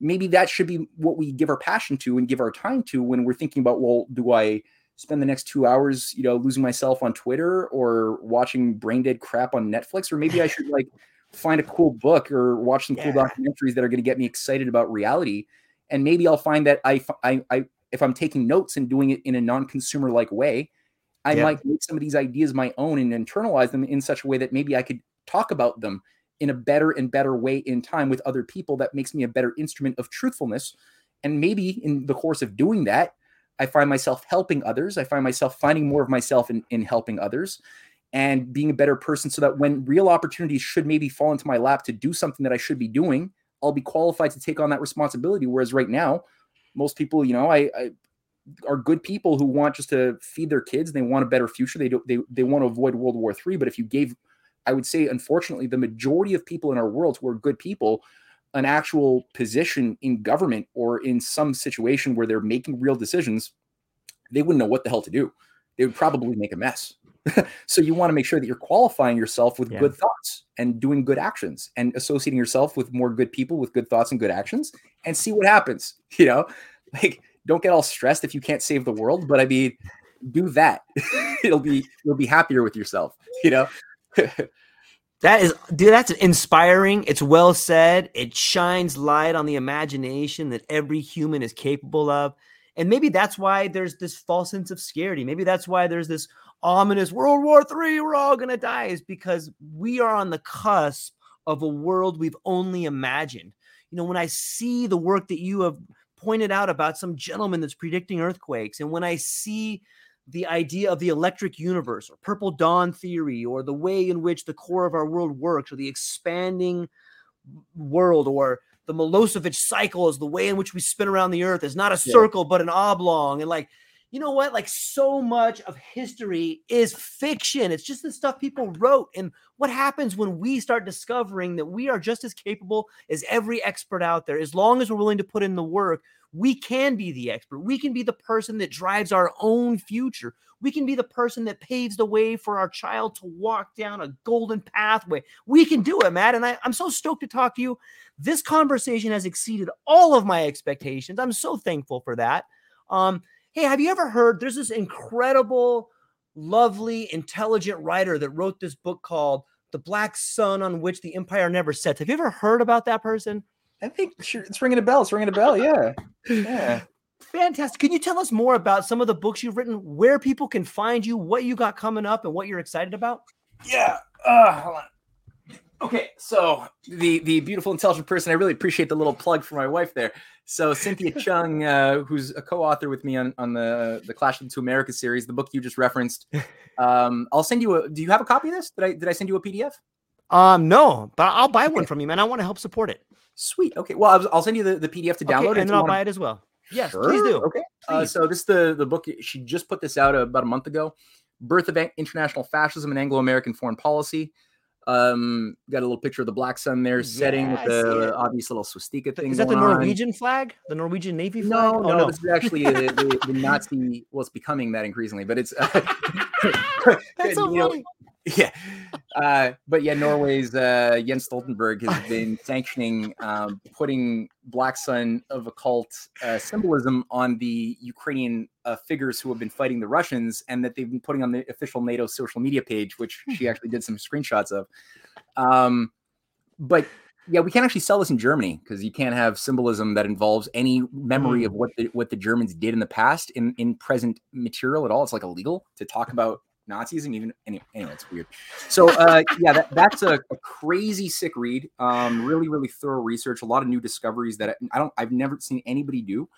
Maybe that should be what we give our passion to and give our time to when we're thinking about, well, do I spend the next two hours, you know, losing myself on Twitter or watching brain dead crap on Netflix, or maybe I should like find a cool book or watch some yeah. cool documentaries that are going to get me excited about reality. And maybe I'll find that I, I, I if I'm taking notes and doing it in a non-consumer like way, I yeah. might make some of these ideas my own and internalize them in such a way that maybe I could talk about them in a better and better way in time with other people that makes me a better instrument of truthfulness. And maybe in the course of doing that, I find myself helping others. I find myself finding more of myself in, in helping others and being a better person so that when real opportunities should maybe fall into my lap to do something that I should be doing, I'll be qualified to take on that responsibility. Whereas right now, most people, you know, I, I are good people who want just to feed their kids. They want a better future. They don't, they, they want to avoid World War III. But if you gave, I would say, unfortunately, the majority of people in our world who are good people, an actual position in government or in some situation where they're making real decisions, they wouldn't know what the hell to do. They would probably make a mess. so you want to make sure that you're qualifying yourself with yeah. good thoughts and doing good actions and associating yourself with more good people with good thoughts and good actions and see what happens you know? Like don't get all stressed if you can't save the world but i mean do that. It'll be you'll be happier with yourself you know? That is dude that's inspiring. It's well said. It shines light on the imagination that every human is capable of. And maybe that's why there's this false sense of scarcity. Maybe that's why there's this ominous World War Three, we're all gonna die, is because we are on the cusp of a world we've only imagined. You know, when I see the work that you have pointed out about some gentleman that's predicting earthquakes, and when I see the idea of the electric universe or purple dawn theory or the way in which the core of our world works or the expanding world or the Milankovitch cycle is the way in which we spin around the earth is not a circle but an oblong and like you know what? Like so much of history is fiction. It's just the stuff people wrote. And what happens when we start discovering that we are just as capable as every expert out there? As long as we're willing to put in the work, we can be the expert. We can be the person that drives our own future. We can be the person that paves the way for our child to walk down a golden pathway. We can do it, Matt. And I, am so stoked to talk to you. This conversation has exceeded all of my expectations. I'm so thankful for that. Um, hey, have you ever heard there's this incredible, lovely, intelligent writer that wrote this book called The Black Sun on Which the Empire Never Sets? Have you ever heard about that person? I think it's ringing a bell. It's ringing a bell. Yeah. Yeah. Fantastic. Can you tell us more about some of the books you've written, where people can find you, what you got coming up, and what you're excited about? Yeah. Uh, hold on. Okay, so the the beautiful intelligent person, I really appreciate the little plug for my wife there. So Cynthia Chung, uh, who's a co-author with me on, on the the Clash of the Two Americas series, the book you just referenced. Um, I'll send you a. Do you have a copy of this? Did I did I send you a PDF? Um, no, but I'll buy one from you, man. I want to help support it. Sweet. Okay. Well, I'll, I'll send you the, the PDF to download, okay, and then I'll buy it as well. Yes, sure. please do. Okay. Uh, so this is the the book. She just put this out about a month ago. Birth of International Fascism and Anglo-American Foreign Policy. Um, got a little picture of the black sun there, setting with the obvious little swastika thing. Is that the Norwegian on. flag? The Norwegian Navy flag? No, oh, no, no, this is actually the, the, the, Nazi. Well, it's becoming that increasingly, but it's. Uh, That's so funny. Know, yeah. Uh, but yeah, Norway's uh, Jens Stoltenberg has been sanctioning um, putting Black Sun of occult uh, symbolism on the Ukrainian uh, figures who have been fighting the Russians, and that they've been putting on the official NATO social media page, which she hmm. actually did some screenshots of. Um, but yeah, we can't actually sell this in Germany because you can't have symbolism that involves any memory of what the what the Germans did in the past in in present material at all. It's like illegal to talk about Nazis and even anyway, anyway it's weird. So uh, yeah, that, that's a, a, crazy sick read. Um, really, really thorough research, a lot of new discoveries that I don't I've never seen anybody do,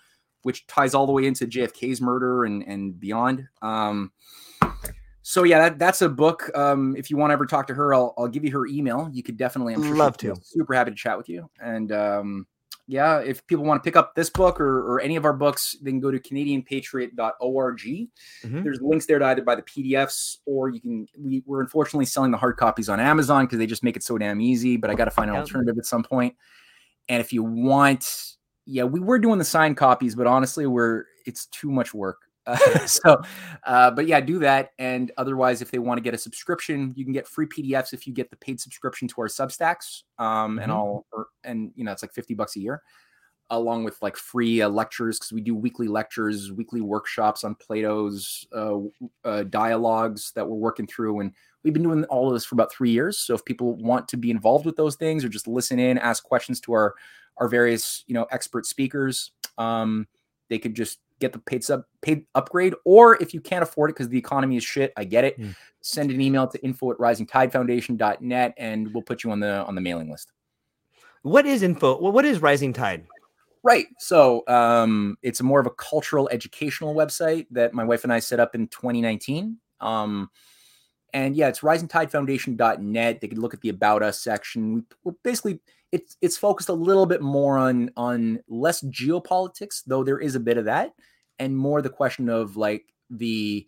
which ties all the way into JFK's murder and and beyond. Um, so yeah, that, that's a book. Um, if you want to ever talk to her, I'll, I'll give you her email. You could definitely, I'm sure love to. Super happy to chat with you. And um, yeah, if people want to pick up this book or, or any of our books, they can go to canadianpatriot.org. Mm-hmm. There's links there to either buy the PDFs or you can. We, we're unfortunately selling the hard copies on Amazon because they just make it so damn easy. But I got to find an alternative at some point. And if you want, yeah, we were doing the signed copies, but honestly, we're it's too much work. Uh, so, uh, but yeah, do that. And otherwise, if they want to get a subscription, you can get free PDFs if you get the paid subscription to our Substacks. Um, mm-hmm. and or, and you know, it's like 50 bucks a year along with like free uh, lectures because we do weekly lectures, weekly workshops on Plato's uh, uh, dialogues that we're working through. And we've been doing all of this for about three years. So if people want to be involved with those things or just listen in, ask questions to our our various you know expert speakers, um, they could just get the paid sub paid upgrade, or if you can't afford it because the economy is shit, I get it. Mm. Send an email to info at risingtidefoundation.net and we'll put you on the on the mailing list. What is info? What is Rising Tide? Right. So um, it's more of a cultural educational website that my wife and I set up in 2019. Um, and yeah, it's risingtidefoundation.net. They can look at the about us section. We're basically it's it's focused a little bit more on on less geopolitics, though there is a bit of that, and more the question of like the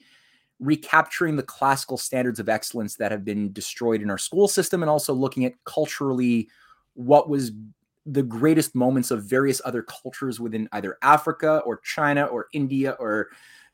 recapturing the classical standards of excellence that have been destroyed in our school system and also looking at culturally what was the greatest moments of various other cultures within either Africa or China or India or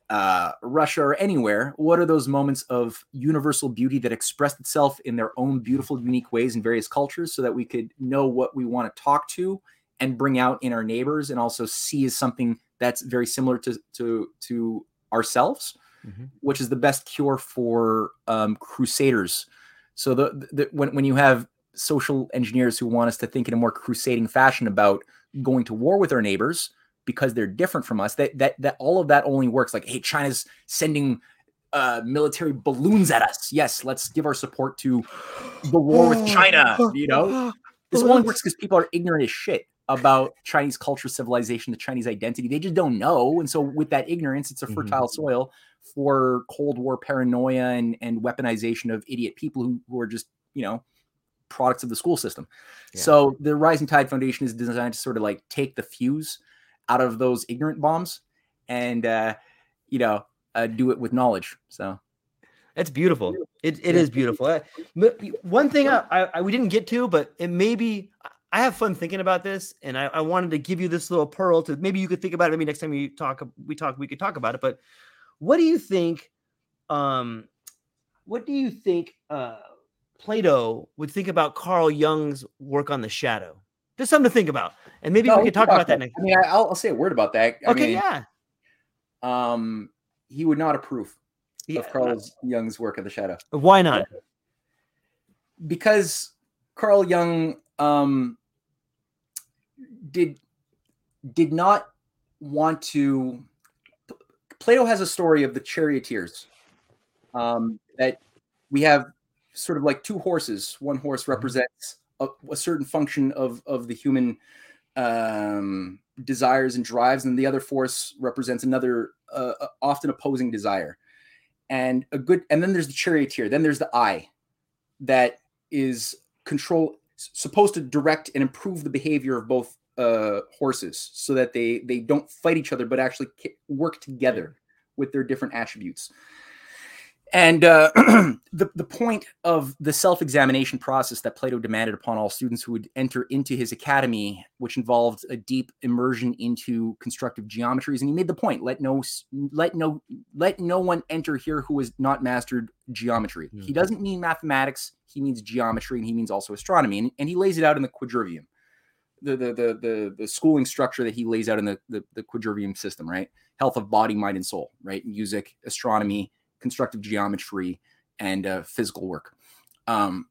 uh, Russia or anywhere, what are those moments of universal beauty that expressed itself in their own beautiful, unique ways in various cultures so that we could know what we want to talk to and bring out in our neighbors and also see as something that's very similar to, to, to ourselves, mm-hmm. which is the best cure for um, crusaders. So the, the when, when you have social engineers who want us to think in a more crusading fashion about going to war with our neighbors, because they're different from us. That that that all of that only works like, hey, China's sending uh, military balloons at us. Yes, let's give our support to the war with China. You know, this only works because people are ignorant as shit about Chinese culture, civilization, the Chinese identity. They just don't know, and so with that ignorance, it's a mm-hmm. fertile mm-hmm. soil for Cold War paranoia and and weaponization of idiot people who, who are just you know products of the school system. Yeah. So the Rising Tide Foundation is designed to sort of like take the fuse out of those ignorant bombs and uh, you know, uh, do it with knowledge. So It's beautiful. It, it Yeah. is beautiful. One thing I, I, I- we didn't get to, but it maybe I have fun thinking about this, and I, I wanted to give you this little pearl to maybe you could think about it. Maybe next time we talk, we talk, we could talk about it. But what do you think? Um, what do you think? Uh, Plato would think about Carl Jung's work on the shadow. Just something to think about, and maybe No, we could talk about that I next. mean, I, I'll, I'll say a word about that. I Okay, mean, yeah. Um, he would not approve yeah. of Carl Jung's work of the shadow Why not? because Carl Jung um, did did not want to. Plato has a story of the charioteers um, that we have sort of like two horses. One horse represents a, a certain function of of the human um, desires and drives, and the other force represents another uh, uh, often opposing desire. And a good, and then there's the charioteer. Then there's the eye that is control supposed to direct and improve the behavior of both uh, horses so that they they don't fight each other but actually work together with their different attributes and uh, the, the point of the self-examination process that plato demanded upon all students who would enter into his academy which involved a deep immersion into constructive geometries and he made the point let no let no let no one enter here who has not mastered geometry. He Mhm. doesn't mean mathematics he means geometry and he means also astronomy and, and he lays it out in the quadrivium. The, the the the the schooling structure that he lays out in the, the the quadrivium system right? Health of body mind and soul right? Music astronomy constructive geometry and uh, physical work. Um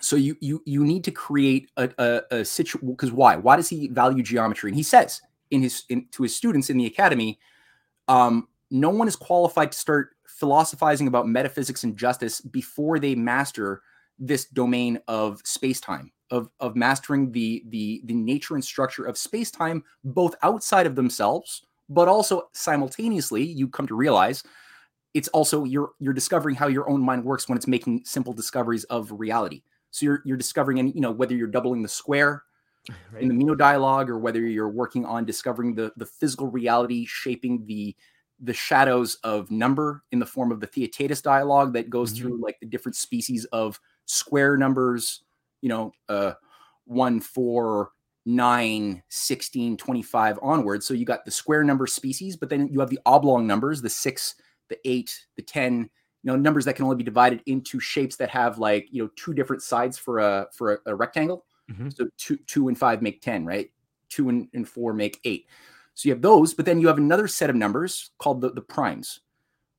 so you you you need to create a a, a situation because why? Why does he value geometry? And he says in his in, to his students in the academy um no one is qualified to start philosophizing about metaphysics and justice before they master this domain of space-time of, of mastering the, the the nature and structure of space-time both outside of themselves but also simultaneously you come to realize it's also you're you're discovering how your own mind works when it's making simple discoveries of reality so you're you're discovering and you know whether you're doubling the square in the Meno dialogue or whether you're working on discovering the the physical reality shaping the the shadows of number in the form of the Theaetetus dialogue that goes Mhm. through like the different species of square numbers, you know, uh 1 4 9 16 25 onwards. So you got the square number species, but then you have the oblong numbers, the 6, the 8, the 10, you know, numbers that can only be divided into shapes that have like, you know, two different sides for a for a, a rectangle. Mhm. So two, two and five make 10, right? Two and, and four make eight. So you have those, but then you have another set of numbers called the, the primes,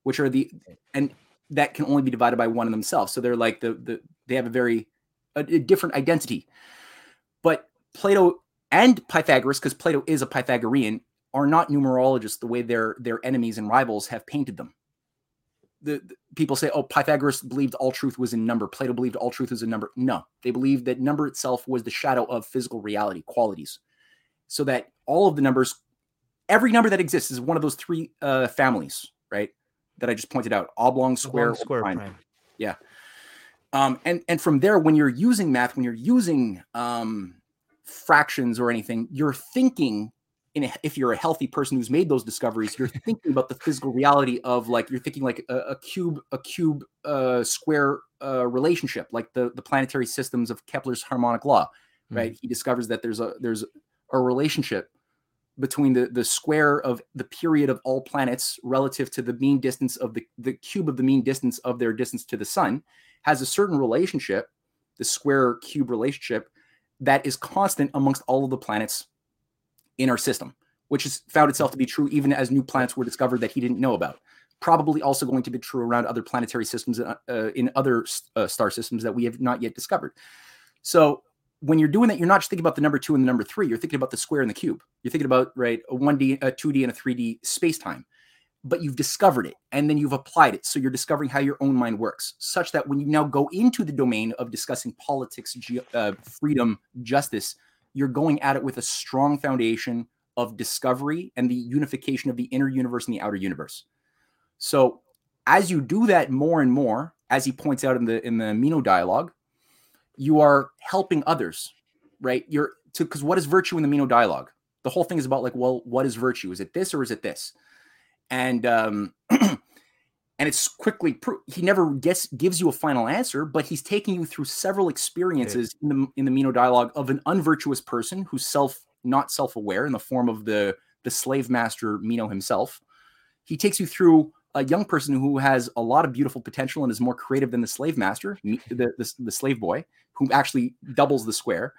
which are the, and that can only be divided by one of themselves. So they're like the, the they have a very, a, a different identity. But Plato and Pythagoras, because Plato is a Pythagorean, are not numerologists the way their, their enemies and rivals have painted them. The, the- people say, oh, Pythagoras believed all truth was in number. Plato believed all truth was in number. No, they believed that number itself was the shadow of physical reality, qualities. So that all of the numbers, every number that exists is one of those three uh, families, right? That I just pointed out: oblong, square, Long or square prime. prime. Um, and and from there, when you're using math, when you're using um, fractions or anything, you're thinking. In a, if you're a healthy person who's made those discoveries, you're thinking about the physical reality of like you're thinking like a, a cube, a cube, uh, square uh, relationship, like the the planetary systems of Kepler's harmonic law, right? He discovers that there's a there's a relationship between the the square of the period of all planets relative to the mean distance of the the cube of the mean distance of their distance to the sun has a certain relationship, the square cube relationship, that is constant amongst all of the planets in our system, which has found itself to be true even as new planets were discovered that he didn't know about. Probably also going to be true around other planetary systems uh, uh, in other uh, star systems that we have not yet discovered. So when you're doing that, you're not just thinking about the number two and the number three. You're thinking about the square and the cube. You're thinking about right a one D, a two D, and a three D space time but you've discovered it and then you've applied it. So you're discovering how your own mind works, such that when you now go into the domain of discussing politics, ge- uh, freedom, justice, you're going at it with a strong foundation of discovery and the unification of the inner universe and the outer universe. So as you do that more and more, as he points out in the in the Meno dialogue, you are helping others, right? You're to because what is virtue in the Meno dialogue? The whole thing is about like, well, what is virtue? Is it this or is it this? and um, and it's quickly pro- he never gets gives you a final answer, but he's taking you through several experiences in the in the Meno dialogue of an unvirtuous person who's self not self aware in the form of the the slave master Meno himself. He takes you through a young person who has a lot of beautiful potential and is more creative than the slave master, the, the, the slave boy, who actually doubles the square.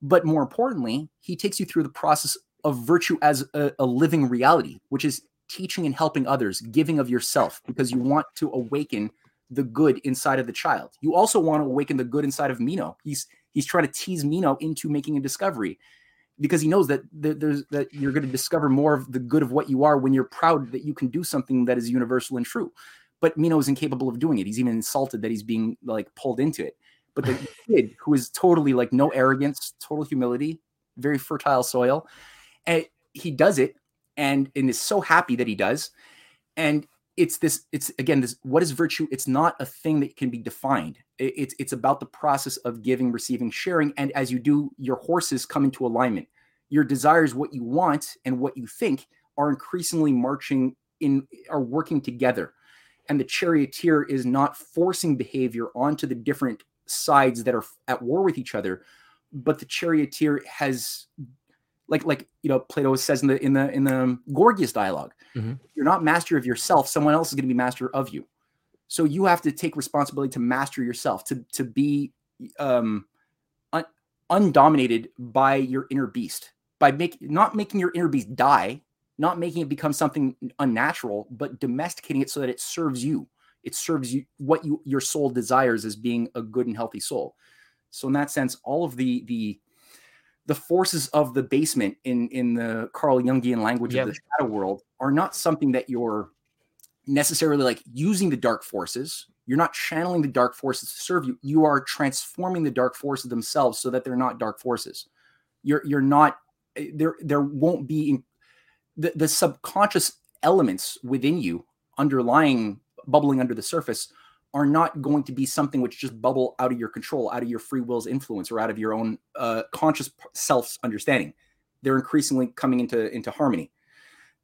But more importantly, he takes you through the process of virtue as a, a living reality, which is teaching and helping others, giving of yourself, because you want to awaken the good inside of the child. You also want to awaken the good inside of Meno. He's he's trying to tease Meno into making a discovery because he knows that there's that you're going to discover more of the good of what you are when you're proud that you can do something that is universal and true. But Meno is incapable of doing it. He's even insulted that he's being like pulled into it. But the kid who is totally like no arrogance, total humility, very fertile soil, and he does it and and is so happy that he does. And it's this it's again this what is virtue? It's not a thing that can be defined. It's it's about the process of giving receiving sharing. And as you do your horses come into alignment. Your desires what you want and what you think are increasingly marching in are working together. And the charioteer is not forcing behavior onto the different sides that are at war with each other but the charioteer has like like you know plato says in the in the in the gorgias dialog mm-hmm. you're not master of yourself someone else is going to be master of you. So you have to take responsibility to master yourself to to be um un, undominated by your inner beast by making not making your inner beast die not making it become something unnatural but domesticating it so that it serves you. It serves you what you your soul desires as being a good and healthy soul. So in that sense all of the the the forces of the basement in in the Carl Jungian language yep. of the shadow world are not something that you're necessarily like using the dark forces. You're not channeling the dark forces to serve you. You are transforming the dark forces themselves so that they're not dark forces. You're you're not eh, there. There won't be the, the subconscious elements within you underlying bubbling under the surface are not going to be something which just bubble out of your control, out of your free will's influence, or out of your own uh, conscious self's understanding. They're increasingly coming into into harmony.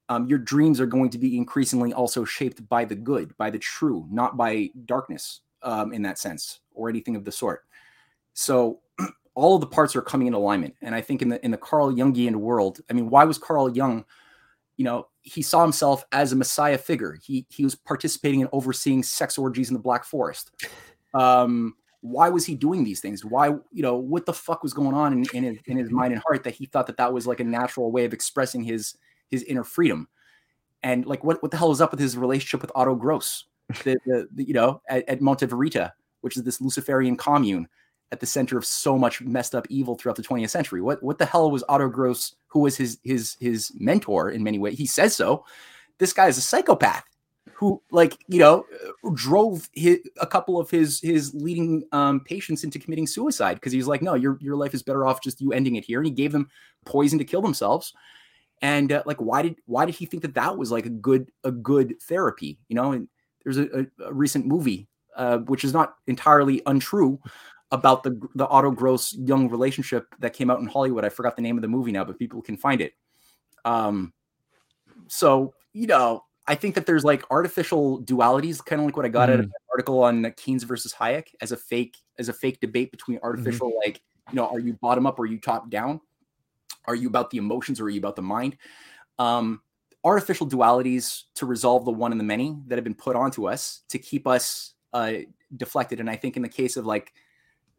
Um, your dreams are going to be increasingly also shaped by the good, by the true, not by darkness um, in that sense or anything of the sort. So all of the parts are coming in alignment. And I think in the in the Carl Jungian world, I mean, why was Carl Jung you know, he saw himself as a messiah figure. He he was participating in overseeing sex orgies in the Black Forest. Um, why was he doing these things? Why, you know, what the fuck was going on in, in his in his mind and heart that he thought that that was like a natural way of expressing his his inner freedom? And like, what what the hell was up with his relationship with Otto Gross, the, the, the you know, at, at Monte Verita, which is this Luciferian commune at the center of so much messed up evil throughout the 20th century. What what the hell was Otto Gross, who was his his his mentor in many ways? He says so. This guy is a psychopath who, like you know, drove his, a couple of his his leading um, patients into committing suicide because he's like, no, your your life is better off just you ending it here, and he gave them poison to kill themselves. And uh, like, why did why did he think that that was like a good a good therapy? You know, and there's a, a, a recent movie uh, which is not entirely untrue about the the Otto Gross Jung relationship that came out in Hollywood. I forgot the name of the movie now, but people can find it. Um, so you know, I think that there's like artificial dualities, kind of like what I got mm. out of the article on Keynes versus Hayek as a fake as a fake debate between mm-hmm. artificial, mm-hmm. like you know, are you bottom up or are you top down? Are you about the emotions or are you about the mind? Um, artificial dualities to resolve the one and the many that have been put onto us to keep us uh, deflected. And I think in the case of like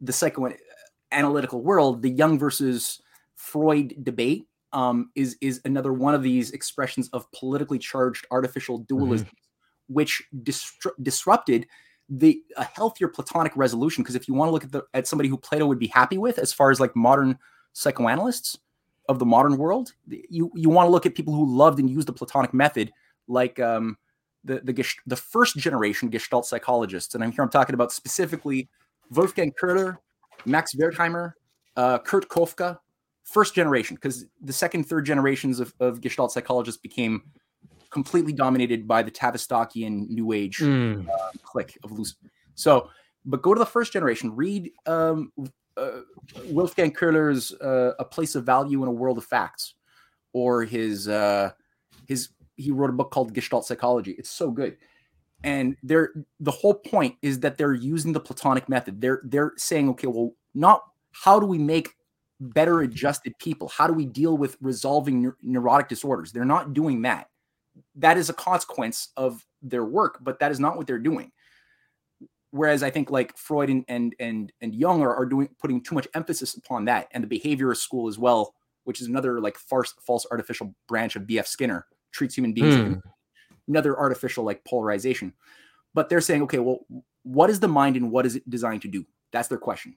the psychoanalytical world, the Jung versus Freud debate um, is is another one of these expressions of politically charged artificial dualism, mm-hmm. which disrupted the a healthier Platonic resolution. Because if you want to look at the at somebody who Plato would be happy with, as far as like modern psychoanalysts of the modern world, you you want to look at people who loved and used the Platonic method, like um, the the the first generation Gestalt psychologists, and I'm here I'm talking about specifically Wolfgang Köhler, Max Wertheimer, uh, Kurt Koffka, first generation, because the second, third generations of, of Gestalt psychologists became completely dominated by the Tavistockian New Age mm. uh, clique of loose. So, but go to the first generation, read um, uh, Wolfgang Köhler's uh, "A Place of Value in a World of Facts," or his uh, his he wrote a book called Gestalt Psychology. It's so good. And they're the whole point is that they're using the Platonic method. They're they're saying, okay, well, not how do we make better adjusted people? How do we deal with resolving neur- neurotic disorders? They're not doing that. That is a consequence of their work, but that is not what they're doing. Whereas I think like Freud and and and, and Jung are, are doing putting too much emphasis upon that, and the behaviorist school as well, which is another like false false artificial branch of B.F. Skinner, treats human beings like Hmm. Another artificial like polarization. But they're saying, okay, well, what is the mind and what is it designed to do? That's their question,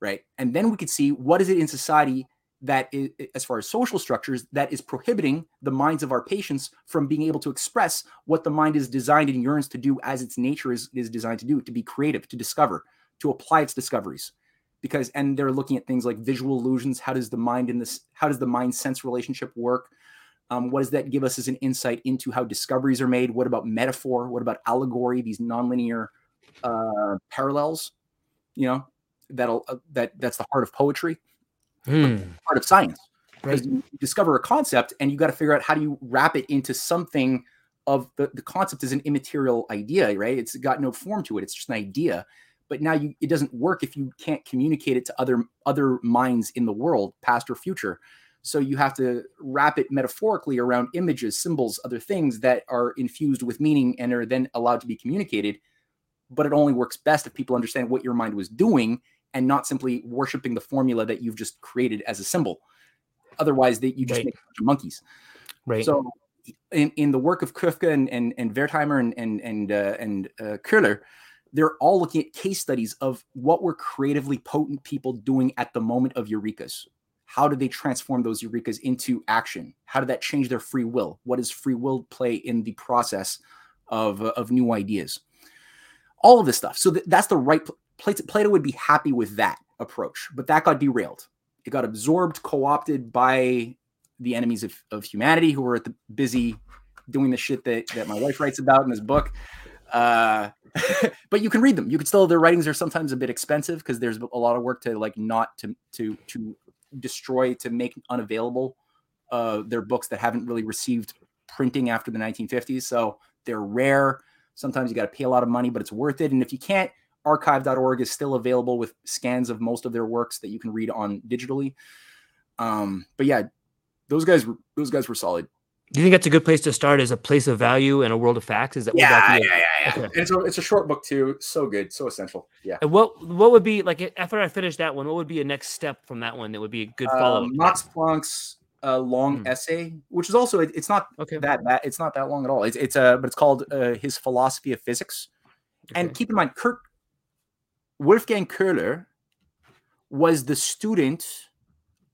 right? And then we could see what is it in society that is, as far as social structures, that is prohibiting the minds of our patients from being able to express what the mind is designed and yearns to do as its nature is, is designed to do, to be creative, to discover, to apply its discoveries. Because and they're looking at things like visual illusions. How does the mind in this? How does the mind sense relationship work? Um, what does that give us as an insight into how discoveries are made? What about metaphor? What about allegory? These nonlinear uh, parallels, you know, that'll uh, that that's the heart of poetry, Hmm. heart of science. Right. Because you discover a concept and you got to figure out how do you wrap it into something of the the concept is an immaterial idea, right? It's got no form to it. It's just an idea. But now you it doesn't work if you can't communicate it to other other minds in the world, past or future. So you have to wrap it metaphorically around images, symbols, other things that are infused with meaning and are then allowed to be communicated. But it only works best if people understand what your mind was doing and not simply worshiping the formula that you've just created as a symbol. Otherwise, that you just Right. make a bunch of monkeys. Right. So, in, in the work of Koffka and and, and Wertheimer and and and uh, and uh, Köhler, they're all looking at case studies of what were creatively potent people doing at the moment of eurekas. How did they transform those eurekas into action? How did that change their free will? What does free will play in the process of of new ideas? All of this stuff. So th- that's the right pl- Plato, would be happy with that approach, but that got derailed. It got absorbed, co-opted by the enemies of, of humanity who were at the busy doing the shit that, that my wife writes about in this book. Uh, but you can read them. You can still their writings are sometimes a bit expensive because there's a lot of work to like not to to to destroy to make unavailable uh, their books that haven't really received printing after the 1950s. So they're rare. Sometimes you got to pay a lot of money, but it's worth it. And if you can't, archive.org is still available with scans of most of their works that you can read on digitally. Um, but yeah, those guys those guys were solid. Do you think that's a good place to start as a place of value and a world of facts? Is that that be a- yeah, Okay. And it's a, it's a short book too. So good, so essential. Yeah. And what what would be like after I finish that one? What would be a next step from that one that would be a good follow up? Max Planck's uh, long Hmm. essay, which is also it- it's not okay. that that it's not that long at all. It's it's uh, but it's called uh, his philosophy of physics. And keep in mind, Kurt Wolfgang Köhler was the student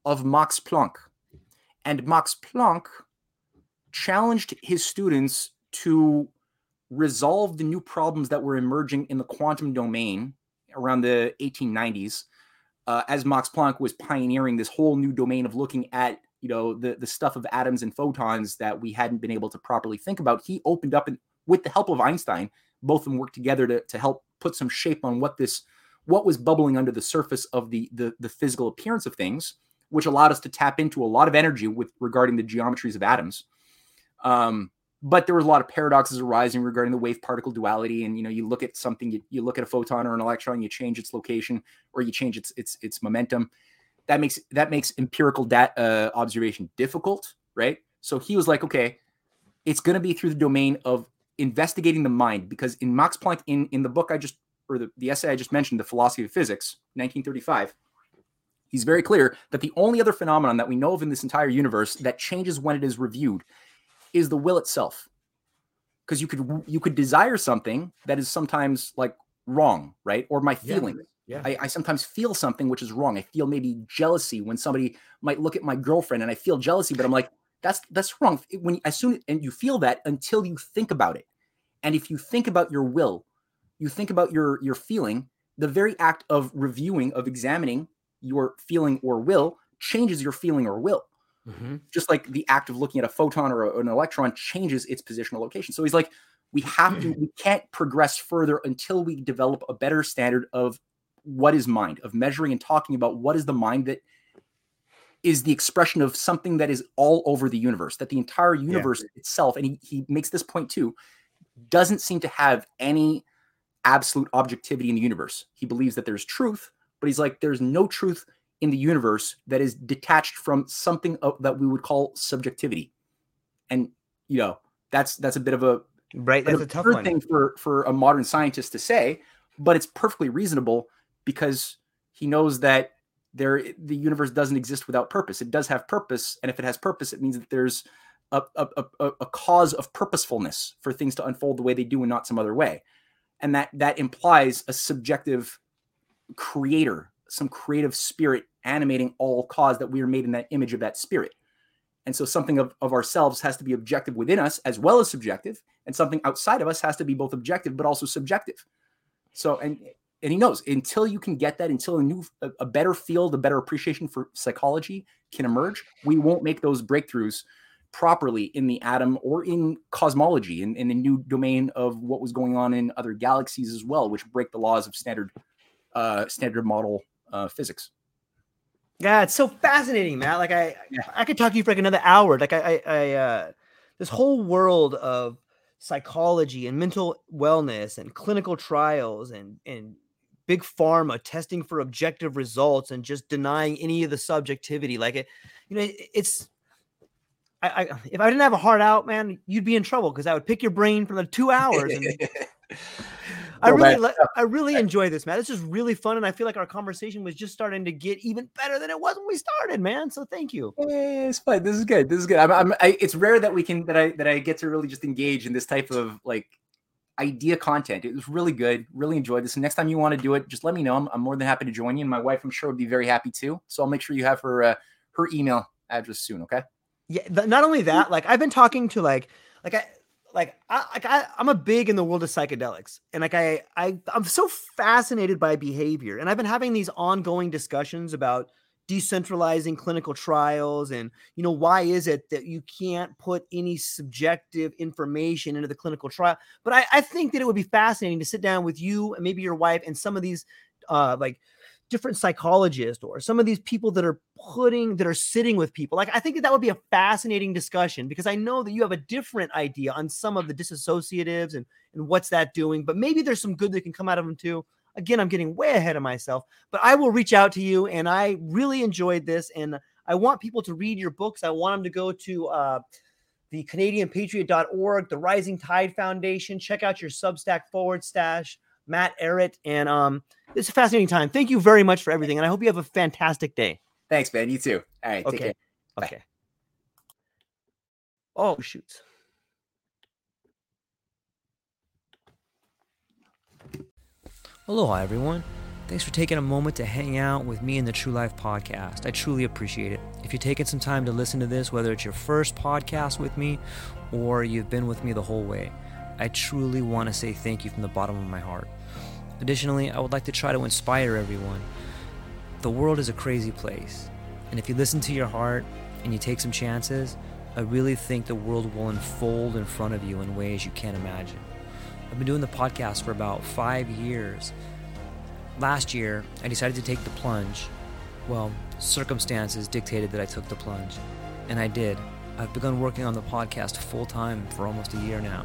of Max Planck, and Max Planck challenged his students to resolve the new problems that were emerging in the quantum domain around the 1890s. Uh, as Max Planck was pioneering this whole new domain of looking at you know the the stuff of atoms and photons that we hadn't been able to properly think about, he opened up and with the help of Einstein, both of them worked together to, to help put some shape on what this what was bubbling under the surface of the, the the physical appearance of things, which allowed us to tap into a lot of energy with regarding the geometries of atoms. Um, but there was a lot of paradoxes arising regarding the wave particle duality. And you know, you look at something, you, you look at a photon or an electron, you change its location or you change its its its momentum. That makes that makes empirical dat, uh, observation difficult, right? So he was like, okay, it's going to be through the domain of investigating the mind because in Max Planck in in the book I just or the, the essay I just mentioned, the philosophy of physics, 1935, he's very clear that the only other phenomenon that we know of in this entire universe that changes when it is reviewed is the will itself. Because you could you could desire something that is sometimes like wrong, right? Or my Yeah. feeling. Yeah. I, I sometimes feel something which is wrong. I feel maybe jealousy when somebody might look at my girlfriend and I feel jealousy, but I'm like, that's that's wrong. When as soon and you feel that until you think about it. And if you think about your will, you think about your your feeling, the very act of reviewing, of examining your feeling or will changes your feeling or will Mhm. just like the act of looking at a photon or a- an electron changes its positional location. So he's like, we have to, we can't progress further until we develop a better standard of what is mind, of measuring and talking about what is the mind that is the expression of something that is all over the universe, that the entire universe yeah. itself, and he, he makes this point too, doesn't seem to have any absolute objectivity in the universe. He believes that there's truth, but he's like, there's no truth in the universe that is detached from something of, that we would call subjectivity. And, you know, that's that's a bit of a right. That's a tough thing for for a modern scientist to say, but it's perfectly reasonable because he knows that there the universe doesn't exist without purpose. It does have purpose, and if it has purpose, it means that there's a, a, a, a cause of purposefulness for things to unfold the way they do and not some other way. And that that implies a subjective creator, some creative spirit animating all cause that we are made in that image of that spirit. And so something of, of ourselves has to be objective within us as well as subjective, and something outside of us has to be both objective but also subjective. So and and he knows until you can get that, until a new a, a better field, a better appreciation for psychology can emerge, we won't make those breakthroughs properly in the atom or in cosmology in, in the new domain of what was going on in other galaxies as well, which break the laws of standard uh, standard model uh, physics. Yeah, it's so fascinating, Matt. Like I, yeah. I could talk to you for like another hour. Like I, I, I uh, this whole world of psychology and mental wellness and clinical trials and and big pharma testing for objective results and just denying any of the subjectivity. Like it, you know, it's. I, I if I didn't have a heart out, man, you'd be in trouble because I would pick your brain for the two hours. And, I really, I really enjoy this, man. This is really fun, and I feel like our conversation was just starting to get even better than it was when we started, man. So thank you. Yeah, it's fine. This is good. This is good. I'm, I'm I, it's rare that we can that I that I get to really just engage in this type of like idea content. It was really good. Really enjoyed this. And next time you want to do it, just let me know. I'm, I'm more than happy to join you. And my wife, I'm sure, would be very happy too. So I'll make sure you have her uh, her email address soon. Okay. Yeah. Not only that, like I've been talking to like like I like I I'm a big in the world of psychedelics, and like I I I'm so fascinated by behavior, and I've been having these ongoing discussions about decentralizing clinical trials and you know why is it that you can't put any subjective information into the clinical trial? But I, I think that it would be fascinating to sit down with you and maybe your wife and some of these uh like different psychologists or some of these people that are putting that are sitting with people. Like i think that, that would be a fascinating discussion because i know that you have a different idea on some of the disassociatives and and what's that doing but maybe there's some good that can come out of them too. Again i'm getting way ahead of myself but i will reach out to you and i really enjoyed this and i want people to read your books. I want them to go to uh the canadianpatriot.org the rising tide foundation. Check out your substack forward stash Matt Ehret. And um, it's a fascinating time. Thank you very much for everything. And I hope you have a fantastic day. Thanks, man. You too. All right. Okay. Okay. Oh, shoots. Aloha, everyone. Thanks for taking a moment to hang out with me in the True Life podcast. I truly appreciate it. If you're taking some time to listen to this, whether it's your first podcast with me or you've been with me the whole way, I truly want to say thank you from the bottom of my heart. Additionally, I would like to try to inspire everyone. The world is a crazy place, and if you listen to your heart and you take some chances, I really think the world will unfold in front of you in ways you can't imagine. I've been doing the podcast for about five years. Last year, I decided to take the plunge. Well, circumstances dictated that I took the plunge, and I did. I've begun working on the podcast full time for almost a year now